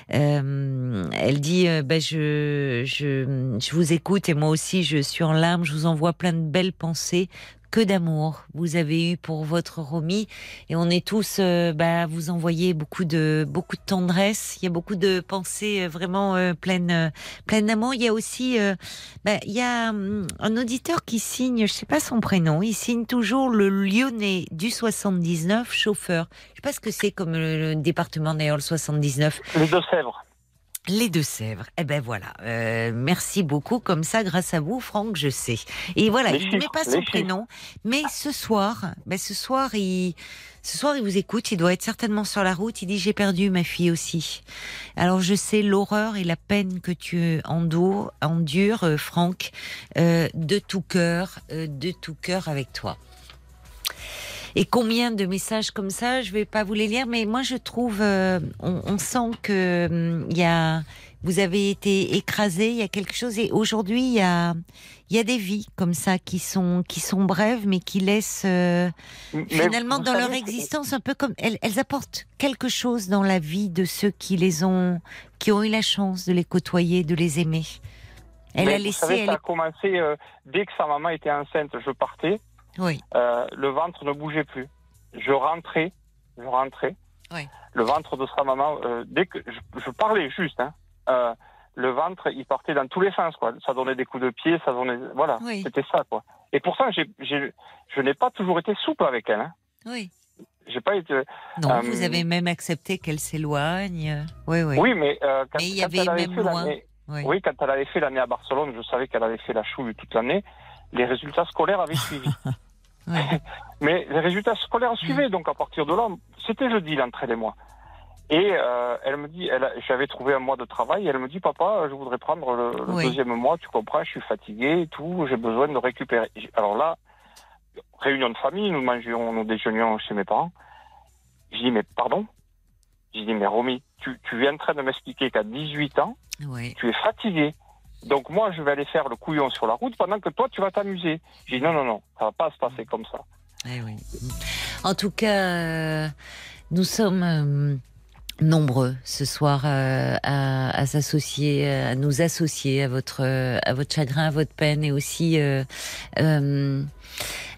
elle dit, bah, je, je, je vous écoute et moi aussi je suis en larmes, je vous envoie plein de belles pensées que d'amour vous avez eu pour votre Romy. Et on est tous euh, bah, vous envoyez beaucoup de beaucoup de tendresse. Il y a beaucoup de pensées euh, vraiment euh, pleines pleines d'amour. Il y a aussi bah, il y a hum, un auditeur qui signe je sais pas son prénom il signe toujours le Lyonnais du 79 chauffeur. Je sais pas ce que c'est comme le, département d'ailleurs le 79 les Deux-Sèvres les Deux-Sèvres. Eh ben voilà. Euh, merci beaucoup. Comme ça, grâce à vous, Franck, je sais. Et voilà, il ne met pas son prénom, mais ce soir, ben ce soir, il, ce soir, il vous écoute. Il doit être certainement sur la route. Il dit j'ai perdu ma fille aussi. Alors je sais l'horreur et la peine que tu endures, endures, euh, Franck, euh, de tout cœur, de tout cœur avec toi. Et combien de messages comme ça, je vais pas vous les lire, mais moi je trouve, euh, on, sent que il hum, y a, vous avez été écrasé, il y a quelque chose. Et aujourd'hui, il y a, il y a des vies comme ça qui sont qui sont brèves, mais qui laissent euh, finalement dans leur existence un peu comme elles, elles, apportent quelque chose dans la vie de ceux qui les ont, qui ont eu la chance de les côtoyer, de les aimer. Elle a laissé. Savez, ça a commencé euh, dès que sa maman était enceinte. Je partais. Oui. Euh, le ventre ne bougeait plus. Je rentrais, je rentrais. Oui. Le ventre de sa maman, euh, dès que je, parlais juste, hein, euh, le ventre, il partait dans tous les sens, quoi. Ça donnait des coups de pied, ça donnait, voilà, c'était ça, quoi. Et pourtant, j'ai, je n'ai pas toujours été souple avec elle. Hein. Oui. J'ai pas été. Non, vous avez même accepté qu'elle s'éloigne. Oui, oui. Oui, mais quand, il y avait même loin. Oui. oui. quand elle avait fait l'année à Barcelone, je savais qu'elle avait fait la chouille toute l'année. Les résultats scolaires avaient suivi. [LAUGHS] [LAUGHS] Mais les résultats scolaires suivaient, donc à partir de là, c'était jeudi l'entrée et moi. Et euh, elle me dit, j'avais trouvé un mois de travail, et elle me dit, papa, je voudrais prendre le, deuxième mois, tu comprends, je suis fatigué et tout, j'ai besoin de récupérer. Alors là, réunion de famille, nous mangions, nous déjeunions chez mes parents. Je dis, mais pardon? Je dis, mais Romy, tu, tu es en train de m'expliquer qu'à 18 ans, tu es fatigué. Donc moi, je vais aller faire le couillon sur la route pendant que toi, tu vas t'amuser. J'ai dit non, non, non, ça va pas se passer comme ça. Eh oui. En tout cas, euh, nous sommes euh, nombreux ce soir euh, à, s'associer, à nous associer à votre, à votre chagrin, à votre peine et aussi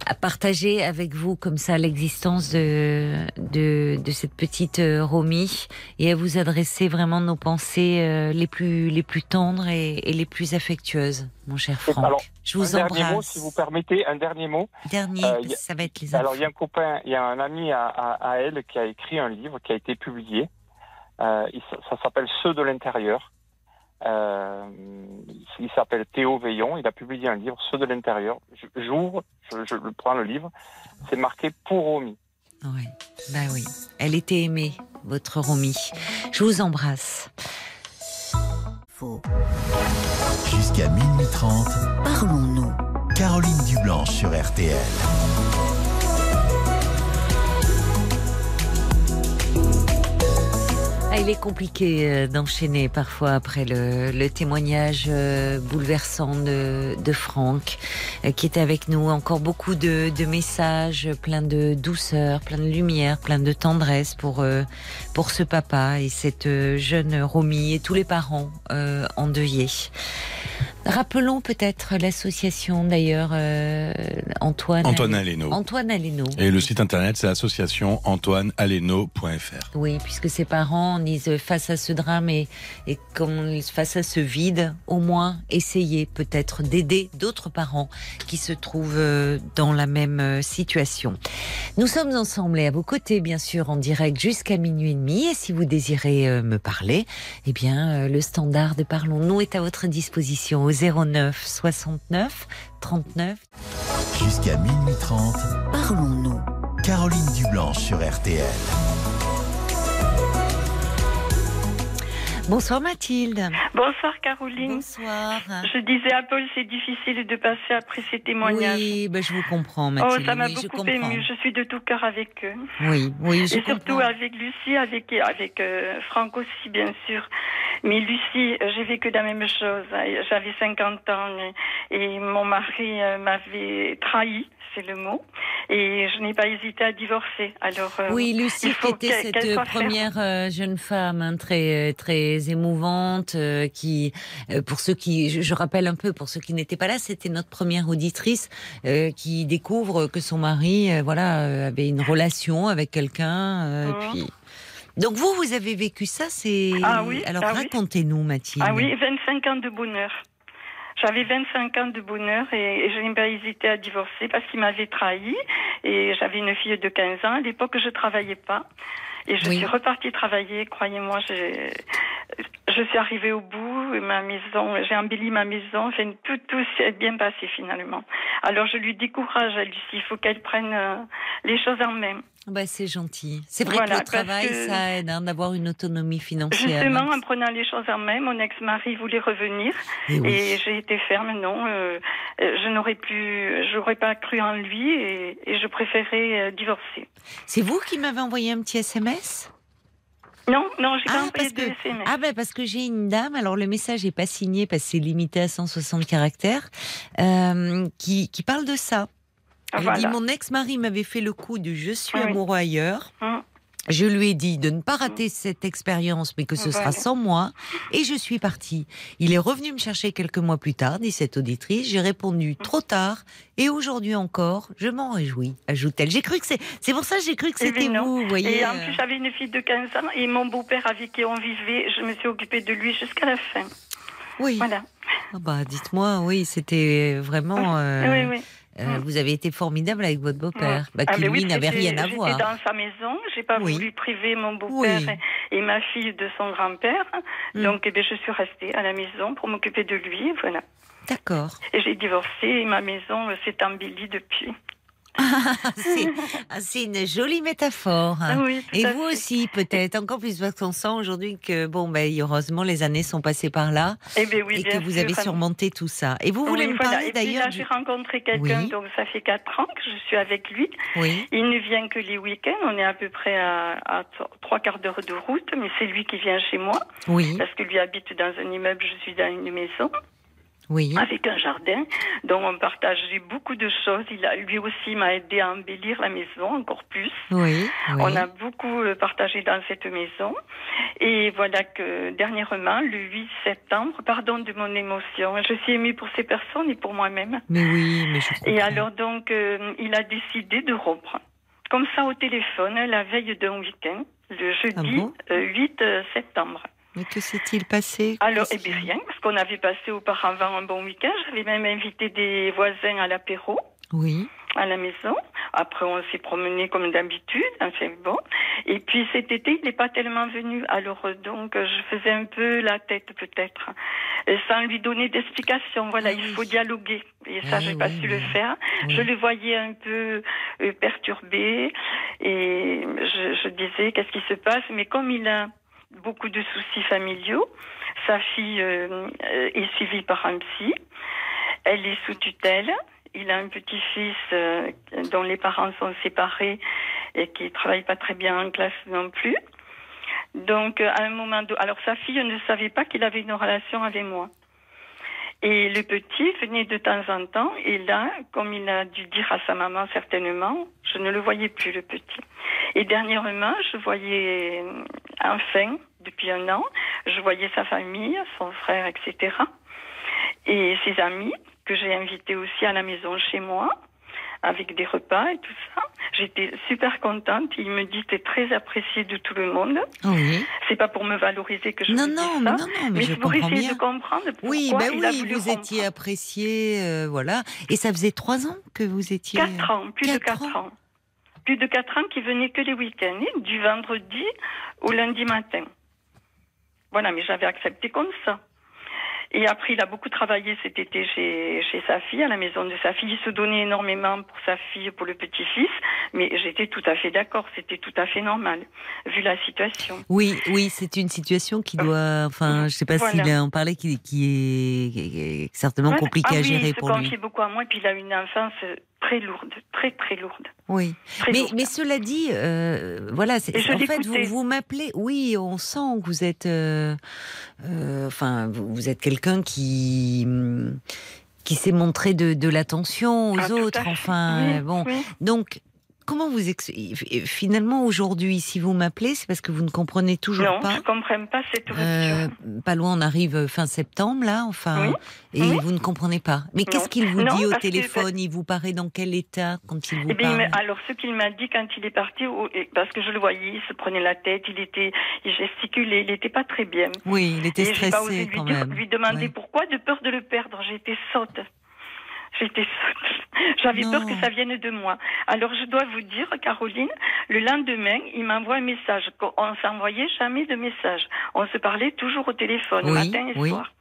à partager avec vous comme ça l'existence de, de, de cette petite euh, Romy et à vous adresser vraiment nos pensées euh, les plus les plus tendres et, et les plus affectueuses, mon cher Franck. Alors, je vous un embrasse. Dernier mot, si vous permettez, un dernier mot. Dernier, euh, ça va être les Alors il y a un copain, il y a un ami à, à, à, elle qui a écrit un livre qui a été publié. Euh, ça s'appelle Ceux de l'intérieur. Euh, il s'appelle Théo Veillon. Il a publié un livre, Ceux de l'intérieur. J'ouvre, je, je, prends le livre. C'est marqué pour Romy. Oui, ben oui. Elle était aimée, votre Romy. Je vous embrasse. Faux. Jusqu'à minuit 30. Parlons-nous. Caroline Dublanche sur RTL. Il est compliqué euh, d'enchaîner parfois après le, témoignage euh, bouleversant de, Franck, euh, qui est avec nous. Encore beaucoup de, messages, plein de douceur, plein de lumière, plein de tendresse pour, pour ce papa et cette jeune Romy et tous les parents endeuillés. Rappelons peut-être l'association d'ailleurs euh, Antoine. Antoine Aleno. Antoine Aleno. Et le site internet c'est l'association antoinealeno.fr. Oui, puisque ses parents disent face à ce drame et, et face à ce vide, au moins essayer peut-être d'aider d'autres parents qui se trouvent euh, dans la même euh, situation. Nous sommes ensemble et à vos côtés bien sûr en direct jusqu'à minuit et demi et si vous désirez me parler, eh bien le standard de Parlons-nous est à votre disposition 09 69 39. Jusqu'à minuit 30, parlons-nous. Caroline Dublanche sur RTL. Bonsoir Mathilde. Bonsoir Caroline. Bonsoir. Je disais à Paul, c'est difficile de passer après ces témoignages. Oui, ben je vous comprends Mathilde. Oh, ça m'a beaucoup ému. Je suis de tout cœur avec eux. Oui, oui, je Et surtout avec Lucie, avec, avec euh, Franck aussi, bien sûr. Mais Lucie, j'ai vécu la même chose. J'avais 50 ans et, mon mari euh, m'avait trahi, c'est le mot. Et je n'ai pas hésité à divorcer. Alors, euh, oui, Lucie, qui était cette première euh, jeune femme hein, très très émouvante, qui, pour ceux qui, je, rappelle un peu, pour ceux qui n'étaient pas là, c'était notre première auditrice qui découvre que son mari, voilà, avait une relation avec quelqu'un, mmh. puis donc vous, vous avez vécu ça, c'est... Ah oui. Alors ah racontez-nous, Mathilde. Ah oui, 25 ans de bonheur. J'avais 25 ans de bonheur et, je n'ai pas hésité à divorcer parce qu'il m'avait trahi et j'avais une fille de 15 ans. À l'époque, je travaillais pas. Et je suis repartie travailler, croyez-moi, je suis arrivée au bout, ma maison, j'ai embelli ma maison, enfin, tout, tout s'est bien passé finalement. Alors je lui décourage à Lucie, il faut qu'elle prenne euh, les choses en main. Bah, c'est gentil. C'est vrai que le travail, ça aide hein, d'avoir une autonomie financière. Justement, en prenant les choses en main, mon ex-mari voulait revenir eh et, j'ai été ferme. Non, euh, je n'aurais plus, j'aurais pas cru en lui et, je préférais euh, divorcer. C'est vous qui m'avez envoyé un petit SMS non, non, j'ai pas ah, envoyé de SMS. Ah ben parce que j'ai une dame, alors le message n'est pas signé parce que c'est limité à 160 caractères, euh, qui, qui parle de ça. Elle dit mon ex-mari m'avait fait le coup du je suis amoureux ailleurs. Hum. Je lui ai dit de ne pas rater cette expérience, mais que ce sera sans moi, et je suis partie. Il est revenu me chercher quelques mois plus tard, dit cette auditrice. J'ai répondu trop tard, et aujourd'hui encore, je m'en réjouis, ajoute-t-elle. J'ai cru que c'est, c'est pour ça que j'ai cru que eh c'était vous, vous voyez. Et en plus, j'avais une fille de 15 ans, et mon beau-père avec qui on vivait, je me suis occupée de lui jusqu'à la fin. Oui. Voilà. Ah bah, dites-moi, oui, c'était vraiment. Euh... Oui, oui. Euh, mm. Vous avez été formidable avec votre beau-père, mm. bah, ah, qui lui n'avait rien à voir. J'étais dans sa maison, j'ai pas voulu priver mon beau-père et ma fille de son grand-père, mm. donc eh je suis restée à la maison pour m'occuper de lui, voilà. D'accord. Et j'ai divorcé et ma maison s'est embellie depuis. Ah, c'est une jolie métaphore. et vous aussi, peut-être, encore plus parce qu'on sent aujourd'hui que, bon, ben, heureusement, les années sont passées par là. Eh ben et que vous avez surmonté tout ça. Et vous voulez me parler d'ailleurs J'ai rencontré quelqu'un, donc ça fait quatre ans que je suis avec lui. Oui. Il ne vient que les week-ends. On est à peu près à, trois quarts d'heure de route, mais c'est lui qui vient chez moi. Oui. Parce que lui habite dans un immeuble, je suis dans une maison oui. avec un jardin. Donc on partageait beaucoup de choses. Il a, lui aussi m'a aidé à embellir la maison encore plus. Oui, On a beaucoup euh, partagé dans cette maison. Et voilà que dernièrement, le 8 septembre, pardon de mon émotion, je suis émue pour ces personnes et pour moi-même. Mais oui, mais je Et alors donc, euh, il a décidé de rompre. Comme ça au téléphone, la veille d'un week-end, le jeudi 8 ah euh, septembre. Mais que s'est-il passé Alors, eh bien rien, parce qu'on avait passé auparavant un bon week-end. J'avais même invité des voisins à l'apéro. Oui. À la maison. Après, on s'est promené comme d'habitude. Enfin, bon. Et puis cet été, il n'est pas tellement venu. Alors, donc, je faisais un peu la tête, peut-être. Sans lui donner d'explication. Voilà, ah il faut dialoguer. Et ça, je j'ai pas su le faire. Je le voyais un peu euh, perturbé. Et je, je disais, qu'est-ce qui se passe? Mais comme il a beaucoup de soucis familiaux. Sa fille euh, est suivie par un psy. Elle est sous tutelle. Il a un petit-fils euh, dont les parents sont séparés et qui travaille pas très bien en classe non plus. Donc, à un moment, de... alors sa fille ne savait pas qu'il avait une relation avec moi. Et le petit venait de temps en temps, et là, comme il a dû dire à sa maman certainement, je ne le voyais plus, le petit. Et dernièrement, je voyais, enfin, depuis un an, je voyais sa famille, son frère, etc. Et ses amis, que j'ai invités aussi à la maison chez moi avec des repas et tout ça. J'étais super contente. Il me dit es très apprécié de tout le monde. Oui. C'est pas pour me valoriser que je non, vous non, dis ça, non, non, mais, je pour essayer de comprendre pourquoi oui, bah il a oui, vous étiez apprécié, euh, voilà. Et ça faisait trois ans que vous étiez. Quatre ans, plus de quatre ans. Plus de quatre ans qui venait que les week-ends, du vendredi au lundi matin. Voilà, mais j'avais accepté comme ça. Et après, il a beaucoup travaillé cet été chez, chez sa fille, à la maison de sa fille. Il se donnait énormément pour sa fille, pour le petit-fils. Mais j'étais tout à fait d'accord. C'était tout à fait normal, vu la situation. Oui, oui, c'est une situation qui doit. Enfin, je sais pas s'il en parlait, qui, qui, est, certainement compliquée ah à gérer pour lui. Il se confiait beaucoup à moi. Et puis, il a une enfance très lourde, très très lourde. Oui, mais, mais cela dit, euh, voilà, en fait, vous, vous m'appelez, oui, on sent que vous êtes, euh, euh, enfin, vous, êtes quelqu'un qui qui s'est montré de, de l'attention aux ah, autres, enfin, bon, donc comment vous finalement aujourd'hui, si vous m'appelez, c'est parce que vous ne comprenez toujours pas. Non, je comprends pas cette euh, pas loin, on arrive euh, fin septembre là, enfin, et vous ne comprenez pas. Mais qu'est-ce qu'il vous dit au téléphone? Il vous paraît dans quel état quand il vous eh parle? Alors, ce qu'il m'a dit quand il est parti, parce que je le voyais, il se prenait la tête, il était, il gesticulait, il n'était pas très bien. Oui, il était stressé pas osé lui, même. lui demander pourquoi, de peur de le perdre. J'étais saute. J'étais [LAUGHS] J'avais peur que ça vienne de moi. Alors je dois vous dire, Caroline, le lendemain, il m'envoie un message. On s'envoyait jamais de message. On se parlait toujours au téléphone, matin et soir.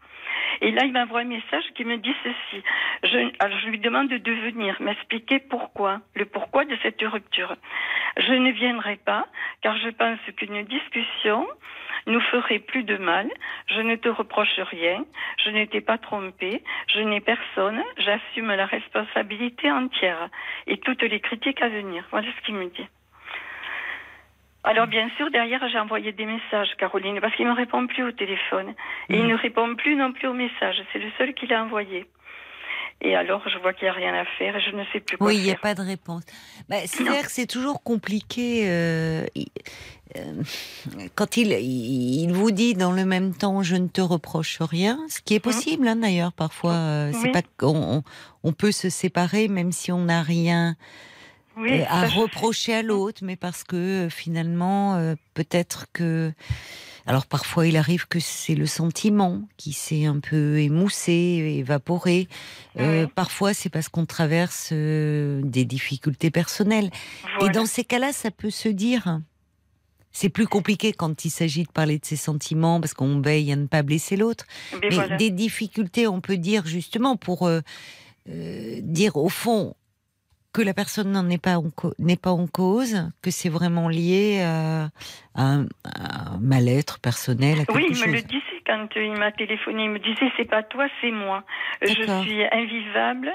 Et là, il m'envoie un message qui me dit ceci. Je, alors, je lui demande de venir m'expliquer pourquoi, le pourquoi de cette rupture. Je ne viendrai pas, car je pense qu'une discussion nous ferait plus de mal. Je ne te reproche rien. Je n'étais pas trompée. Je n'ai personne. J'assume la responsabilité entière et toutes les critiques à venir. Voilà ce qu'il me dit. Alors bien sûr, derrière, j'ai envoyé des messages, Caroline, parce qu'il ne me répond plus au téléphone. Et il mm. ne répond plus non plus aux messages. C'est le seul qu'il a envoyé. Et alors, je vois qu'il n'y a rien à faire et je ne sais plus quoi Oui, il n'y a pas de réponse. Bah, c'est clair que c'est toujours compliqué. Euh, euh, quand il, il vous dit dans le même temps je ne te reproche rien, ce qui est mhm. possible hein, d'ailleurs parfois, euh, c'est pas qu'on on peut se séparer même si on n'a rien à reprocher à l'autre, mais parce que finalement peut-être que alors parfois il arrive que c'est le sentiment qui s'est un peu émoussé, évaporé. Euh, parfois c'est parce qu'on traverse euh, des difficultés personnelles. Et dans ces cas-là, ça peut se dire. C'est plus compliqué quand il s'agit de parler de ses sentiments parce qu'on veille à ne pas blesser l'autre. Mais, des difficultés, on peut dire justement pour euh, dire au fond, que la personne n'en est pas n'est pas en cause, que c'est vraiment lié à, un, mal-être personnel. À oui, il me le disait quand il m'a téléphoné. Il me disait c'est pas toi, c'est moi. Je suis invivable.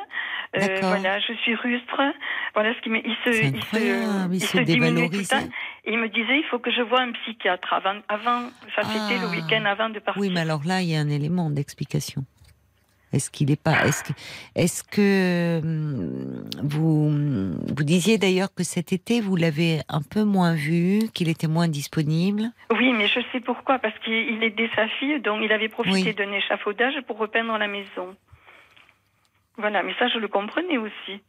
Euh, voilà, je suis rustre. Voilà ce qui me, il se, il se, il se dévalorise. Et il me disait il faut que je voie un psychiatre avant, avant. Ça c'était le ah. week-end avant de partir. Oui, mais alors là il y a un élément d'explication. Est-ce qu'il n'est pas Est-ce que, hum, vous vous disiez d'ailleurs que cet été vous l'avez un peu moins vu, qu'il était moins disponible? Oui, mais je sais pourquoi parce qu'il aidait sa fille, donc il avait profité d'un échafaudage pour repeindre la maison. Voilà, mais ça je le comprenais aussi.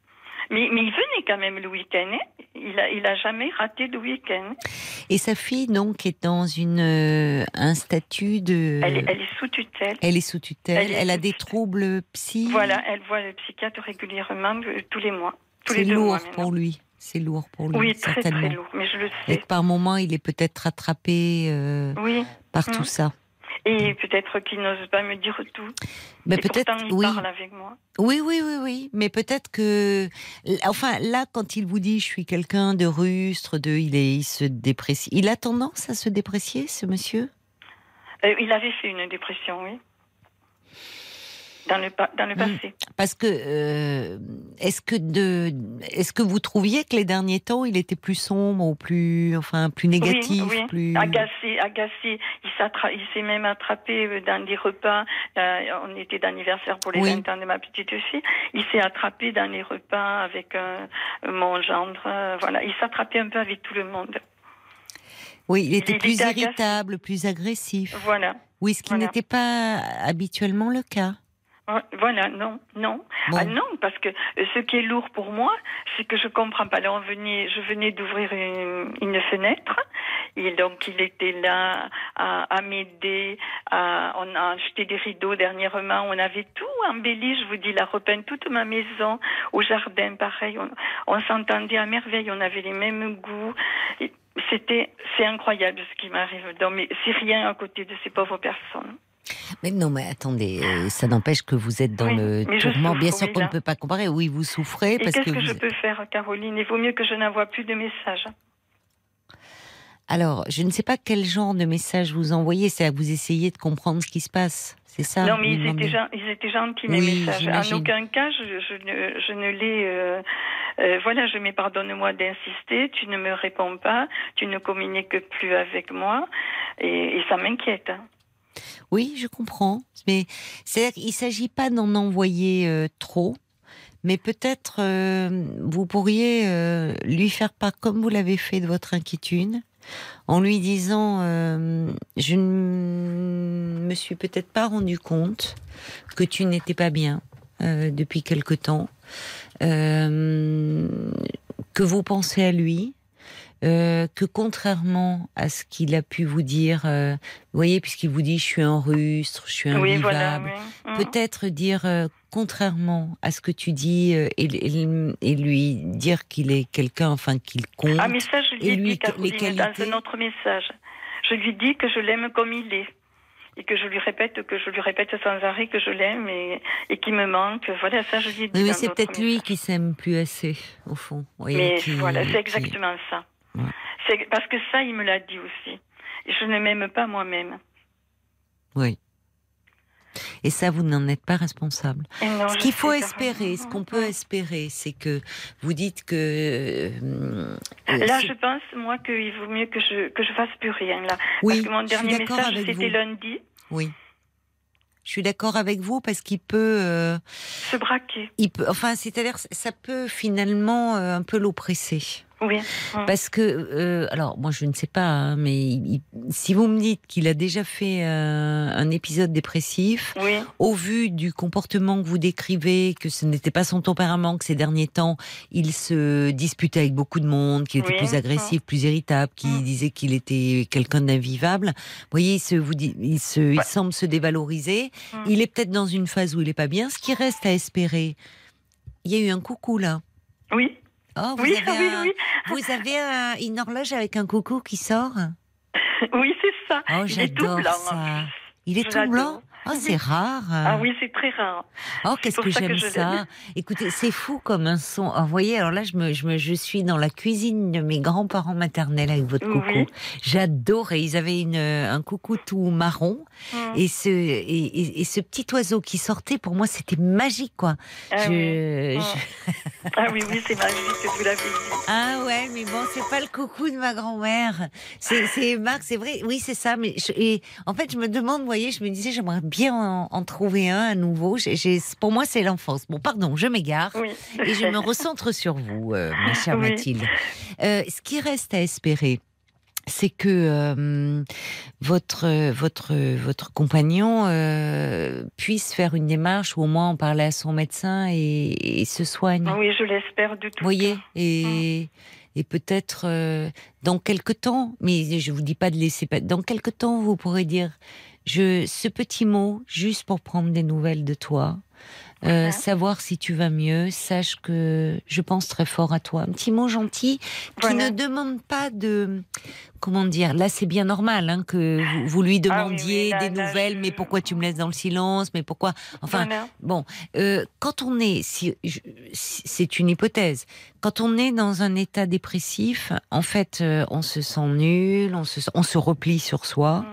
Mais, mais, il venait quand même le week-end. Hein. il, a, il a jamais raté de week-end. Et sa fille, donc, est dans une, euh, un statut de. Elle est, elle est sous tutelle. Elle est sous tutelle. Elle, a des troubles psy. Voilà, elle voit le psychiatre régulièrement euh, tous les mois. C'est lourd pour lui. C'est lourd pour lui. Oui, très très lourd, mais je le sais. Et par moment, il est peut-être rattrapé euh, oui. par tout hum. ça. Et peut-être qu'il n'ose pas me dire tout. Mais peut-être, oui. parle avec moi. Oui, oui, oui, oui. Mais peut-être que, enfin, là, quand il vous dit, je suis quelqu'un de rustre, de, il est, il se déprécie. Il a tendance à se déprécier, ce monsieur? Euh, Il avait fait une dépression, oui. Dans le, dans le mm. passé. Parce que euh, est-ce que de est-ce que vous trouviez que les derniers temps il était plus sombre ou plus enfin plus négatif, oui, oui. plus agacé, agacé. Il s'est même attrapé euh, dans des repas. Euh, on était d'anniversaire pour les 20 ans de ma petite fille. Il s'est attrapé dans les repas avec mon gendre. voilà, il s'attrapait un peu avec tout le monde. Oui, il était plus irritable, plus agressif. Voilà. Oui, ce qui n'était pas habituellement le cas. Voilà, non, non. Ah non, parce que euh, ce qui est lourd pour moi, c'est que je comprends pas. Là, on venait, je venais d'ouvrir une, fenêtre, et donc il était là à, à m'aider. On a acheté des rideaux dernièrement, on avait tout embelli. Je vous dis, la repeint toute ma maison, au jardin, pareil. On, on s'entendait à merveille, on avait les mêmes goûts. C'était, c'est incroyable ce qui m'arrive. Mais c'est rien à côté de ces pauvres personnes. Mais non, mais attendez, euh, ça n'empêche que vous êtes dans le tourment. Bien sûr qu'on ne peut pas comparer. Oui, vous souffrez parce qu'est-ce que. je peux faire, Caroline? Il vaut mieux que je n'envoie plus de messages. Alors, je ne sais pas quel genre de message vous envoyez. C'est à vous essayer de comprendre ce qui se passe. C'est ça Non, mais ils étaient, ils étaient, gentils, mes messages. En aucun cas, je, ne, je ne les. Euh, euh, voilà, je mets pardonne-moi d'insister, tu ne me réponds pas, tu ne communiques plus avec moi, et, ça m'inquiète. Hein. Oui, je comprends. Mais c'est il s'agit pas d'en envoyer euh, trop, mais peut-être vous pourriez lui faire part, comme vous l'avez fait, de votre inquiétude, en lui disant euh, Je ne me suis peut-être pas rendu compte que tu n'étais pas bien euh, depuis quelque temps, euh, que vous pensez à lui, que contrairement à ce qu'il a pu vous dire, vous voyez, puisqu'il vous dit je suis un rustre, je suis invivable, mm. peut-être dire contrairement à ce que tu dis euh, et, lui dire qu'il est quelqu'un, enfin qu'il compte. Ah mais ça je lui ai dit Caroline, dans un autre message. Je lui dis que je l'aime comme il est et que je lui répète que je lui répète sans arrêt que je l'aime et, et qu'il me manque. Voilà, ça je lui ai dit. mais c'est peut-être lui qui s'aime plus assez, au fond. mais voilà, c'est exactement ça. C'est parce que ça, il me l'a dit aussi. Je ne m'aime pas moi-même. Oui. Et ça, vous n'en êtes pas responsable. ce qu'il faut espérer, ce qu'on peut espérer, c'est que vous dites que. Euh, là, je pense, moi, qu'il vaut mieux que je, que je fasse plus rien, là. Oui, Parce que mon dernier message, c'était lundi. Oui. Je suis d'accord avec vous parce qu'il peut euh, se braquer. Il peut, enfin, c'est-à-dire, ça peut finalement euh, un peu l'oppresser. Oui. Parce que, euh, alors moi je ne sais pas, hein, mais si vous me dites qu'il a déjà fait euh, un épisode dépressif, au vu du comportement que vous décrivez, que ce n'était pas son tempérament, que ces derniers temps il se disputait avec beaucoup de monde, qu'il était plus agressif, plus irritable, qu'il mm. disait qu'il était quelqu'un d'invivable, vous voyez, il, se, vous dit, il, se, il semble se dévaloriser. Mm. Il est peut-être dans une phase où il est pas bien. Ce qui reste à espérer, il y a eu un coucou là. Oui. Oh, vous oui, avez, [LAUGHS] oui, Vous avez une horloge avec un coucou qui sort? Oui, c'est ça. Oh, Il est tout blanc. Ça. Il est tout blanc? Oh, c'est rare. Ah oui, c'est très rare. Oh, qu'est-ce que j'aime ça. Écoutez, c'est fou comme un son. Oh, vous voyez, alors là, je, me, je, me, je suis dans la cuisine de mes grands-parents maternels avec votre coucou. J'adorais. Ils avaient une, un coucou tout marron. Mmh. Et, ce, et, et, ce petit oiseau qui sortait, pour moi, c'était magique, quoi. Ah, oui. Mmh. [LAUGHS] ah oui, oui, c'est magique, vous l'avez dit. Ah ouais, mais bon, c'est pas le coucou de ma grand-mère. C'est Marc, c'est vrai. Oui, c'est ça. Mais et en fait, je me demande, vous voyez, je me disais, j'aimerais bien bien en, trouver un à nouveau. pour moi, c'est l'enfance. Bon, pardon, je m'égare et je me recentre sur vous, euh, ma [LAUGHS] chère Mathilde. Euh, ce qui reste à espérer, c'est que euh, votre votre votre compagnon puisse faire une démarche ou au moins en parler à son médecin et, se soigne. Oui, je l'espère du tout. Vous voyez et et peut-être dans quelque temps, mais je vous dis pas de laisser dans quelque temps vous pourrez dire je, ce petit mot, juste pour prendre des nouvelles de toi, euh, savoir si tu vas mieux. Sache que je pense très fort à toi. Un petit mot gentil qui ne demande pas de comment dire, là c'est bien normal hein, que vous, lui ah demandiez des nouvelles, mais pourquoi tu me laisses dans le silence, mais pourquoi, enfin, bon, euh, quand on est, si, c'est une hypothèse, quand on est dans un état dépressif, en fait, euh, on se sent nul, on se, on se replie sur soi, mm.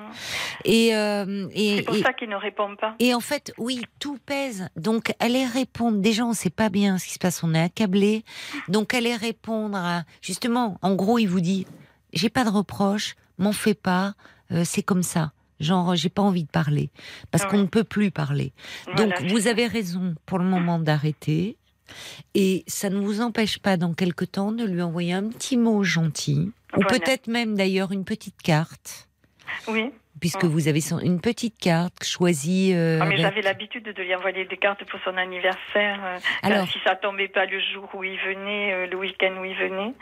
et, et c'est pour ça qu'il ne répond pas. Et en fait, oui, tout pèse, donc allez répondre. Déjà, on ne sait pas bien ce qui se passe, on est accablé, donc allez répondre à, justement, en gros, il vous dit j'ai pas de reproche, m'en fais pas, euh, c'est comme ça. Genre, j'ai pas envie de parler parce qu'on ne peut plus parler. Donc, vous avez raison pour le moment d'arrêter. Et ça ne vous empêche pas dans quelque temps de lui envoyer un petit mot gentil, ou peut-être même d'ailleurs une petite carte. Oui. Puisque vous avez une petite carte choisie. Euh, ah, mais j'avais l'habitude de lui envoyer des cartes pour son anniversaire. Euh, Alors, si ça tombait pas le jour où il venait, le week-end où il venait.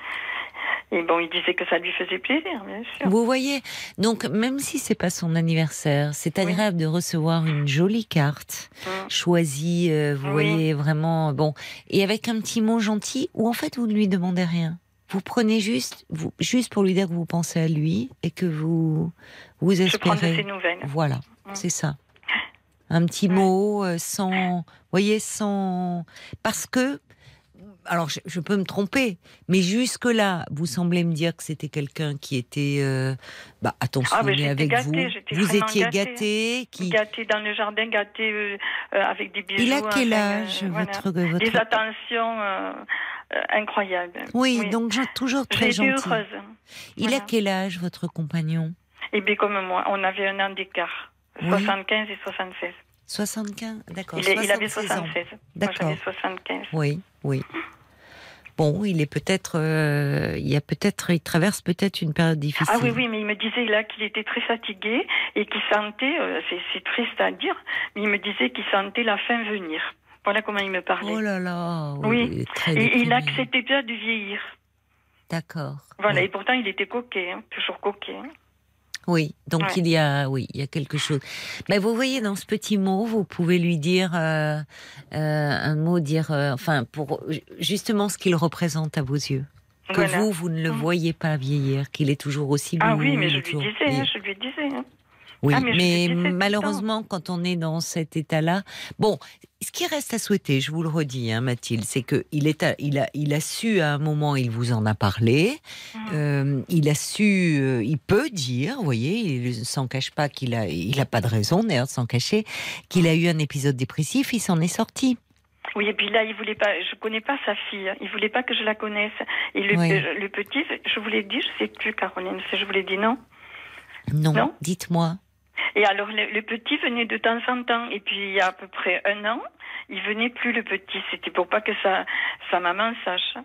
Et bon, il disait que ça lui faisait plaisir, bien sûr. Vous voyez, donc même si c'est pas son anniversaire, c'est agréable de recevoir une jolie carte mm. choisie. Euh, vous voyez vraiment bon, et avec un petit mot gentil où en fait vous ne lui demandez rien. Vous prenez juste, vous, juste pour lui dire que vous pensez à lui et que vous vous espérez. Je ses nouvelles. Voilà, mm. c'est ça. [LAUGHS] Un petit mot euh, sans, voyez, sans, parce que alors je, peux me tromper, mais jusque-là, vous semblez me dire que c'était quelqu'un qui était euh, bah, attentionné ah, avec vous. Vous étiez gâté, qui gâté dans le jardin, gâté euh, euh, avec des bijoux. Il a quel âge votre, votre, Des attentions incroyables. Oui, donc toujours très gentil. heureuse. Il a quel âge votre compagnon? Eh bien comme moi, on avait un an d'écart, 75 et 76. 75, d'accord. Il, il, avait 76. D'accord. 75. Oui, oui. Bon, il est peut-être, euh, il y a peut-être, il traverse peut-être une période difficile. Ah oui, oui, mais il me disait là qu'il était très fatigué et qu'il sentait, euh, c'est triste à dire, mais il me disait qu'il sentait la fin venir. Voilà comment il me parlait. Oh là là. Oui. Il et il acceptait bien de vieillir. D'accord. Voilà, et pourtant il était coquet, hein, toujours coquet. Hein. Oui, donc il y a, oui, il y a quelque chose. Mais vous voyez dans ce petit mot, vous pouvez lui dire euh, euh, un mot, dire, euh, enfin, pour justement ce qu'il représente à vos yeux. Que vous, vous ne le mm. voyez pas vieillir, qu'il est toujours aussi beau. Ah oui, mais je lui disais, je lui disais. Hein. Oui, ah, mais, malheureusement, quand on est dans cet état-là, bon, ce qui reste à souhaiter, je vous le redis, hein, Mathilde, c'est que il est, il a, il a su à un moment, il vous en a parlé, mmh. euh, il a su, euh, il peut dire, vous voyez, il ne s'en cache pas qu'il a, il a pas de raison d'ailleurs de s'en cacher, qu'il a eu un épisode dépressif, il s'en est sorti. Oui, et puis là, il voulait pas. Je connais pas sa fille. Il voulait pas que je la connaisse. Et le, le petit, je vous l'ai dit, je sais plus, Caroline. Je vous l'ai dit non? Non. non? Dites-moi. Et alors, le, petit venait de temps en temps. Et puis, il y a à peu près un an, il venait plus, le petit. C'était pour pas que sa, sa maman sache.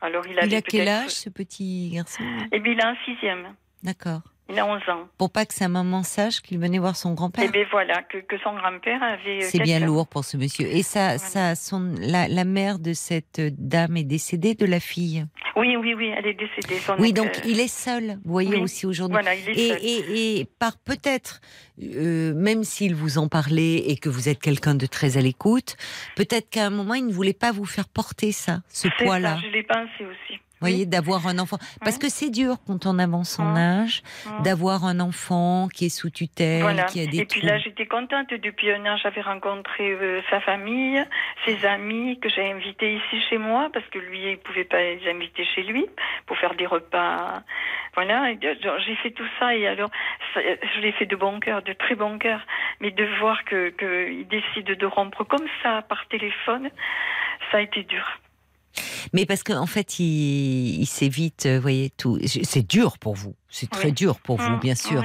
Alors, il, il a quel âge, ce petit garçon? Eh bien, il est en sixième. D'accord. Il a 11 ans. Pour pas que sa maman sache qu'il venait voir son grand-père. Eh bien voilà, que, que son grand-père avait. Euh, C'est bien lourd pour ce monsieur. Et ça, ça son, la, la, mère de cette dame est décédée de la fille Oui, oui, oui, elle est décédée. oui, donc il est seul, vous voyez aussi aujourd'hui. Voilà, il est et, seul. Et, et, par peut-être, euh, même s'il vous en parlait et que vous êtes quelqu'un de très à l'écoute, peut-être qu'à un moment il ne voulait pas vous faire porter ça, ce poids-là. Je l'ai pensé aussi voyez, d'avoir un enfant. Parce que c'est dur quand on avance en âge, d'avoir un enfant qui est sous tutelle, qui a des Et puis là, j'étais contente. Depuis un an, j'avais rencontré euh, sa famille, ses amis que j'ai invités ici chez moi, parce que lui, il pouvait pas les inviter chez lui pour faire des repas. Voilà, j'ai fait tout ça et alors, je l'ai fait de bon cœur, de très bon cœur. Mais de voir qu'il que décide de rompre comme ça par téléphone, ça a été dur. Mais parce qu'en en fait, il, il s'évite, vous voyez, tout. C'est dur pour vous. C'est très dur pour vous, mmh, bien sûr.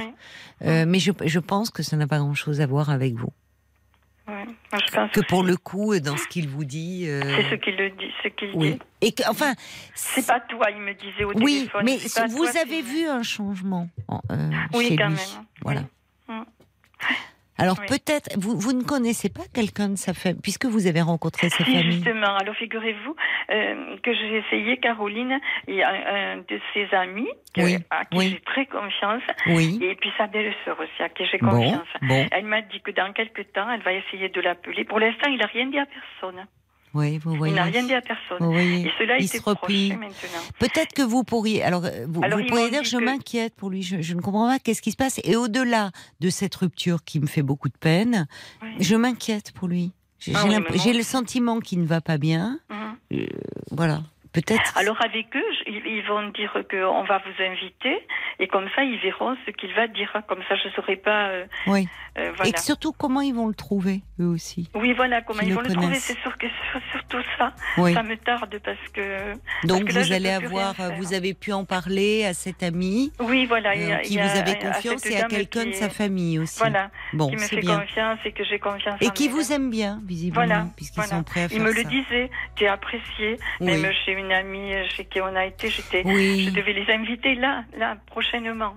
Euh, mais je, je, pense que ça n'a pas grand-chose à voir avec vous. que pour le coup, dans ce qu'il vous dit. Euh, c'est ce qu'il dit, ce qu'il dit. Et que, enfin. C'est pas toi, il me disait au oui, téléphone. Oui, mais vous avez vu un changement euh, oui, chez quand lui. Même. Voilà. Alors peut-être, vous, vous ne connaissez pas quelqu'un de sa famille, puisque vous avez rencontré sa si, famille. Justement, alors figurez-vous euh, que j'ai essayé, Caroline, il y a un, de ses amis à qui j'ai très confiance, oui. et puis sa belle-sœur aussi à qui j'ai confiance. Elle m'a dit que dans quelques temps, elle va essayer de l'appeler. Pour l'instant, il n'a rien dit à personne. Oui, vous voyez. Il n'a rien dit à personne. Et cela il se replie. Peut-être que vous pourriez. Alors, euh, vous, pourriez dire je m'inquiète pour lui. Je, ne comprends pas qu'est-ce qui se passe. Et au-delà de cette rupture qui me fait beaucoup de peine, je m'inquiète pour lui. J'ai ah le sentiment qu'il ne va pas bien. Mhm. Euh, voilà. Peut-être. Alors avec eux, ils vont dire qu'on va vous inviter et comme ça ils verront ce qu'il va dire. Comme ça je ne saurais pas. Euh, oui. Euh, et surtout comment ils vont le trouver eux aussi. Oui voilà comment ils vont le trouver. C'est sûr que surtout ça. Ça me tarde parce que. Donc vous allez avoir, vous avez pu en parler à cet ami. Oui voilà. Euh, qui vous avez confiance et à quelqu'un de sa famille aussi. Voilà. Bon, qui me fait confiance et que j'ai confiance. Et qui vous aime bien visiblement. Voilà. Puisqu'ils sont prêts à faire Il me le disait. Tu es apprécié. Même chez une amie chez qui on a été, j'étais, je devais les inviter là, là, prochainement.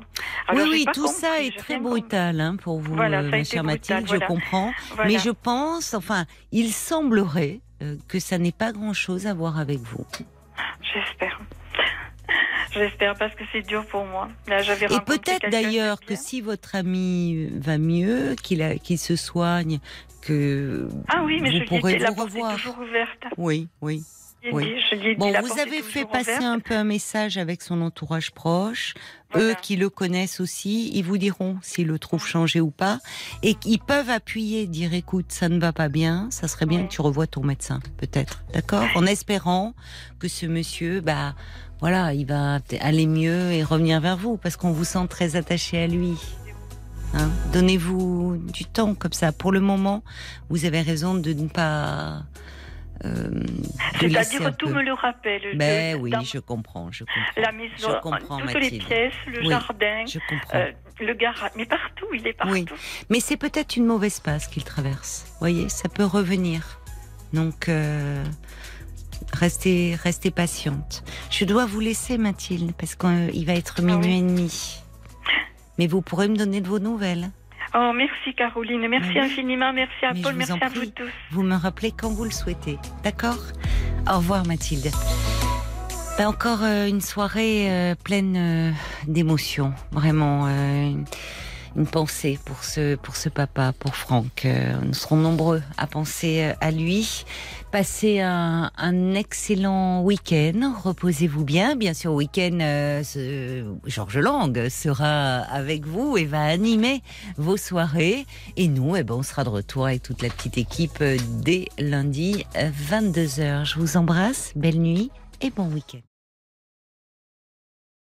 oui, oui, tout ça est très brutal hein, pour vous, voilà, ma chère Mathilde, je comprends. Mais je pense, enfin, il semblerait euh, que ça n'ait pas grand-chose à voir avec vous. J'espère. J'espère parce que c'est dur pour moi. Là, j'avais Et peut-être d'ailleurs que si votre ami va mieux, qu'il qu'il se soigne, que ah oui, mais vous je pourrez la le revoir. toujours ouverte. Oui, oui. Bon, vous avez fait passer un peu un message avec son entourage proche. Eux qui le connaissent aussi, ils vous diront s'ils le trouvent changé ou pas. Et ils peuvent appuyer, dire écoute, ça ne va pas bien, ça serait bien que tu revoies ton médecin, peut-être. D'accord? En espérant que ce monsieur, bah, voilà, il va aller mieux et revenir vers vous parce qu'on vous sent très attaché à lui. Hein? Donnez-vous du temps comme ça. Pour le moment, vous avez raison de ne pas euh, C'est-à-dire tout me le rappelle. Ben oui, je comprends, je comprends. La maison, toutes les pièces, le jardin, euh, le garage, mais partout, il est partout. Oui. Mais c'est peut-être une mauvaise passe qu'il traverse. Vous voyez, ça peut revenir. Donc, euh, restez, restez patiente. Je dois vous laisser, Mathilde, parce qu'il va être minuit ah et demi. Mais vous pourrez me donner de vos nouvelles. Oh, merci Caroline, merci infiniment, merci à Paul, merci à vous tous. Vous me rappelez quand vous le souhaitez, d'accord? Au revoir Mathilde. Ben, encore euh, une soirée euh, pleine euh, d'émotions, vraiment une pensée pour ce, pour ce papa, pour Franck. nous serons nombreux à penser à lui. Passez un, excellent week-end. Reposez-vous bien. Bien sûr, week-end, euh, Georges Lang sera avec vous et va animer vos soirées. Et nous, eh ben, on sera de retour avec toute la petite équipe dès lundi 22h. Je vous embrasse. Belle nuit et bon week-end.